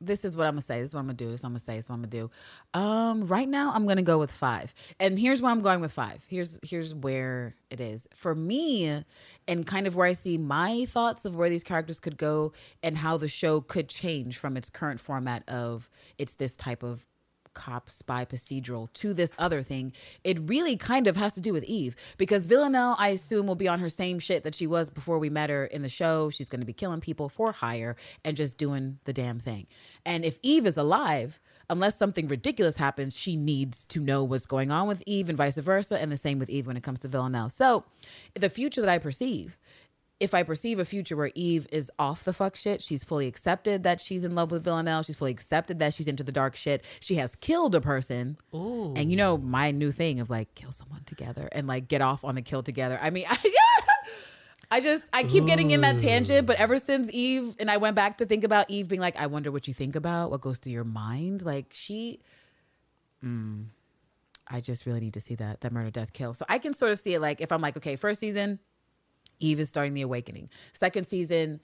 This is what I'm gonna say. This is what I'm gonna do. This is what I'm gonna say. This is what I'm gonna do. Um, right now I'm gonna go with five. And here's why I'm going with five. Here's here's where it is for me, and kind of where I see my thoughts of where these characters could go and how the show could change from its current format of it's this type of cop spy procedural to this other thing, it really kind of has to do with Eve because Villanelle, I assume, will be on her same shit that she was before we met her in the show. She's going to be killing people for hire and just doing the damn thing. And if Eve is alive, unless something ridiculous happens, she needs to know what's going on with Eve and vice versa. And the same with Eve when it comes to Villanelle. So the future that I perceive if I perceive a future where Eve is off the fuck shit, she's fully accepted that she's in love with Villanelle, she's fully accepted that she's into the dark shit, she has killed a person. And you know, my new thing of like kill someone together and like get off on the kill together. I mean, I, I just I keep getting in that tangent, but ever since Eve and I went back to think about Eve being like, I wonder what you think about, what goes through your mind. Like she mm, I just really need to see that that murder death kill. So I can sort of see it like if I'm like, okay, first season, Eve is starting the awakening. Second season,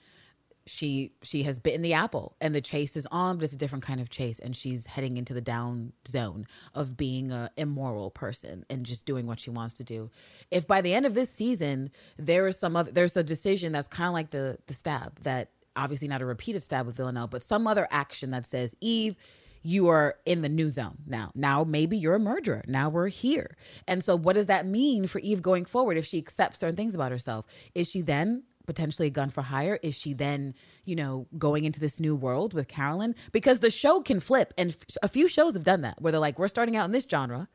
she she has bitten the apple and the chase is on, but it's a different kind of chase, and she's heading into the down zone of being a immoral person and just doing what she wants to do. If by the end of this season there is some other there's a decision that's kind of like the the stab that obviously not a repeated stab with Villanelle, but some other action that says Eve you are in the new zone now. Now, maybe you're a murderer. Now we're here. And so, what does that mean for Eve going forward if she accepts certain things about herself? Is she then potentially a gun for hire? Is she then, you know, going into this new world with Carolyn? Because the show can flip. And f- a few shows have done that where they're like, we're starting out in this genre.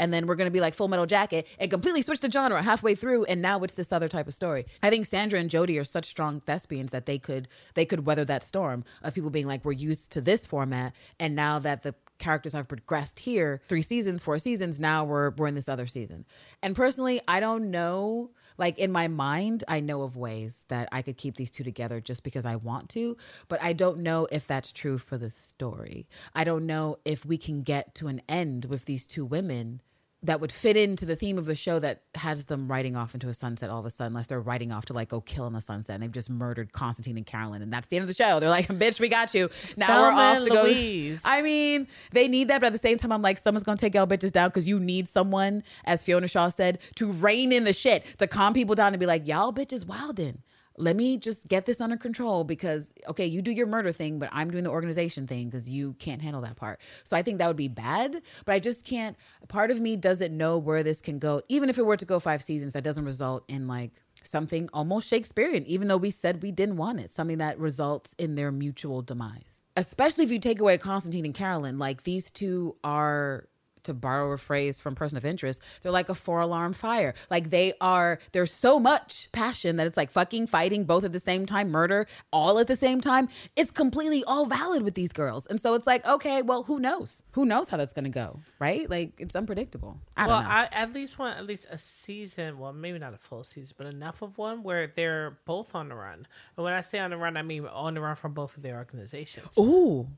And then we're going to be like Full Metal Jacket and completely switch the genre halfway through, and now it's this other type of story. I think Sandra and Jodie are such strong thespians that they could they could weather that storm of people being like, we're used to this format, and now that the characters have progressed here, three seasons, four seasons, now we're we're in this other season. And personally, I don't know. Like in my mind, I know of ways that I could keep these two together just because I want to, but I don't know if that's true for the story. I don't know if we can get to an end with these two women that would fit into the theme of the show that has them riding off into a sunset all of a sudden, unless they're riding off to like go kill in the sunset and they've just murdered Constantine and Carolyn, and that's the end of the show. They're like, "Bitch, we got you." Now Thelma we're off to go. I mean, they need that, but at the same time, I'm like, someone's gonna take y'all bitches down because you need someone, as Fiona Shaw said, to rein in the shit, to calm people down and be like, y'all bitches wildin'. Let me just get this under control because okay, you do your murder thing, but I'm doing the organization thing because you can't handle that part. So I think that would be bad, but I just can't. Part of me doesn't know where this can go. Even if it were to go five seasons, that doesn't result in like something almost Shakespearean, even though we said we didn't want it, something that results in their mutual demise. Especially if you take away Constantine and Carolyn, like these two are to borrow a phrase from person of interest, they're like a four alarm fire. Like they are, there's so much passion that it's like fucking fighting both at the same time, murder all at the same time. It's completely all valid with these girls. And so it's like, okay, well, who knows? Who knows how that's gonna go, right? Like it's unpredictable. I well, don't know. I at least want at least a season. Well, maybe not a full season, but enough of one where they're both on the run. And when I say on the run, I mean on the run from both of their organizations. Ooh,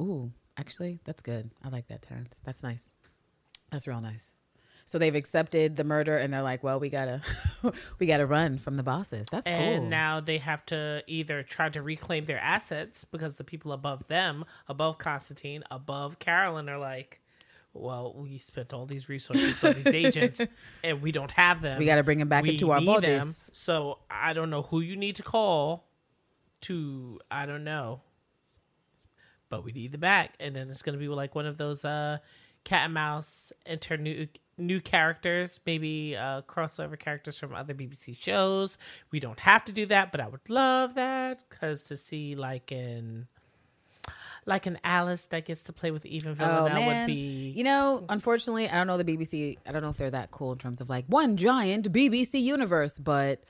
ooh, actually, that's good. I like that, Terrance. That's nice. That's real nice. So they've accepted the murder, and they're like, "Well, we gotta, we gotta run from the bosses." That's cool. And cool. now they have to either try to reclaim their assets because the people above them, above Constantine, above Carolyn, are like, well, we spent all these resources on these agents and we don't have them. We gotta bring them back We into our bodies. So I don't know who you need to call to, I don't know. But we need them back. And then it's to be like one of those uh, cat and mouse enter new new characters, maybe uh, crossover characters from other BBC shows. We don't have to do that, but I would love that because to see like in like an Alice that gets to play with Even Oh Villanelle man, would be you know, unfortunately, I don't know the BBC. I don't know if they're that cool in terms of like one giant BBC universe, but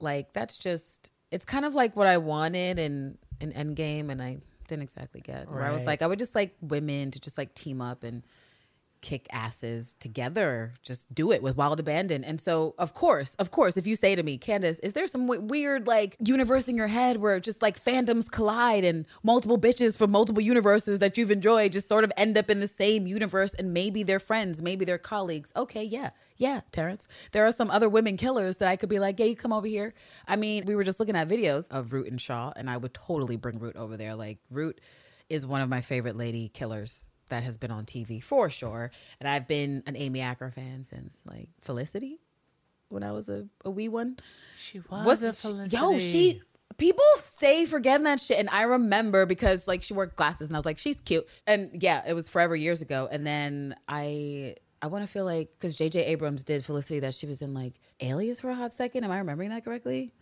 like that's just it's kind of like what I wanted in in Endgame, and I didn't exactly get. Where I was like, I would just like women to just like team up and kick asses together just do it with wild abandon. And so of course of course if you say to me candace is there some w- weird like universe in your head where just like fandoms collide and multiple bitches from multiple universes that you've enjoyed just sort of end up in the same universe and maybe they're friends maybe they're colleagues? Okay yeah yeah terrance. There are some other women killers that i could be like yeah you come over here. I mean we were just looking at videos of root and shaw and i would totally bring root over there. Like root is one of my favorite lady killers that has been on TV for sure. And I've been an Amy Acker fan since like Felicity when I was a, a wee one. she was Was a Felicity. yo, she people say forgetting that shit. And I remember because like she wore glasses and I was like, she's cute. And yeah, it was forever years ago. And then I I want to feel like because JJ Abrams did Felicity that she was in like Alias for a hot second. Am I remembering that correctly?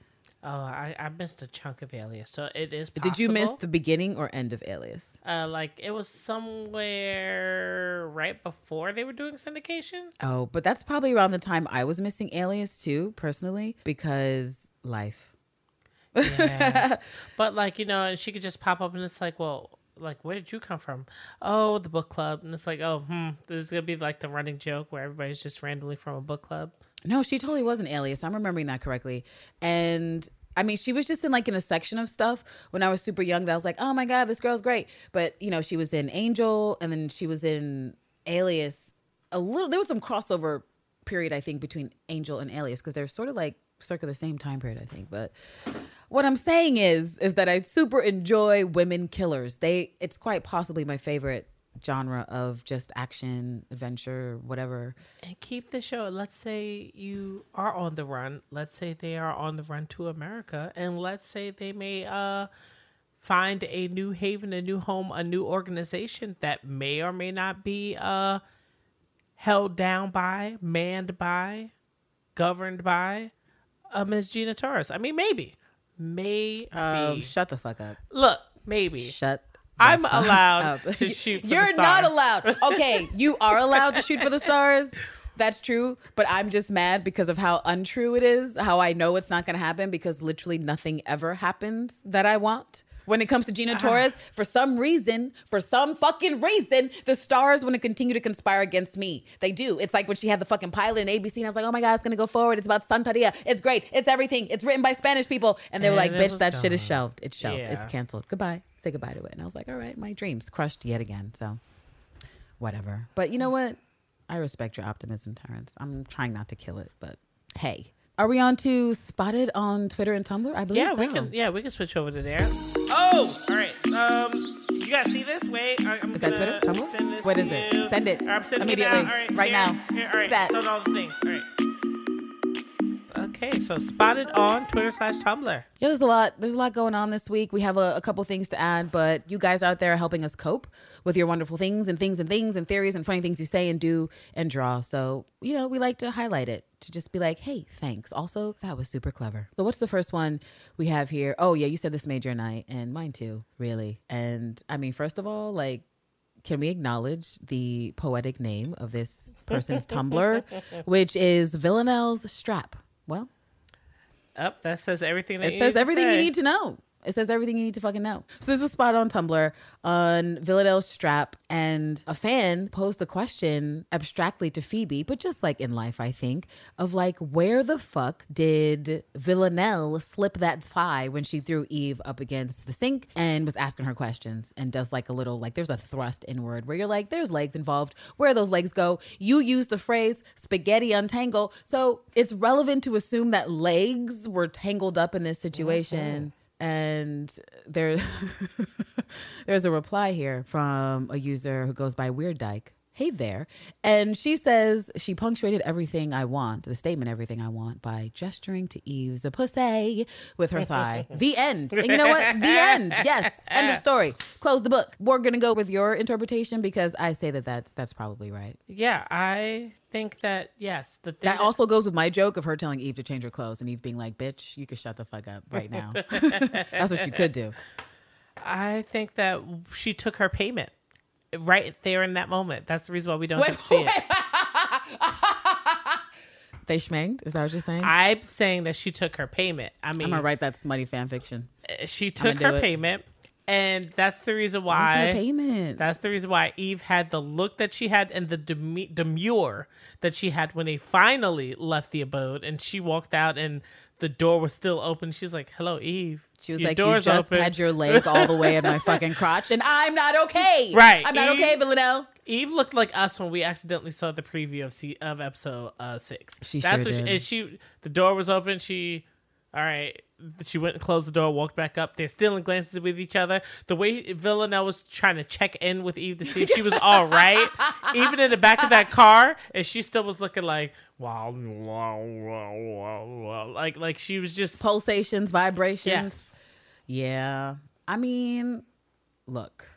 Oh, I, I missed a chunk of Alias, so it is. Did you miss the beginning or end of Alias? Uh, like it was somewhere right before they were doing syndication. Oh, but that's probably around the time I was missing Alias too, personally, because life. Yeah. but like you know, and she could just pop up, and it's like, well, like where did you come from? Oh, the book club, and it's like, oh, hmm, this is gonna be like the running joke where everybody's just randomly from a book club. No, she totally was an alias. I'm remembering that correctly. And I mean, she was just in like in a section of stuff when I was super young that I was like, oh my God, this girl's great. But, you know, she was in Angel and then she was in Alias. A little, there was some crossover period, I think, between Angel and Alias because they're sort of like circa the same time period, I think. But what I'm saying is, is that I super enjoy women killers. They, it's quite possibly my favorite genre of just action, adventure, whatever. And keep the show. Let's say you are on the run. Let's say they are on the run to America, and let's say they may uh find a new haven, a new home, a new organization that may or may not be uh held down by, manned by, governed by uh, Ms. Gina Torres. I mean, maybe, maybe. Um, shut the fuck up. Look, maybe. Shut. I'm allowed to shoot. For You're not allowed. Okay, you are allowed to shoot for the stars. That's true, but I'm just mad because of how untrue it is. How I know it's not going to happen because literally nothing ever happens that I want. When it comes to Ah. Gina Torres, for some reason, for some fucking reason, the stars want to continue to conspire against me. They do. It's like when she had the fucking pilot in ABC, and I was like, oh my God, it's going to go forward. It's about Santaria. It's great. It's everything. It's written by Spanish people. And they were And like, bitch, that shit is shelved. It's shelved. It's canceled. Goodbye. Say goodbye to it. And I was like, all right, my dreams crushed yet again. So whatever. But you know what? I respect your optimism, Terrance. I'm trying not to kill it, but hey. Are we on to Spotted on Twitter and Tumblr? I believe Yeah, so. we can. Yeah, we can switch over to there. Oh, all right. Um, you guys see this? Wait, I, I'm Is that Twitter? Tumblr? Send this What is it? you. Send it I'm sending immediately. It out. All right, Right here, now. Here, all right. Stat. Send all the things. All right. Okay, so spotted on Twitter slash Tumblr. Yeah, there's a lot. There's a lot going on this week. We have a, a couple things to add, but you guys out there are helping us cope with your wonderful things and things and things and theories and funny things you say and do and draw. So you know, we like to highlight it to just be like, hey, thanks. Also, that was super clever. So what's the first one we have here? Oh yeah, you said this made your night, and mine too, really. And I mean, first of all, like can we acknowledge the poetic name of this person's Tumblr, which is Villanelle's Strap? Well, Up, that says everything that it says everything you need to know. It says everything you need to fucking know. So there's a spot on Tumblr on Villanelle's strap, and a fan posed the question abstractly to Phoebe, but just like in life, I think, of like, where the fuck did Villanelle slip that thigh when she threw Eve up against the sink and was asking her questions and does like a little, like, there's a thrust inward where you're like, there's legs involved. Where those legs go? You use the phrase spaghetti untangle. So it's relevant to assume that legs were tangled up in this situation mm-hmm. And there there's a reply here from a user who goes by Weird Dyke. Hey there. And she says she punctuated everything I want, the statement everything I want, by gesturing to Eve's a pussy with her thigh. the end. And you know what? The end. Yes. End of story. Close the book. We're gonna go with your interpretation because I say that that's that's probably right. Yeah, I think that yes, the thing That also goes with my joke of her telling Eve to change her clothes and Eve being like, "Bitch, you could shut the fuck up right now." that's what you could do. I think that she took her payment right there in that moment. That's the reason why we don't Wait, get to see it. They schmanged? Is that what you're saying? I'm saying that she took her payment. I mean, I'm gonna write that smutty fan fiction. Uh, she took her it. payment, and that's the reason why. payment? That's the reason why Eve had the look that she had and the demi- demure that she had when they finally left the abode, and she walked out and the door was still open. She's like, "Hello, Eve." She was Your like, "You just open." had your leg all the way in my fucking crotch, and I'm not okay. Right. I'm not Eve- okay, Villanelle." Eve looked like us when we accidentally saw the preview of C- of episode uh, six. She That's sure what did. She, and she. The door was open. She, all right. She went and closed the door, walked back up. They're still in glances with each other. The way Villanelle was trying to check in with Eve to see if she was all right, even in the back of that car, and she still was looking like wow, wow, wow, wow, wow. like like she was just Pulsations, vibrations. yes. Yeah. I mean, look,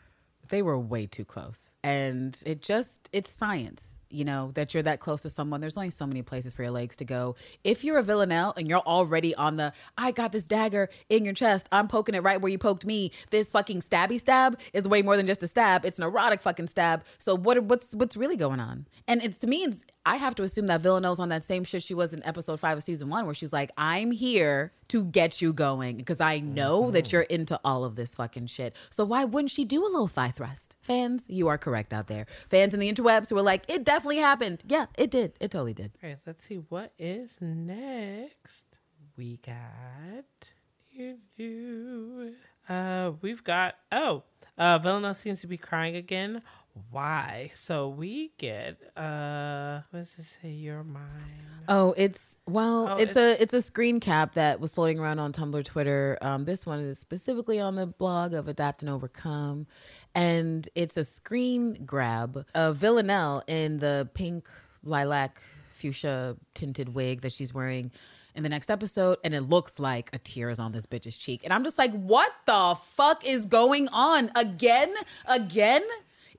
they were way too close. And it just, it's science, you know, that you're that close to someone. There's only so many places for your legs to go. If you're a Villanelle and you're already on the, I got this dagger in your chest, I'm poking it right where you poked me. This fucking stabby stab is way more than just a stab. It's an erotic fucking stab. So what? what's what's really going on? And it's to me, it's, I have to assume that Villanelle's on that same shit she was in episode five of season one, where she's like, I'm here to get you going because I know that mm-hmm. you're into all of this fucking shit. So why wouldn't she do a little thigh thrust? Fans, you are correct out there. Fans in the interwebs who are like, it definitely happened. Yeah, it did. It totally did. All right, let's see what is next. We got uh we've got oh uh Villanelle seems to be crying again. Why? So we get uh what does it say? You're mine. Oh, it's well, Oh, it's, it's- a it's a screen cap that was floating around on Tumblr, Twitter. Um, this one is specifically on the blog of Adapt and Overcome, and it's a screen grab of Villanelle in the pink lilac fuchsia tinted wig that she's wearing in the next episode, and it looks like a tear is on this bitch's cheek, and I'm just like, what the fuck is going on again, again,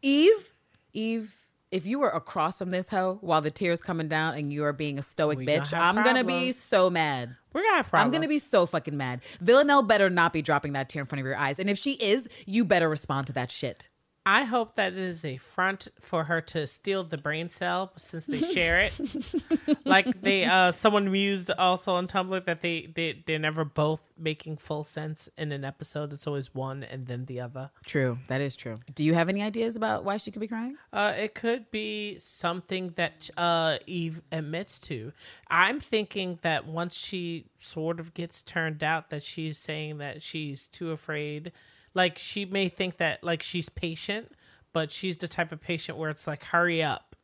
Eve, Eve. If you were across from this hoe while the tears coming down and you are being a stoic We bitch, I'm gonna be so mad. We're gonna have problems. I'm gonna be so fucking mad. Villanelle better not be dropping that tear in front of your eyes. And if she is, you better respond to that shit. I hope that it is a front for her to steal the brain cell since they share it. like they uh someone mused also on Tumblr that they, they they're never both making full sense in an episode. It's always one and then the other. True. That is true. Do you have any ideas about why she could be crying? Uh, it could be something that uh, Eve admits to. I'm thinking that once she sort of gets turned out, that she's saying that she's too afraid. Like she may think that like she's patient, but she's the type of patient where it's like hurry up.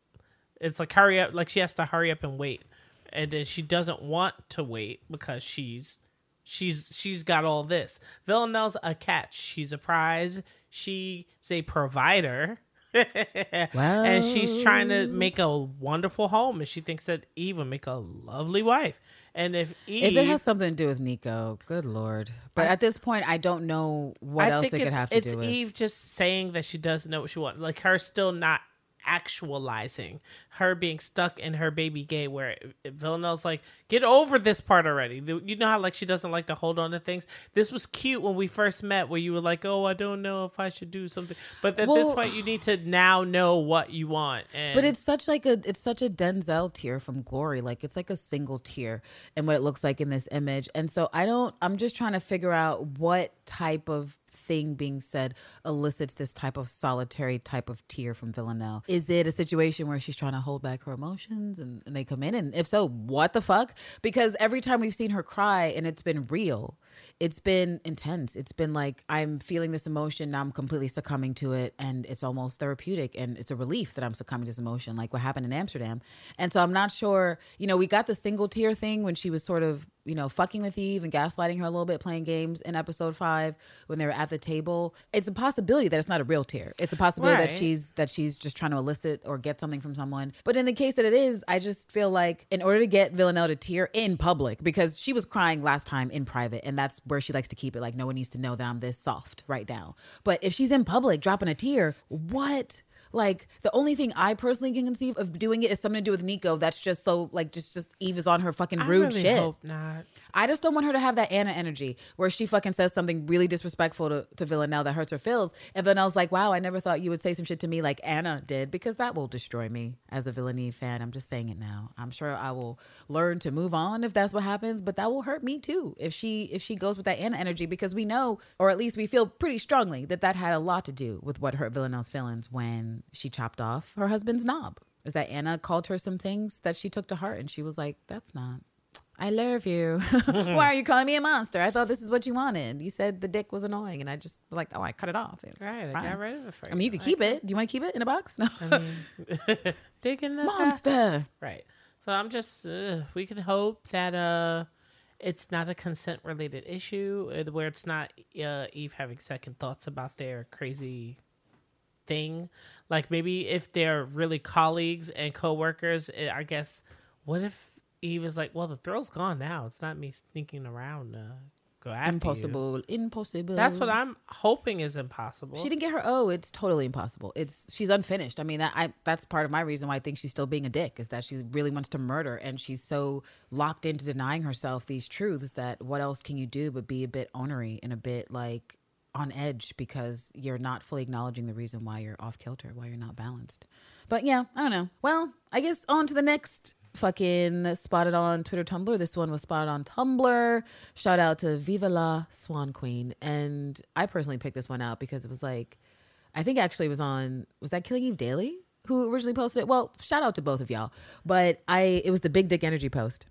It's like hurry up. Like she has to hurry up and wait, and then she doesn't want to wait because she's she's she's got all this. Villanelle's a catch. She's a prize. She's a provider. and she's trying to make a wonderful home and she thinks that eve will make a lovely wife And if Eve, If it has something to do with Niko, good lord. But at this point, I don't know what else it could have to do with. It's Eve just saying that she doesn't know what she wants. Like her still not actualizing her being stuck in her baby gay where Villanelle's like, get over this part already. You know how like she doesn't like to hold on to things. This was cute when we first met where you were like, oh, I don't know if I should do something. But at this point, you need to now know what you want. And But it's such like a it's such a Denzel tear from Glory. Like it's like a single tear and what it looks like in this image. And so I don't I'm just trying to figure out what type of thing being said elicits this type of solitary type of tear from Villanelle. Is it a situation where she's trying to hold back her emotions and, and they come in? And if so, what the fuck? Because every time we've seen her cry and it's been real, it's been intense. It's been like I'm feeling this emotion, now I'm completely succumbing to it, and it's almost therapeutic and it's a relief that I'm succumbing to this emotion, like what happened in Amsterdam. And so I'm not sure, you know, we got the single tear thing when she was sort of, you know, fucking with Eve and gaslighting her a little bit, playing games in episode five when they were at the table. It's a possibility that it's not a real tear. It's a possibility that she's that she's just trying to elicit or get something from someone. But in the case that it is, I just feel like in order to get Villanelle to tear in public, because she was crying last time in private, and that's where she likes to keep it. Like no one needs to know that I'm this soft right now. But if she's in public dropping a tear, what? Like the only thing I personally can conceive of doing it is something to do with Niko. That's just so like just just Eve is on her fucking rude I really shit. hope not. I just don't want her to have that Anna energy where she fucking says something really disrespectful to, to Villanelle that hurts her feels. And Villanelle's like, wow, I never thought you would say some shit to me like Anna did because that will destroy me as a Villanelle fan. I'm just saying it now. I'm sure I will learn to move on if that's what happens, but that will hurt me too if she if she goes with that Anna energy because we know, or at least we feel pretty strongly that that had a lot to do with what hurt Villanelle's feelings when she chopped off her husband's knob. Is that Anna called her some things that she took to heart and she was like, that's not I love you. Why are you calling me a monster? I thought this is what you wanted. You said the dick was annoying, and I just like, oh, I cut it off. It's Right, I got rid of it for I mean, you could I keep it. Do you want to keep it in a box? No, Dig in the monster. Right. So I'm just uh, we can hope that uh it's not a consent related issue uh, where it's not uh, Eve having second thoughts about their crazy thing. Like maybe if they're really colleagues and coworkers, uh, I guess what if Eve is like, well, the thrill's gone now. It's not me sneaking around to go after you. Impossible. Impossible. That's what I'm hoping is impossible. She didn't get her O. It's totally impossible. It's she's unfinished. I mean, that, I that's part of my reason why I think she's still being a dick is that she really wants to murder, and she's so locked into denying herself these truths that what else can you do but be a bit ornery and a bit like on edge because you're not fully acknowledging the reason why you're off kilter, why you're not balanced. But yeah, I don't know. Well, I guess on to the next fucking spotted on Twitter, Tumblr. This one was spotted on Tumblr. Shout out to Viva la Swan Queen. And I personally picked this one out because it was like, I think actually it was on, was that Killing Eve Daily who originally posted it? Well, shout out to both of y'all. But I, it was the Big Dick Energy post.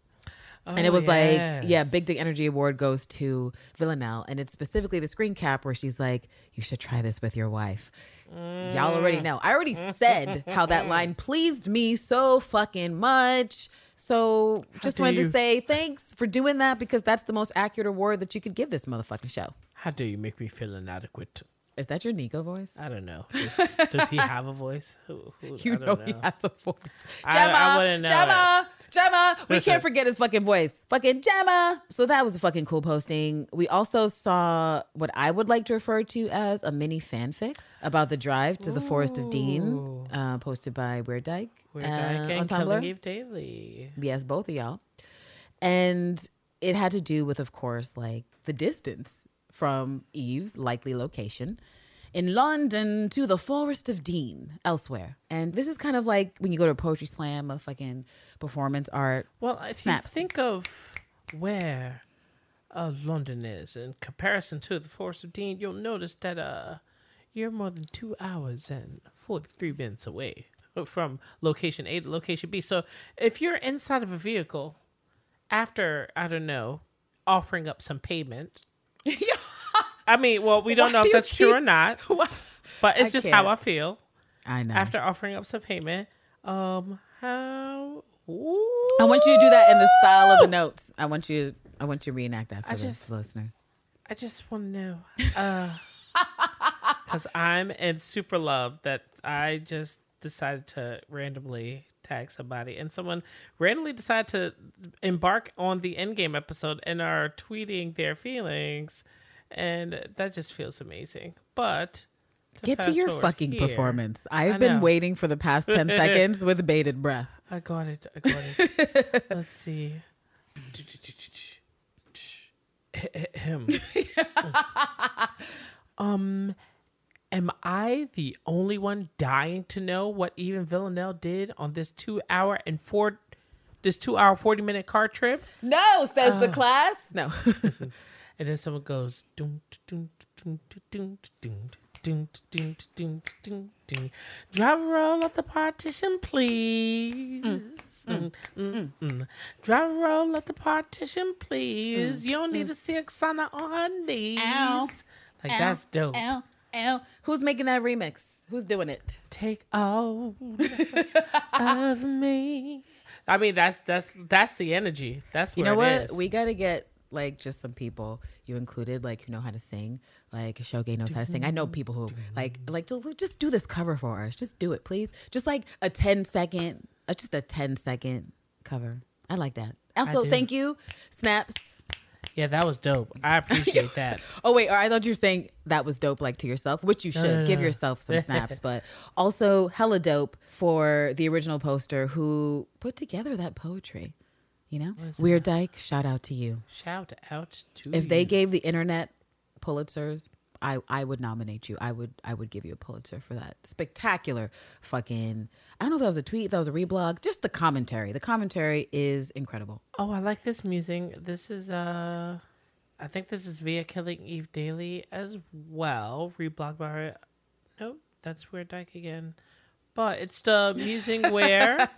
And it Oh, was like, yeah. Big Dick Energy Award goes to Villanelle. And it's specifically the screen cap where she's like, you should try this with your wife. Y'all already mm. know. I already said how that line pleased me so fucking much. So just wanted to say thanks for doing that because that's the most accurate award that you could give this motherfucking show. How do you make me feel inadequate? Is that your Niko voice? I don't know. Does, does he have a voice? Who, who, You I know, don't he has a voice. Gemma, I wouldn't know Gemma, Gemma. We can't forget his fucking voice. Fucking Gemma. So that was a fucking cool posting. We also saw what I would like to refer to as a mini fanfic about the drive to the Forest of Dean, uh, posted by Weird Dyke, Weird uh, Dyke on and Tumblr. Eve Daily. Yes, both of y'all. And it had to do with, of course, like the distance from Eve's likely location in London to the Forest of Dean elsewhere. And this is kind of like when you go to a poetry slam, a fucking performance art. Well, if Snaps. you think of where uh, London is in comparison to the Forest of Dean, you'll notice that uh, you're more than two hours and 43 minutes away from location A to location B. So if you're inside of a vehicle after, I don't know, offering up some payment, I mean, well, we don't Why know if that's true or not, but it's I just can't. how I feel I know. after offering up some payment. Um, how? I want you to do that in the style of the notes. I want you. I want you to reenact that for I the just- listeners. I just want to know, because I'm in super love that I just decided to randomly tag somebody, and someone randomly decided to embark on the Endgame episode and are tweeting their feelings, and that just feels amazing. But Get to your fucking here- performance. I I've been know. waiting for the past 10 seconds with bated breath. I got it. I got it. Let's see. Him. um, am I the only one dying to know what even Villanelle did on this two hour and four, this two hour forty minute car trip? No, says the class. No. And then someone goes, doom, doom, doom, doom, doom, doom, doom, doom, doom, doom. Driver roll up the partition, please. Mm, mm, mm. Driver roll up the partition, please. You don't need to see Oksana on her knees. Ow. Like that's dope. Ow, ow. Who's making that remix? Who's doing it? Take hold of me. I mean, that's that's that's the energy. That's You know it what? is. We got to get like just some people you included, like who know how to sing. Like Shoge knows how to sing. I know people who like like to just do this cover for us. Just do it, please. Just like a 10 second, uh, just a 10 second cover. I like that. Also, thank you, Snaps. yeah, that was dope. I appreciate that. Oh wait, or I thought you were saying that was dope, like to yourself, which you should no, give no. yourself some snaps. but also hella dope for the original poster who put together that poetry. You know, Weird Dyke. Shout out to you. Shout out to you. If they gave the internet Pulitzers, I I would nominate you. I would I would give you a Pulitzer for that spectacular fucking. I don't know if that was a tweet, if that was a reblog. Just the commentary. The commentary is incredible. Oh, I like this musing. This is uh I think this is via Killing Eve Daily as well. Reblogged by her. Nope, that's Weird Dyke again. But it's the musing where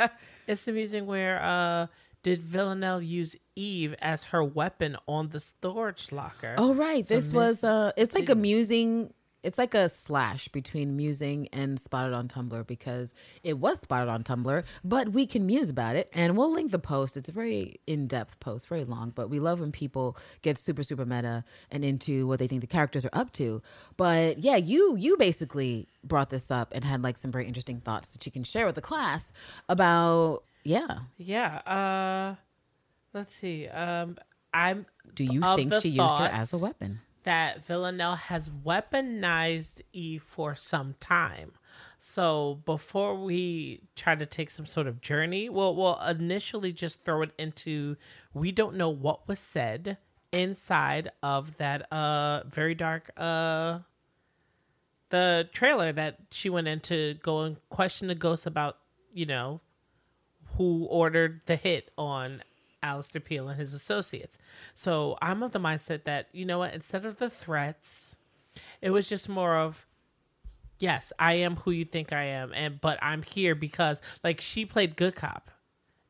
it's the musing where uh did Villanelle use Eve as her weapon on the storage locker? Oh right, So this was Miss- uh, it's like a musing. It's like a slash between musing and spotted on Tumblr because it was spotted on Tumblr, but we can muse about it, and we'll link the post. It's a very in depth post, very long, but we love when people get super super meta and into what they think the characters are up to. But yeah, you you basically brought this up and had like some very interesting thoughts that you can share with the class about yeah. Yeah. Uh let's see. Um I'm Do you think she used her as a weapon? that Villanelle has weaponized E for some time. So before we try to take some sort of journey, we'll we'll initially just throw it into we don't know what was said inside of that uh very dark uh the trailer that she went in to go and question the ghost about, you know, who ordered the hit on Alistair Peel and his associates. So I'm of the mindset that, you know what, instead of the threats, it was just more of yes, I am who you think I am, and but I'm here because like she played good cop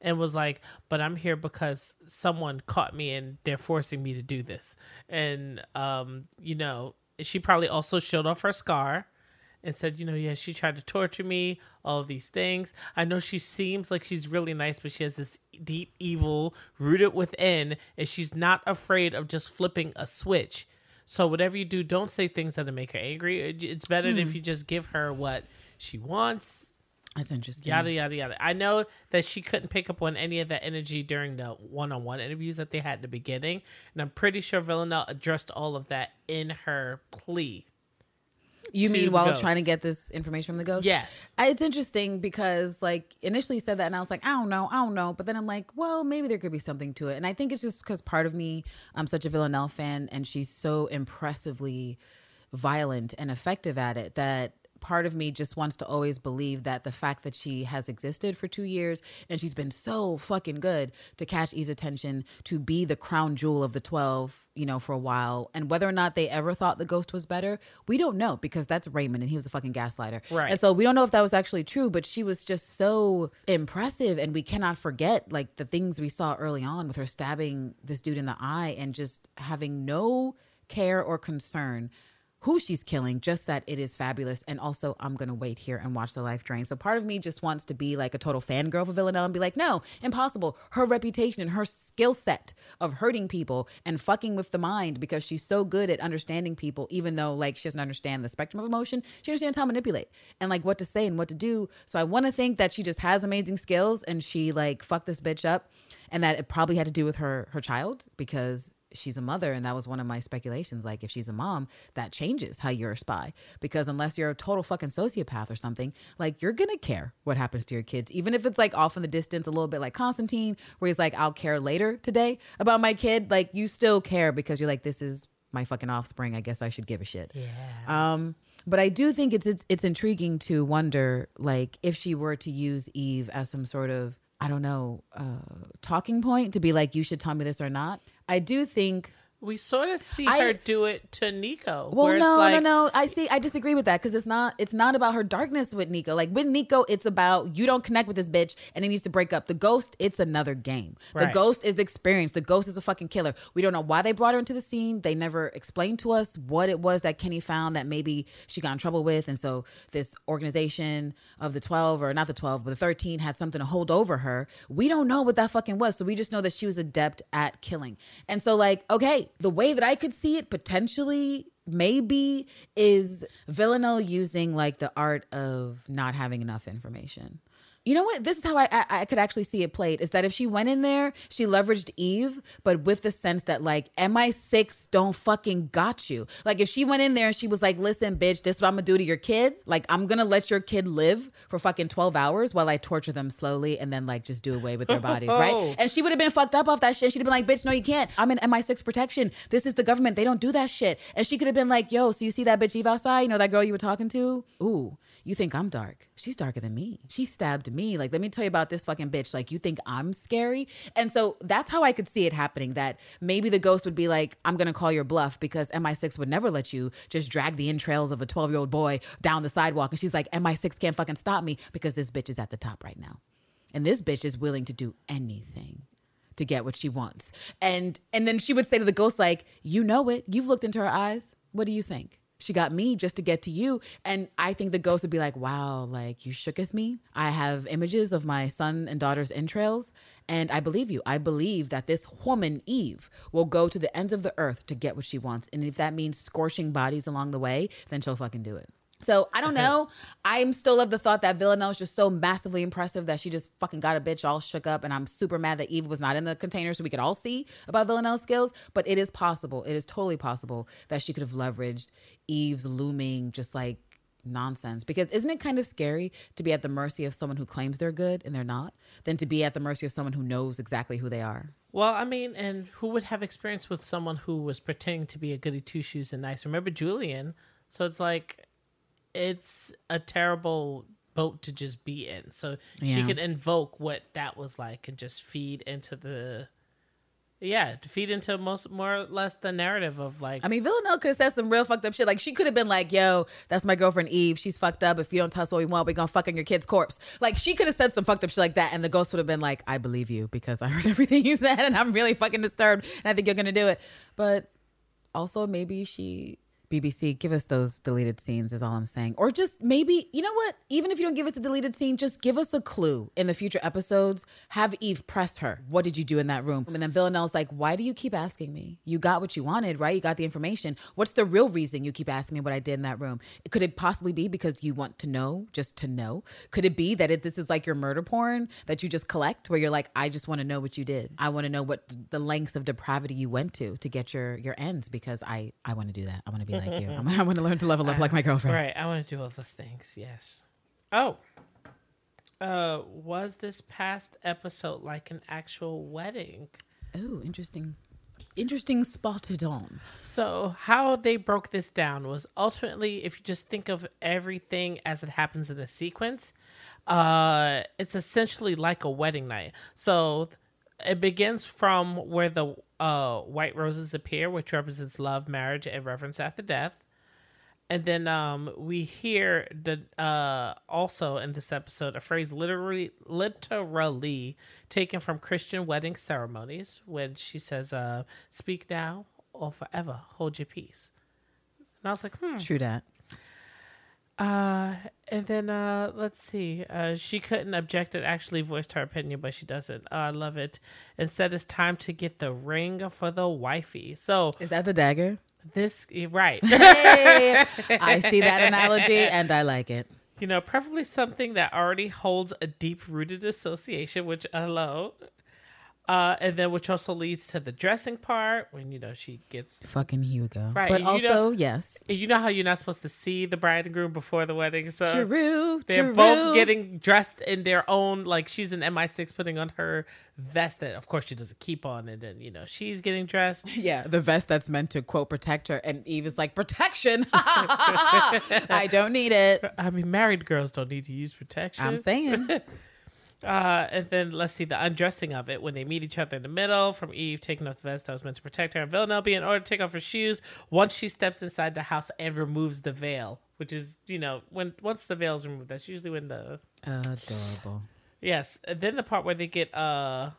and was like, but I'm here because someone caught me and they're forcing me to do this. And um, you know, she probably also showed off her scar and said, you know, yeah, she tried to torture me, all of these things. I know she seems like she's really nice, but she has this deep evil rooted within, and she's not afraid of just flipping a switch. So whatever you do, don't say things that make her angry. It's better if hmm. you just give her what she wants. That's interesting. Yada yada yada. I know that she couldn't pick up on any of that energy during the one-on-one interviews that they had in the beginning, and I'm pretty sure Villanelle addressed all of that in her plea. You mean while ghost. trying to get this information from the ghost? Yes. I- It's interesting because like initially said that and I was like, I don't know, I don't know. But then I'm like, well, maybe there could be something to it. And I think it's just because part of me, I'm such a Villanelle fan and she's so impressively violent and effective at it that part of me just wants to always believe that the fact that she has existed for two years and she's been so fucking good to catch Eve's attention, to be the crown jewel of the 12, you know, for a while. And whether or not they ever thought the ghost was better, we don't know because that's Raymond and he was a fucking gaslighter. Right. And so we don't know if that was actually true, but she was just so impressive. And we cannot forget like the things we saw early on with her stabbing this dude in the eye and just having no care or concern who she's killing, just that it is fabulous. And also, I'm going to wait here and watch the life drain. So part of me just wants to be like a total fangirl for Villanelle and be like, no, impossible. Her reputation and her skill set of hurting people and fucking with the mind because she's so good at understanding people, even though like she doesn't understand the spectrum of emotion, she understands how to manipulate and like what to say and what to do. So I want to think that she just has amazing skills and she like fucked this bitch up and that it probably had to do with her her child because she's a mother and that was one of my speculations like if she's a mom that changes how you're a spy. Because unless you're a total fucking sociopath or something like you're gonna care what happens to your kids. Even if it's like off in the distance a little bit like constantine where he's like i'll care later today about my kid like you still care because you're like this is my fucking offspring. I guess i should give a shit. Yeah. Um but I do think it's, it's it's intriguing to wonder like if she were to use Eve as some sort of I don't know uh, talking point to be like you should tell me this or not. I do think We sort of see I- her do it to Niko. well, where it's no, like, no, no. I see. I disagree with that because it's not. It's not about her darkness with Niko. Like with Niko, it's about you don't connect with this bitch, and it needs to break up. The ghost, it's another game. The ghost is experienced. The ghost is a fucking killer. We don't know why they brought her into the scene. They never explained to us what it was that Kenny found that maybe she got in trouble with, and so this organization of the twelve, or not the twelve, but the thirteen, had something to hold over her. We don't know what that fucking was. So we just know that she was adept at killing. And so, like, okay, the way that I could see it potentially maybe is Villanelle using like the art of not having enough information. You know what? This is how I, I I could actually see it played. Is that if she went in there, she leveraged Eve, but with the sense that like MI6 don't fucking got you. Like if she went in there and she was like, "Listen, bitch, this is what I'm gonna do to your kid. Like I'm gonna let your kid live for fucking 12 hours while I torture them slowly and then like just do away with their bodies, right?" Oh. And she would have been fucked up off that shit. She'd have been like, "Bitch, no, you can't. I'm in MI6 protection. This is the government. They don't do that shit." And she could have been like, "Yo, so you see that bitch Eve outside? You know that girl you were talking to? Ooh." You think I'm dark? She's darker than me. She stabbed me. Like, let me tell you about this fucking bitch. Like, you think I'm scary? And so that's how I could see it happening. That maybe the ghost would be like, I'm gonna call your bluff because MI6 would never let you just drag the entrails of a 12 year old boy down the sidewalk. And she's like, MI6 can't fucking stop me because this bitch is at the top right now. And this bitch is willing to do anything to get what she wants. And and then she would say to the ghost, like, you know it. You've looked into her eyes. What do you think? She got me just to get to you. And I think the ghost would be like, wow, like you shooketh me. I have images of my son and daughter's entrails. And I believe you. I believe that this woman, Eve, will go to the ends of the earth to get what she wants. And if that means scorching bodies along the way, then she'll fucking do it. So I don't know. I'm still of the thought that Villanelle is just so massively impressive that she just fucking got a bitch all shook up. And I'm super mad that Eve was not in the container so we could all see about Villanelle's skills. But it is possible. It is totally possible that she could have leveraged Eve's looming just like nonsense. Because isn't it kind of scary to be at the mercy of someone who claims they're good and they're not, than to be at the mercy of someone who knows exactly who they are? Well, I mean, and who would have experience with someone who was pretending to be a goody two shoes and nice? Remember Julian? So it's like, it's a terrible boat to just be in. So she could invoke what that was like and just feed into the, yeah, to feed into most more or less the narrative of like, I mean, Villanelle could have said some real fucked up shit. Like she could have been like, "Yo, that's my girlfriend Eve. She's fucked up. If you don't tell us what we want, we're gonna fuck in your kid's corpse." Like she could have said some fucked up shit like that, and the ghost would have been like, "I believe you because I heard everything you said, and I'm really fucking disturbed, and I think you're gonna do it." But also, maybe she. BBC, give us those deleted scenes, is all I'm saying. Or just maybe, you know what? Even if you don't give us a deleted scene, just give us a clue in the future episodes. Have Eve press her. What did you do in that room? And then Villanelle's like, Why do you keep asking me? You got what you wanted, right? You got the information. What's the real reason you keep asking me what I did in that room? Could it possibly be because you want to know, just to know? Could it be that it, this is like your murder porn that you just collect, where you're like, I just want to know what you did. I want to know what the lengths of depravity you went to to get your your ends because I I want to do that. I want to be like you. I'm, I want to learn to level up like my girlfriend. right, I want to do all those things. Yes. Oh, uh, was this past episode like an actual wedding? Oh, interesting. Interesting spotted on. So, how they broke this down was ultimately, if you just think of everything as it happens in a sequence, uh, it's essentially like a wedding night. So, it begins from where the uh, white roses appear, which represents love, marriage, and reverence after death. And then um, we hear the uh, also in this episode a phrase literally literally taken from Christian wedding ceremonies when she says, uh, "Speak now or forever hold your peace." And I was like, hmm. True that. Uh, and then uh, let's see. Uh, she couldn't object and actually voiced her opinion, but she doesn't. Uh, I love it. Instead, it's time to get the ring for the wifey. So Is that the dagger? this right, Hey, I see that analogy and I like it. you know, preferably something that already holds a deep rooted association. Which hello. Uh, and then which also leads to the dressing part when you know she gets Fucking Hugo. Right, But also, know- yes. you know how you're not supposed to see the bride and groom before the wedding, so True. They're true. both getting dressed in their own like she's an MI6 putting on her vest that of course she doesn't keep on and then you know she's getting dressed. Yeah, the vest that's meant to quote protect her, and Eve is like protection. I don't need it. I mean married girls don't need to use protection. I'm saying Uh and then let's see the undressing of it when they meet each other in the middle from Eve taking off the vest that was meant to protect her and Villanelle being ordered to take off her shoes once she steps inside the house and removes the veil. Which is, you know, when once the veil is removed, that's usually when the adorable. Yes. And then the part where they get uh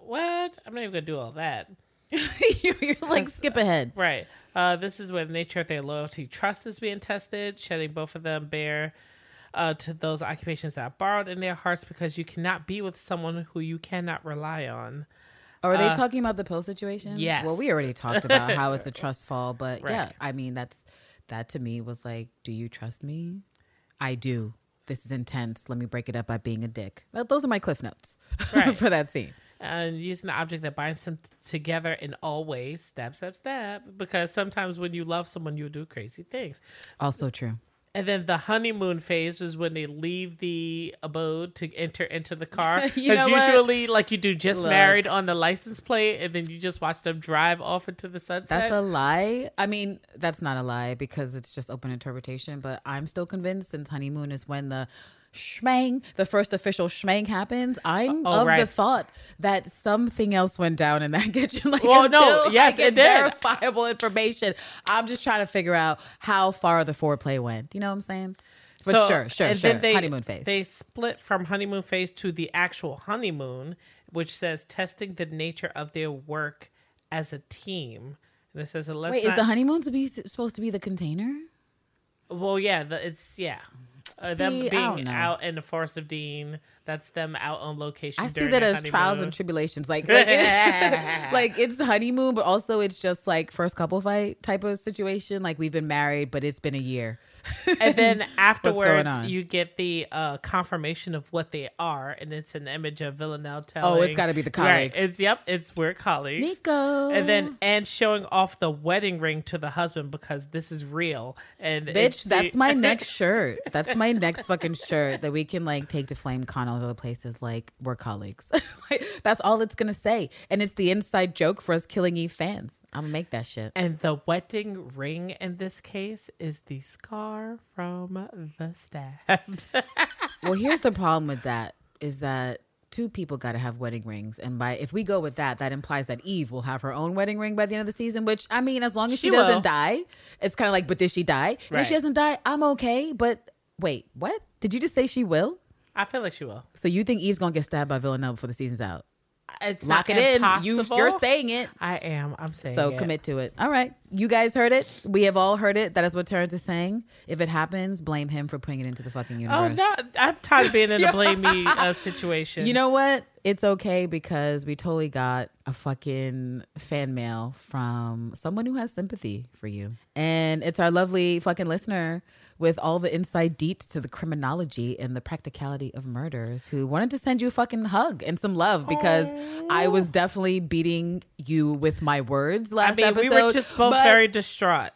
what? I'm not even gonna do all that. You're you're like skip ahead. Right. Uh, this is where the nature of their loyalty trust is being tested, shedding both of them bare uh, to those occupations that are borrowed in their hearts because you cannot be with someone who you cannot rely on. Are they talking about the pill situation? Uh, yes. Well, we already talked about how it's a trust fall, but yeah, I mean that's that to me was like, do you trust me? I do. This is intense. Let me break it up by being a dick. Well, those are my cliff notes Right. for that scene. And using the object that binds them t- together in all ways, stab, stab, stab. Because sometimes when you love someone, you'll do crazy things. Also true. And then the honeymoon phase is when they leave the abode to enter into the car. Because know what? usually, like you do, just Look. married on the license plate, and then you just watch them drive off into the sunset. That's a lie. I mean, that's not a lie because it's just open interpretation. But I'm still convinced since honeymoon is when the schmang, the first official schmang happens. I'm Oh, of the thought that something else went down in that kitchen. Like, Well, no, yes, it did. verifiable information. I'm just trying to figure out how far the foreplay went. You know what I'm saying? But So- sure, sure, and sure. then they, honeymoon phase. They split from honeymoon phase to the actual honeymoon, which says testing the nature of their work as a team. And it says, let's Wait, is the honeymoon to be supposed to be the container? Well, yeah, the, it's yeah. Uh, them See, being out in the forest of Dean. That's them out on location. I see that as trials and tribulations. Like, like, like it's honeymoon, but also it's just like first couple fight type of situation. Like we've been married, but it's been a year. And then afterwards you get the uh, confirmation of what they are, and it's an image of Villanelle telling. Oh, it's gotta be the Right, colleagues. it's yep, it's we're colleagues. Niko. And then and showing off the wedding ring to the husband because this is real. And Bitch, the- that's my next shirt. That's my next fucking shirt that we can like take to Flame Con all other places. Like we're colleagues. like, that's all it's gonna say, and it's the inside joke for us Killing Eve fans. I'm gonna make that shit. And the wedding ring in this case is the scar from the stab. Well, here's the problem with that is that two people got to have wedding rings, and by if we go with that, that implies that Eve will have her own wedding ring by the end of the season. Which I mean, as long as she, She doesn't will. die, it's kind of like, but did she die? And if she doesn't die, I'm okay. But wait, what? Did you just say she will? I feel like she will. So you think Eve's gonna get stabbed by Villanelle before the season's out? It's Lock not it in. You, you're saying it. I am. I'm saying it. So it. commit to it. All right. You guys heard it. We have all heard it. That is what Terrance is saying. If it happens, blame him for putting it into the fucking universe. Oh universe. no! I'm tired of being in a blame me uh, situation. You know what? It's okay because we totally got a fucking fan mail from someone who has sympathy for you. And it's our lovely fucking listener with all the inside deets to the criminology and the practicality of murders who wanted to send you a fucking hug and some love because I oh. was definitely beating you with my words last I mean, episode. we were just both very distraught.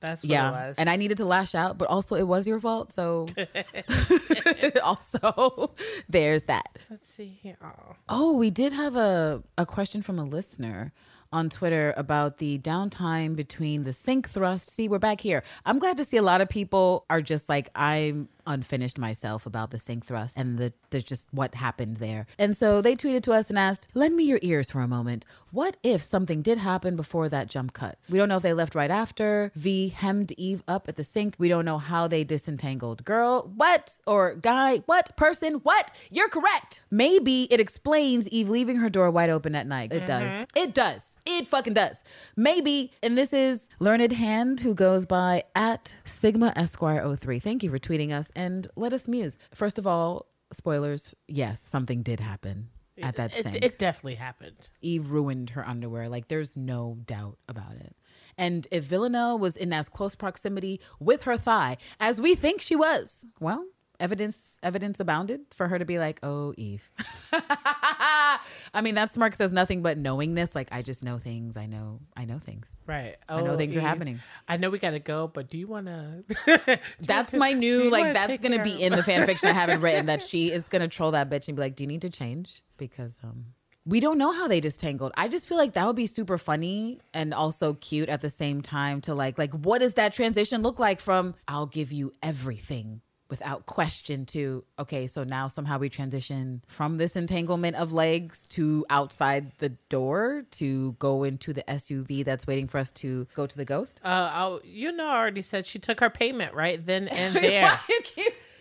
That's what it yeah, was. and I needed to lash out, but also it was your fault. So also there's that. Let's see here. Oh. Oh, we did have a, a question from a listener on Twitter about the downtime between the sink thrust. See, we're back here. I'm glad to see a lot of people are just like, I'm unfinished myself about the sink thrust and the, the just what happened there. And so they tweeted to us and asked, "Lend me your ears for a moment. What if something did happen before that jump cut? We don't know if they left right after. V hemmed Eve up at the sink. We don't know how they disentangled. Girl, what? Or guy, what? Person, what? You're correct. Maybe it explains Eve leaving her door wide open at night. It does. Mm-hmm. It does. It fucking does. Maybe, and this is Learned Hand who goes by at Sigma Esquire 03. Thank you for tweeting us and let us muse. First of all, spoilers, yes, something did happen at that It, sink. it definitely happened. Eve ruined her underwear. Like there's no doubt about it. And if Villanelle was in as close proximity with her thigh as we think she was, well, evidence evidence abounded for her to be like, "Oh, Eve." I mean, that smirk says nothing but knowingness. Like I just know things. I know. I know things. Right. I know things are happening. I know we gotta go, but do you wanna That's my new like. That's gonna be in the fan fiction I haven't written. That she is gonna troll that bitch and be like, "Do you need to change?" Because um, we don't know how they distangled. I just feel like that would be super funny and also cute at the same time. To like, like, what does that transition look like from "I'll give you everything." Without question, to okay, so now somehow we transition from this entanglement of legs to outside the door to go into the SUV that's waiting for us to go to the ghost. Uh, I, you know, I already said she took her payment right then and there.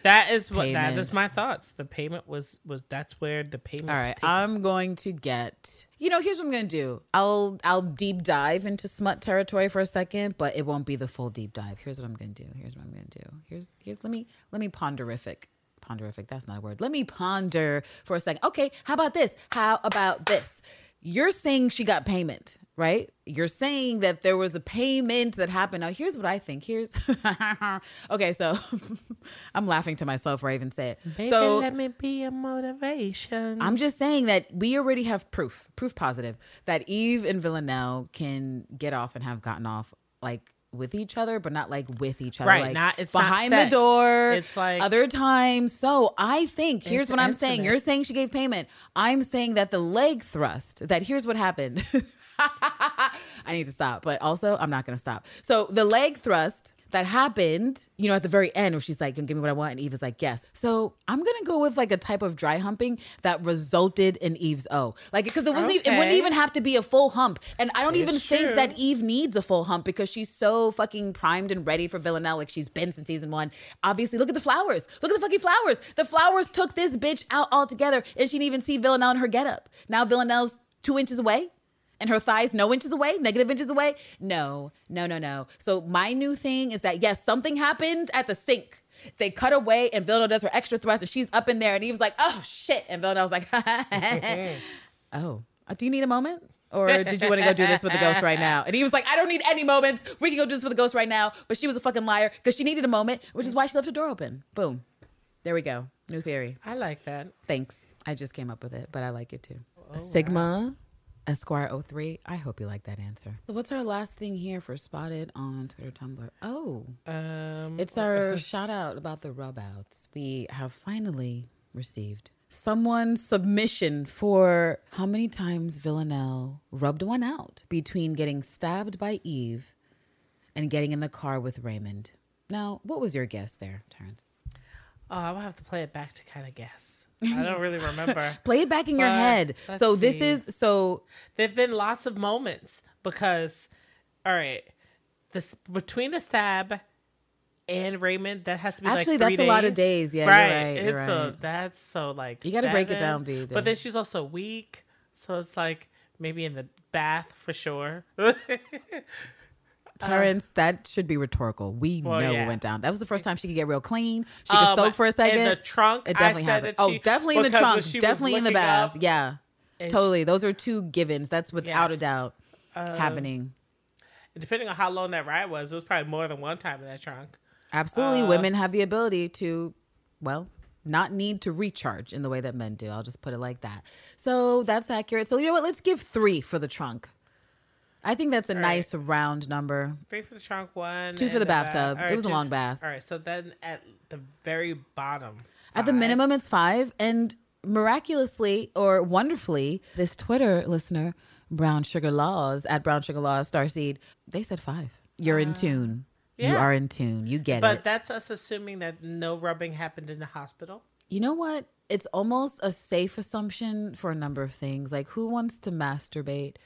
That is what that Payment. is my thoughts. The payment was was that's where the payment. All was taken. I'm going to get. You know, here's what I'm to do. I'll I'll deep dive into smut territory for a second, but it won't be the full deep dive. Here's what I'm to do. Here's what I'm to do. Here's here's let me let me ponderific. Ponderific, that's not a word. Let me ponder for a second. Okay, how about this? How about this? You're saying she got payment, right? You're saying that there was a payment that happened. Now, here's what I think. Here's okay. So I'm laughing to myself where I even say it. Baby, so let me be a motivation. I'm just saying that we already have proof, proof positive, that Eve and Villanelle can get off and have gotten off like with each other, but not like with each other. Right, Like not- it's not behind the door. It's like- other times. So I think here's what I'm saying. You're saying she gave payment. I'm saying that the leg thrust, that here's what happened. I need to stop, but also I'm not gonna stop. So the leg thrust that happened, you know, at the very end where she's like, give me what I want, and Eve is like, yes. So I'm gonna go with like a type of dry humping that resulted in Eve's O. Like because it wasn't even, it wouldn't even have to be a full hump. And I don't even It's think that Eve needs a full hump because she's so fucking primed and ready for Villanelle, like she's been since season one. Obviously, look at the flowers. Look at the fucking flowers. The flowers took this bitch out altogether, and she didn't even see Villanelle in her getup. Now Villanelle's two inches away and her thighs no inches away, negative inches away. No, no, no, no. So my new thing is that yes, something happened at the sink. They cut away and Villanelle does her extra thrust and she's up in there and he was like, oh shit. And Villanelle's like, oh, uh, do you need a moment? Or did you want to go do this with the ghost right now? And he was like, I don't need any moments. We can go do this with the ghost right now. But she was a fucking liar because she needed a moment, which is why she left her door open. Boom. There we go. New theory. I like that. Thanks. I just came up with it, but I like it too. Oh, Sigma Esquire 03. I hope you like that answer. So what's our last thing here for spotted on Twitter, Tumblr? Oh, Um, it's our shout out about the rub outs. We have finally received someone's submission for how many times Villanelle rubbed one out between getting stabbed by Eve and getting in the car with Raymond. Now, what was your guess there, Terrance? oh, I will have to play it back to kind of guess. I don't really remember. Play it back in your head. So this see. is so There've been lots of moments because, all right, this between the stab and Raymond, that has to be Actually, like that's a lot of days. Yeah, you're right, you're It's a that's so like You gotta break it down, B, But then she's also weak, so it's like maybe in the bath for sure. Terrance, that should be rhetorical. We Well, know yeah. what went down. That was the first time she could get real clean. She could Um, soak for a second. In the trunk, It I definitely said happened. that Oh, definitely in the trunk. Definitely in the bath. up, yeah. Totally. Those are two givens. That's without a doubt Um, happening. depending on how long that ride was, it was probably more than one time in that trunk. Absolutely. uh, Women have the ability to, well, not need to recharge in the way that men do. I'll just put it like that. So that's accurate. So you know what? Let's give three for the trunk. I think that's a nice round number. Three for the trunk, one. Two for the bathtub. All It was a long bath. All right, so then at the very bottom, At the minimum, it's five. And miraculously or wonderfully, this Twitter listener, Brown Sugar Laws, at Brown Sugar Laws, Starseed, they said five. You're Ah. in tune. Yeah. You are in tune. You get But it. But that's us assuming that no rubbing happened in the hospital. You know what? It's almost a safe assumption for a number of things. Like, who wants to masturbate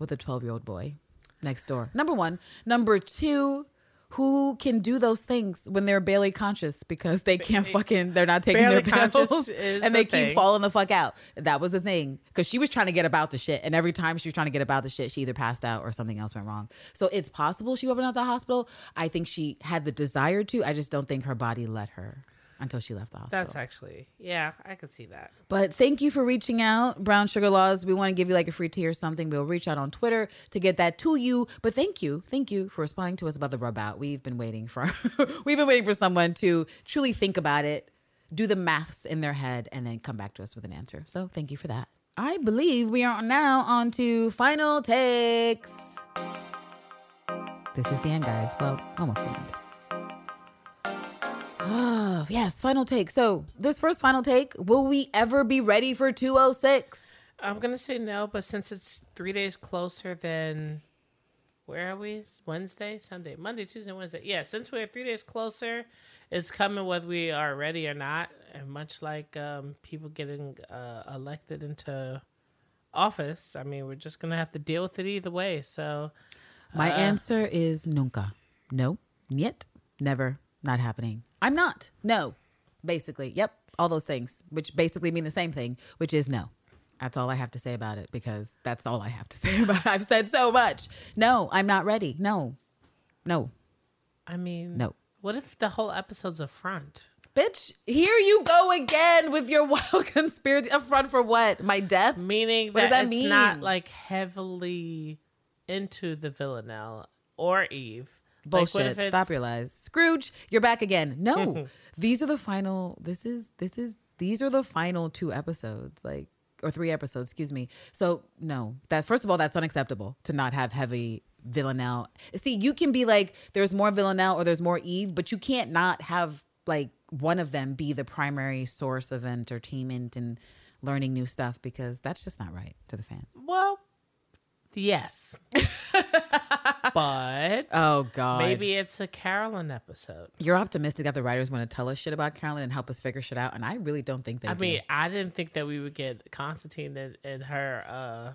with a 12 year old boy next door? Number one. Number two, who can do those things when they're barely conscious because they can't fucking, they're not taking their Barely conscious pills and they keep thing. falling the fuck out. That was the thing. Because she was trying to get about the shit. And every time she was trying to get about the shit, she either passed out or something else went wrong. So it's possible she went out the hospital. I think she had the desire to. I just don't think her body let her until she left the hospital. That's actually, yeah, I could see that. But thank you for reaching out, Brown Sugar Laws. We want to give you like a free tea or something. We'll reach out on Twitter to get that to you. But thank you, thank you for responding to us about the rub out. We've been waiting for we've been waiting for someone to truly think about it, do the maths in their head, and then come back to us with an answer. So thank you for that. I believe we are now on to final takes. This is the end, guys. Well, almost the end. Oh, yes, final take. So, this first final take, will we ever be ready for 206? I'm gonna say no, but since it's three days closer than where are we? Wednesday, Sunday, Monday, Tuesday, Wednesday. Yeah, since we're three days closer, it's coming whether we are ready or not. And much like um, people getting uh, elected into office, I mean, we're just gonna have to deal with it either way. So My answer is nunca. No, niet, never, not happening. I'm not. No, basically. Yep, all those things, which basically mean the same thing, which is no. That's all I have to say about it because that's all I have to say about it. I've said so much. No, I'm not ready. No, no, I mean, No. What if the whole episode's a front? bitch. Here you go again with your wild conspiracy. A front for what? My death? Meaning What that, does that it's mean? not like heavily into the Villanelle or Eve. Like, Bullshit. it's- Stop your lies. Scrooge, you're back again. No. these are the final this is this is these are the final two episodes. Like or three episodes, excuse me. So no. That first of all, that's unacceptable to not have heavy Villanelle. See, you can be like, there's more Villanelle or there's more Eve, but you can't not have like one of them be the primary source of entertainment and learning new stuff because that's just not right to the fans. Well, yes. but Oh God. maybe it's a Carolyn episode. You're optimistic that the writers want to tell us shit about Carolyn and help us figure shit out, and I really don't think they I do. mean, I didn't think that we would get Constantine and, and her, uh,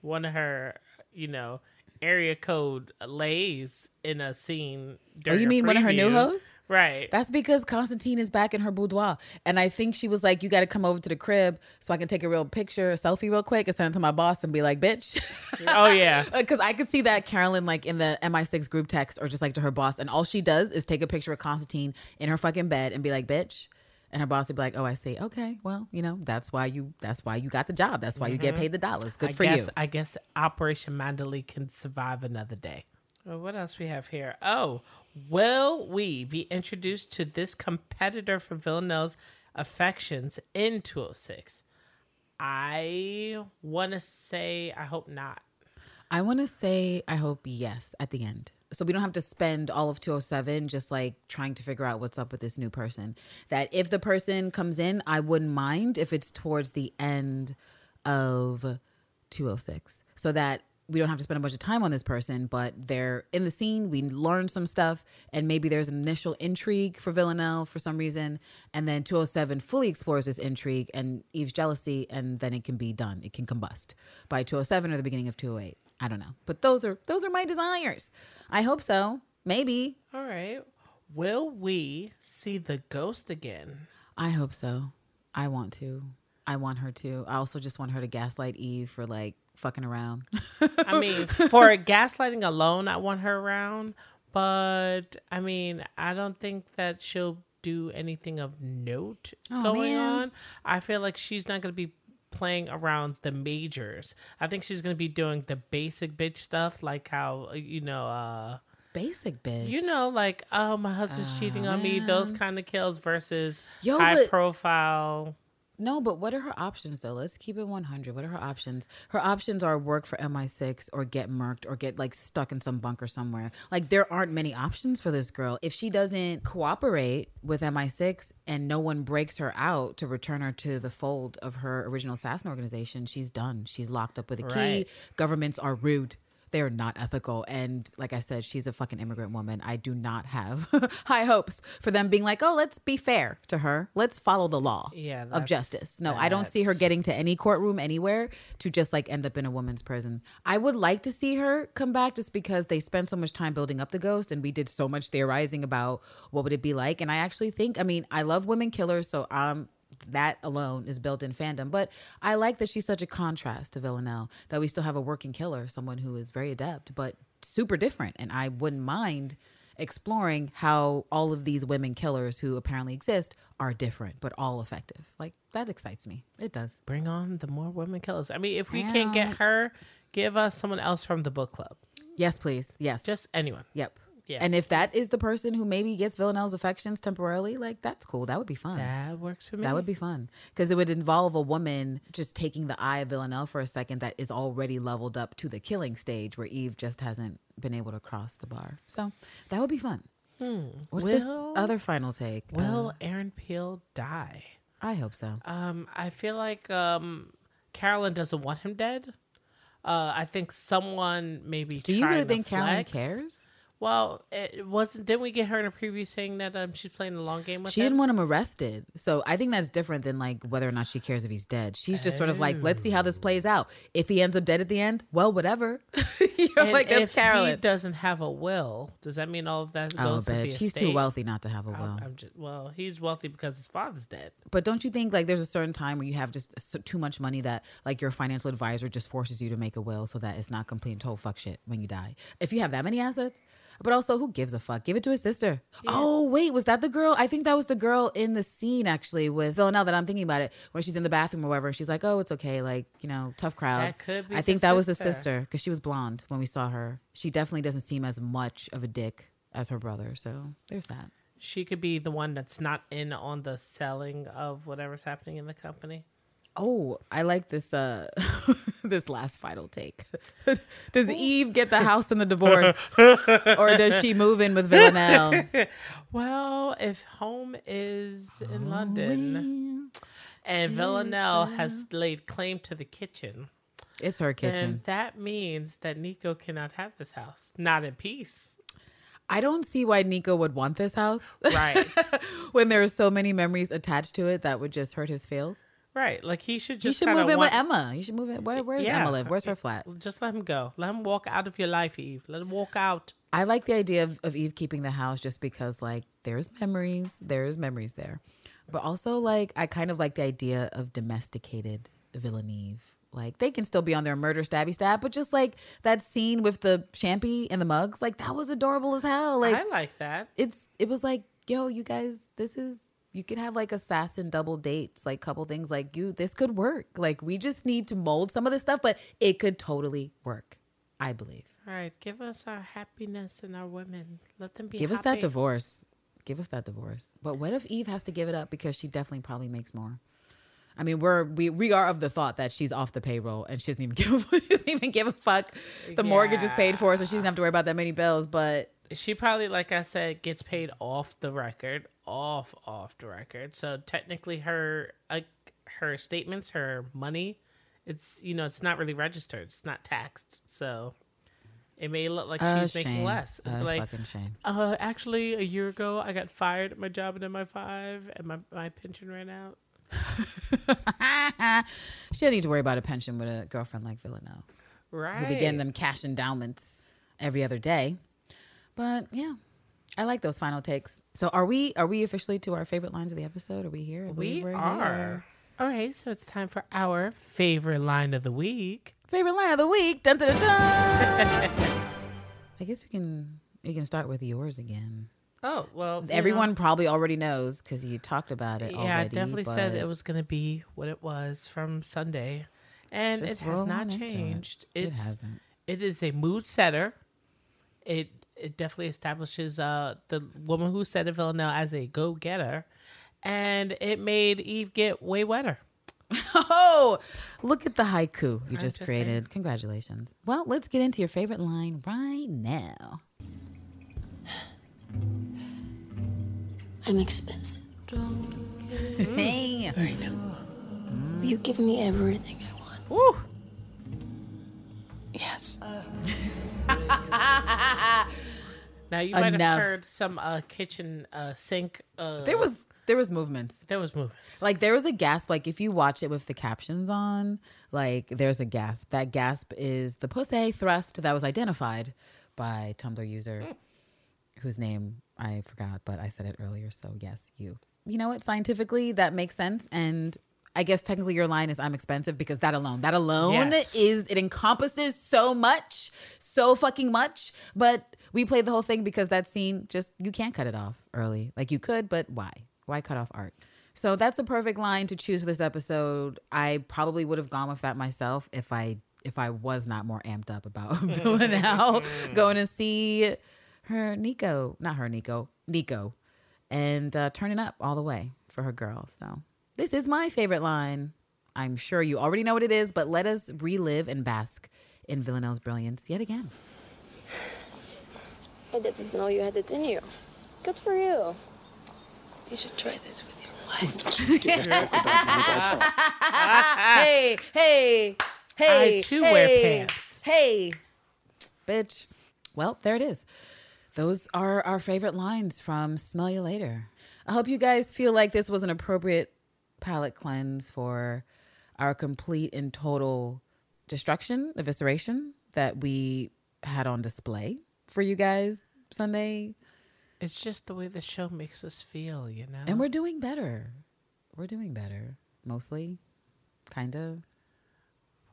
one of her, you know, area code lays in a scene. oh, you mean one of her new hoes? Right. That's because Constantine is back in her boudoir, and I think she was like, "You got to come over to the crib so I can take a real picture, a selfie, real quick, and send it to my boss and be like, bitch." oh yeah. Because I could see that Carolyn, like in the MI6 group text, or just like to her boss, and all she does is take a picture of Constantine in her fucking bed and be like, "Bitch," and her boss would be like, "Oh, I see. Okay, well, you know, that's why you that's why you got the job. That's why you get mm-hmm. paid the dollars. Good I for guess, you." I guess Operation Mandalay can survive another day. Well, what else we have here? Oh, will we be introduced to this competitor for Villanelle's affections in 206? I want to say I hope not. I want to say I hope yes at the end. So we don't have to spend all of 207 just like trying to figure out what's up with this new person. That if the person comes in, I wouldn't mind if it's towards the end of 206 so that we don't have to spend a bunch of time on this person, but they're in the scene. We learn some stuff, and maybe there's an initial intrigue for Villanelle for some reason, and then 207 fully explores this intrigue and Eve's jealousy, and then it can be done. It can combust by 207 or the beginning of 208. I don't know, but those are those are my desires. I hope so. Maybe All right. Will we see the ghost again? I hope so. I want to. I want her to. I also just want her to gaslight Eve for like fucking around. I mean, for gaslighting alone, I want her around. But I mean, I don't think that she'll do anything of note Oh, going man. on. I feel like she's not going to be playing around the majors. I think she's going to be doing the basic bitch stuff, like how, you know, uh, Basic bitch. you know, like, oh, my husband's cheating on me, those kind of kills versus Yo, high but- profile. No, but what are her options though? Let's keep it 100. What are her options? Her options are work for MI6 or get murked or get like stuck in some bunker somewhere. Like there aren't many options for this girl. If she doesn't cooperate with MI6 and no one breaks her out to return her to the fold of her original assassin organization, she's done. She's locked up with a key. Right. Governments are rude. They are not ethical. And like I said, she's a fucking immigrant woman. I do not have high hopes for them being like, oh, let's be fair to her. Let's follow the law Yeah, of justice. No, I don't see her getting to any courtroom anywhere to just like end up in a woman's prison. I would like to see her come back just because they spent so much time building up the ghost and we did so much theorizing about what would it be like. And I actually think, I mean, I love women killers, so um that alone is built in fandom. But I like that she's such a contrast to Villanelle, that we still have a working killer, someone who is very adept, but super different. And I wouldn't mind exploring how all of these women killers who apparently exist are different, but all effective. Like that excites me. It does. Bring on the more women killers. I mean, if we can't get her, give us someone else from the book club. Yes, please. Yes. Just anyone. Yep. Yeah. And if that is the person who maybe gets Villanelle's affections temporarily, like that's cool. That would be fun. That works for me. That would be fun because it would involve a woman just taking the eye of Villanelle for a second that is already leveled up to the killing stage where Eve just hasn't been able to cross the bar. So that would be fun. Hmm. What's this other final take? Will Uh, Aaron Peel die? I hope so. Um, I feel like um, Carolyn doesn't want him dead. Uh, I think someone maybe. Do you really think Carolyn cares? Well, it wasn't. Didn't we get her in a preview saying that um, she's playing the long game with him? She him? didn't want him arrested. So I think that's different than like whether or not she cares if he's dead. She's just sort of like, let's see how this plays out. If he ends up dead at the end, well, whatever. you know, And like that's if he Carolyn. doesn't have a will, does that mean all of that Oh, goes to the bitch. He's too wealthy not to have a will. I'm, I'm just, well, he's wealthy because his father's dead. But don't you think like there's a certain time where you have just too much money that like your financial advisor just forces you to make a will so that it's not complete and total fuck shit when you die? If you have that many assets, but also who gives a fuck? Give it to his sister. Oh wait, was that the girl? I think that was the girl in the scene actually with Villanelle that I'm thinking about it when she's in the bathroom or whatever. She's like, oh, it's okay, like you know, tough crowd. That could be I think that was the sister. sister because she was blonde when we saw her. She definitely doesn't seem as much of a dick as her brother. So there's that. She could be the one that's not in on the selling of whatever's happening in the company. Oh, I like this uh this last final take. does Eve get the house and the divorce? or does she move in with Villanelle? Well, if home is in London and Villanelle has laid claim to the kitchen, It's her kitchen. that means that Niko cannot have this house. Not in peace. I don't see why Niko would want this house. Right. when there are so many memories attached to it that would just hurt his feels. Right. Like he should just. You should move in want- with Emma. You should move in. Where, where's Yeah. Emma live? Where's her flat? Just let him go. Let him walk out of your life, Eve. Let him walk out. I like the idea of, of Eve keeping the house just because, like, there's memories, there's memories there. But also, like, I kind of like the idea of domesticated Villaneve. Like, they can still be on their murder stabby stab, but just like that scene with the champy and the mugs, like, that was adorable as hell. Like, I like that. it's, it was like, yo, you guys, this is, you could have like assassin double dates, like, couple things like you, this could work. Like, we just need to mold some of this stuff, but it could totally work, I believe. All right. Give us our happiness and our women. Let them be Give us that divorce. Give us that divorce. But what if Eve has to give it up because she definitely probably makes more? I mean, we're we we are of the thought that she's off the payroll and she doesn't even give a, she doesn't even give a fuck. The mortgage is paid for, so she doesn't have to worry about that many bills. But She probably, like I said, gets paid off the record, off off the record. So technically, her uh, her statements, her money, it's you know, it's not really registered. It's not taxed. So it may look like she's making less. Be like, fucking shame. uh, actually, a year ago, I got fired at my job at MI5, and my my pension ran out. she don't need to worry about a pension with a girlfriend like Villanelle. Right. Who'll be getting them cash endowments every other day. But yeah. I like those final takes. So are we are we officially to our favorite lines of the episode? Are we here? I We believe we're here. All right, so it's time for our favorite line of the week. Favorite line of the week. Dun, dun, dun, dun. I guess we can we can start with yours again. Oh well, you Everyone know, probably already knows because you talked about it. yeah, already, I definitely said it was going to be what it was from Sunday, and it has not on it. changed. It It's hasn't. it is a mood setter. It it definitely establishes uh the woman who said it Villanelle as a go getter, and it made Eve get way wetter. Oh, look at the haiku you just just created. Congratulations. Well, let's get into your favorite line right now. I'm expensive. Hey. Will you give me everything I want? Woo! Yes. pants. Now you might Enough. have heard some uh, kitchen uh, sink. Uh, There was there was movements. there was movements. Like there was a gasp. Like if you watch it with the captions on, like there's a gasp. That gasp is the pussy thrust that was identified by Tumblr user, whose name I forgot, but I said it earlier. So yes, you. You know what? Scientifically, that makes sense, and I guess technically your line is "I'm expensive" because that alone, that alone Yes. is it encompasses so much, so fucking much. But we played the whole thing because that scene just you can't cut it off early. Like you could, but why? Why cut off art? So that's a perfect line to choose for this episode. I probably would have gone with that myself if I if I was not more amped up about Villanelle going to see her Niko, not her Niko, Niko, and uh, turning up all the way for her girl. So this is my favorite line. I'm sure you already know what it is, but let us relive and bask in Villanelle's brilliance yet again. I didn't know you had it in you. Good for you. You should try this with your wife. hey, hey, hey. I too hey, wear pants. Hey, bitch. Well, there it is. Those are our favorite lines from Smell You Later. I hope you guys feel like this was an appropriate palate cleanse for our complete and total destruction, evisceration that we had on display for you guys Sunday. it's just the way the show makes us feel, you know. And we're doing better. We're doing better, mostly. Kind of.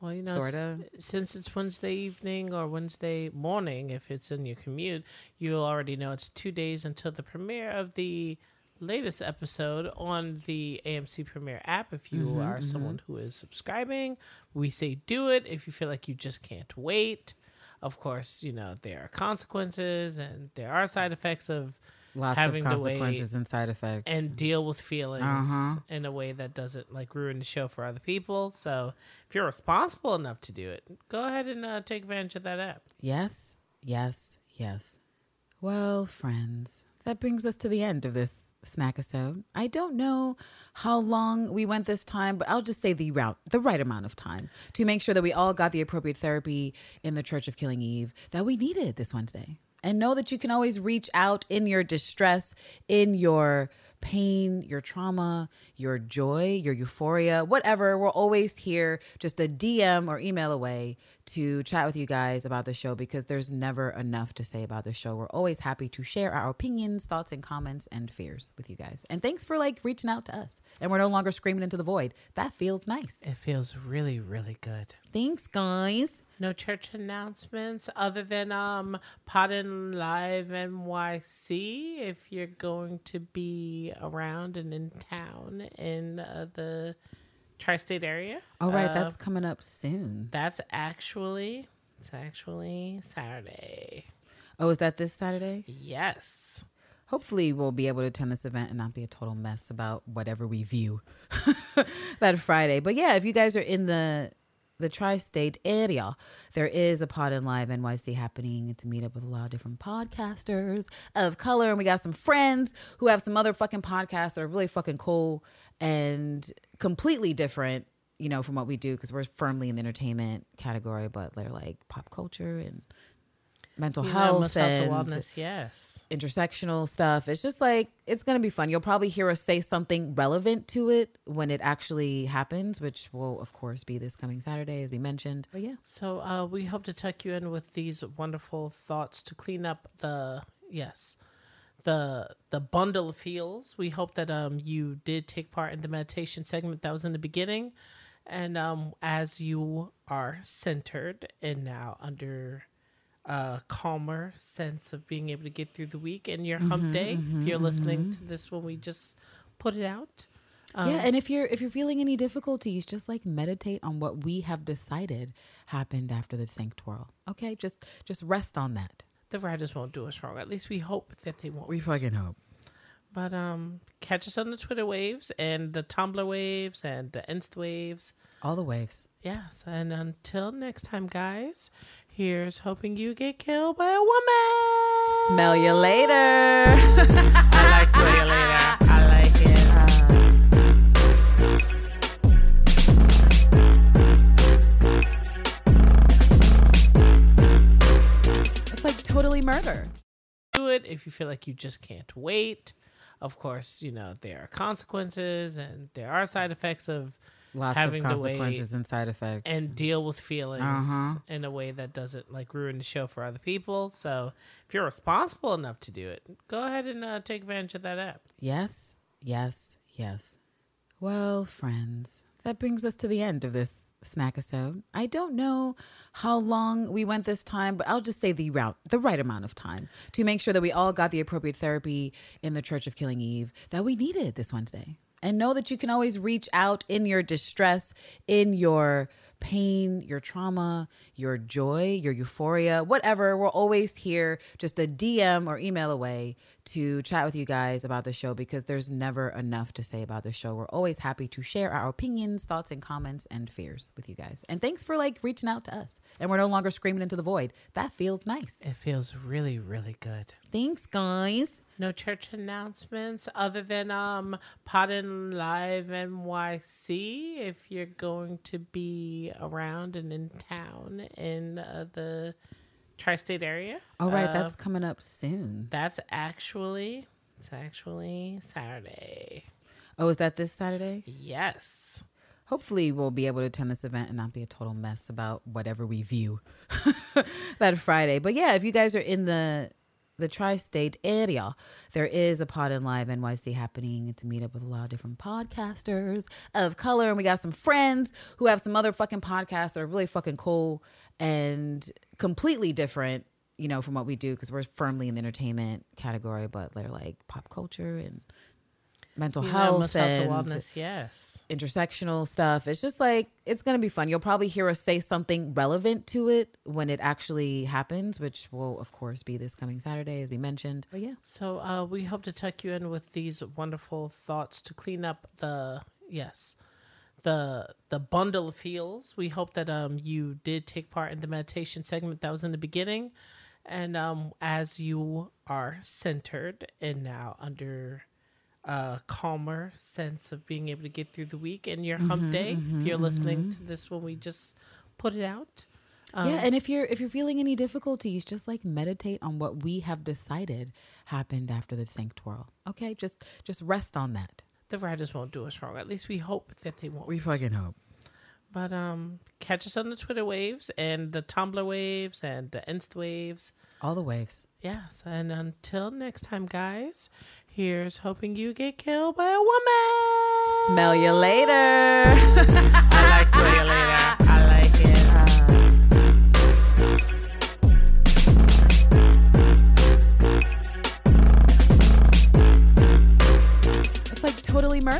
Well, you know, Sorta. s- since it's Wednesday evening or Wednesday morning, if it's in your commute, you'll already know it's two days until the premiere of the latest episode on the AMC Premiere app. If you Mm-hmm, are someone who is subscribing, we say do it. If you feel like you just can't wait, of course, you know, there are consequences and there are side effects of Lots having of to wait consequences and side effects. and deal with feelings Uh-huh. in a way that doesn't like ruin the show for other people. So if you're responsible enough to do it, go ahead and uh, take advantage of that app. Yes, yes, yes. Well, friends, that brings us to the end of this snack episode. I don't know how long we went this time, but I'll just say the route, the right amount of time to make sure that we all got the appropriate therapy in the Church of Killing Eve that we needed this Wednesday. And know that you can always reach out in your distress, in your pain, your trauma, your joy, your euphoria, whatever. We're always here, just a DM or email away to chat with you guys about the show because there's never enough to say about the show. We're always happy to share our opinions, thoughts, and comments and fears with you guys. And thanks for like reaching out to us. And we're no longer screaming into the void. That feels nice. It feels really, really good. Thanks, guys. No church announcements other than um Podin Live NYC if you're going to be around and in town in uh, the tri-state area. All right, Uh, that's coming up soon. that's actually it's actually Saturday. Oh, is that this Saturday? Yes. Hopefully, we'll be able to attend this event and not be a total mess about whatever we view that Friday. But yeah, if you guys are in the the tri-state area, there is a Pod and Live NYC happening. to meet up with a lot of different podcasters of color, and we got some friends who have some other fucking podcasts that are really fucking cool and completely different. You know, from what we do because we're firmly in the entertainment category, but they're like pop culture and mental You know, health mental health and and wellness. Yes. intersectional stuff. It's just like it's gonna be fun. You'll probably hear us say something relevant to it when it actually happens, which will of course be this coming Saturday, as we mentioned. But yeah, So uh, we hope to tuck you in with these wonderful thoughts to clean up the yes, the the bundle of feels. We hope that um you did take part in the meditation segment that was in the beginning, and um as you are centered and now under a calmer sense of being able to get through the week and your hump mm-hmm, day. if mm-hmm, you're listening mm-hmm. to this when we just put it out. yeah. Um, and if you're if you're feeling any difficulties, just like meditate on what we have decided happened after the sink twirl. Okay, just just rest on that. The writers won't do us wrong. At least we hope that they won't. We fucking hope. But um, catch us on the Twitter waves and the Tumblr waves and the Insta waves. All the waves. Yes, and until next time, guys. Here's hoping you get killed by a woman. Smell you later. I like smell you later. I like it. It's like totally murder. Do it if you feel like you just can't wait. Of course, you know, there are consequences and there are side effects of Lots having of to wait consequences and side effects. and deal with feelings Uh-huh. in a way that doesn't like ruin the show for other people. So if you're responsible enough to do it, go ahead and uh, take advantage of that app. Yes, yes, yes. Well, friends, that brings us to the end of this snack episode. I don't know how long we went this time, but I'll just say the route, the right amount of time to make sure that we all got the appropriate therapy in the Church of Killing Eve that we needed this Wednesday. And know that you can always reach out in your distress, in your pain, your trauma, your joy, your euphoria, whatever. We're always here, just a DM or email away to chat with you guys about the show because there's never enough to say about the show. We're always happy to share our opinions, thoughts, and comments and fears with you guys. And thanks for like reaching out to us. And we're no longer screaming into the void. That feels nice. It feels really, really good. Thanks, guys. No church announcements other than um Podden Live NYC if you're going to be around and in town in uh, the tri-state area. All right, Uh, that's coming up soon. that's actually it's actually Saturday. Oh, is that this Saturday? Yes. Hopefully, we'll be able to attend this event and not be a total mess about whatever we view that Friday. But yeah, if you guys are in the the tri-state area, there is a Pod and Live NYC happening. to meet up with a lot of different podcasters of color, and we got some friends who have some other fucking podcasts that are really fucking cool and completely different. You know, from what we do because we're firmly in the entertainment category, but they're like pop culture and mental You know, health mental health and and wellness. Yes. intersectional stuff. It's just like it's gonna be fun. You'll probably hear us say something relevant to it when it actually happens, which will of course be this coming Saturday, as we mentioned. But yeah, So uh, we hope to tuck you in with these wonderful thoughts to clean up the yes, the the bundle of feels. We hope that um you did take part in the meditation segment that was in the beginning, and um as you are centered and now under a calmer sense of being able to get through the week and your hump mm-hmm, day. if mm-hmm, you're listening mm-hmm. to this when we just put it out. yeah. Um, and if you're if you're feeling any difficulties, just like meditate on what we have decided happened after the sanctuary. Okay, just just rest on that. The writers won't do us wrong. At least we hope that they won't. We fucking hope. But um, catch us on the Twitter waves and the Tumblr waves and the Insta waves. All the waves. Yes, and until next time, guys. Here's hoping you get killed by a woman. Smell you later. I like smell you later.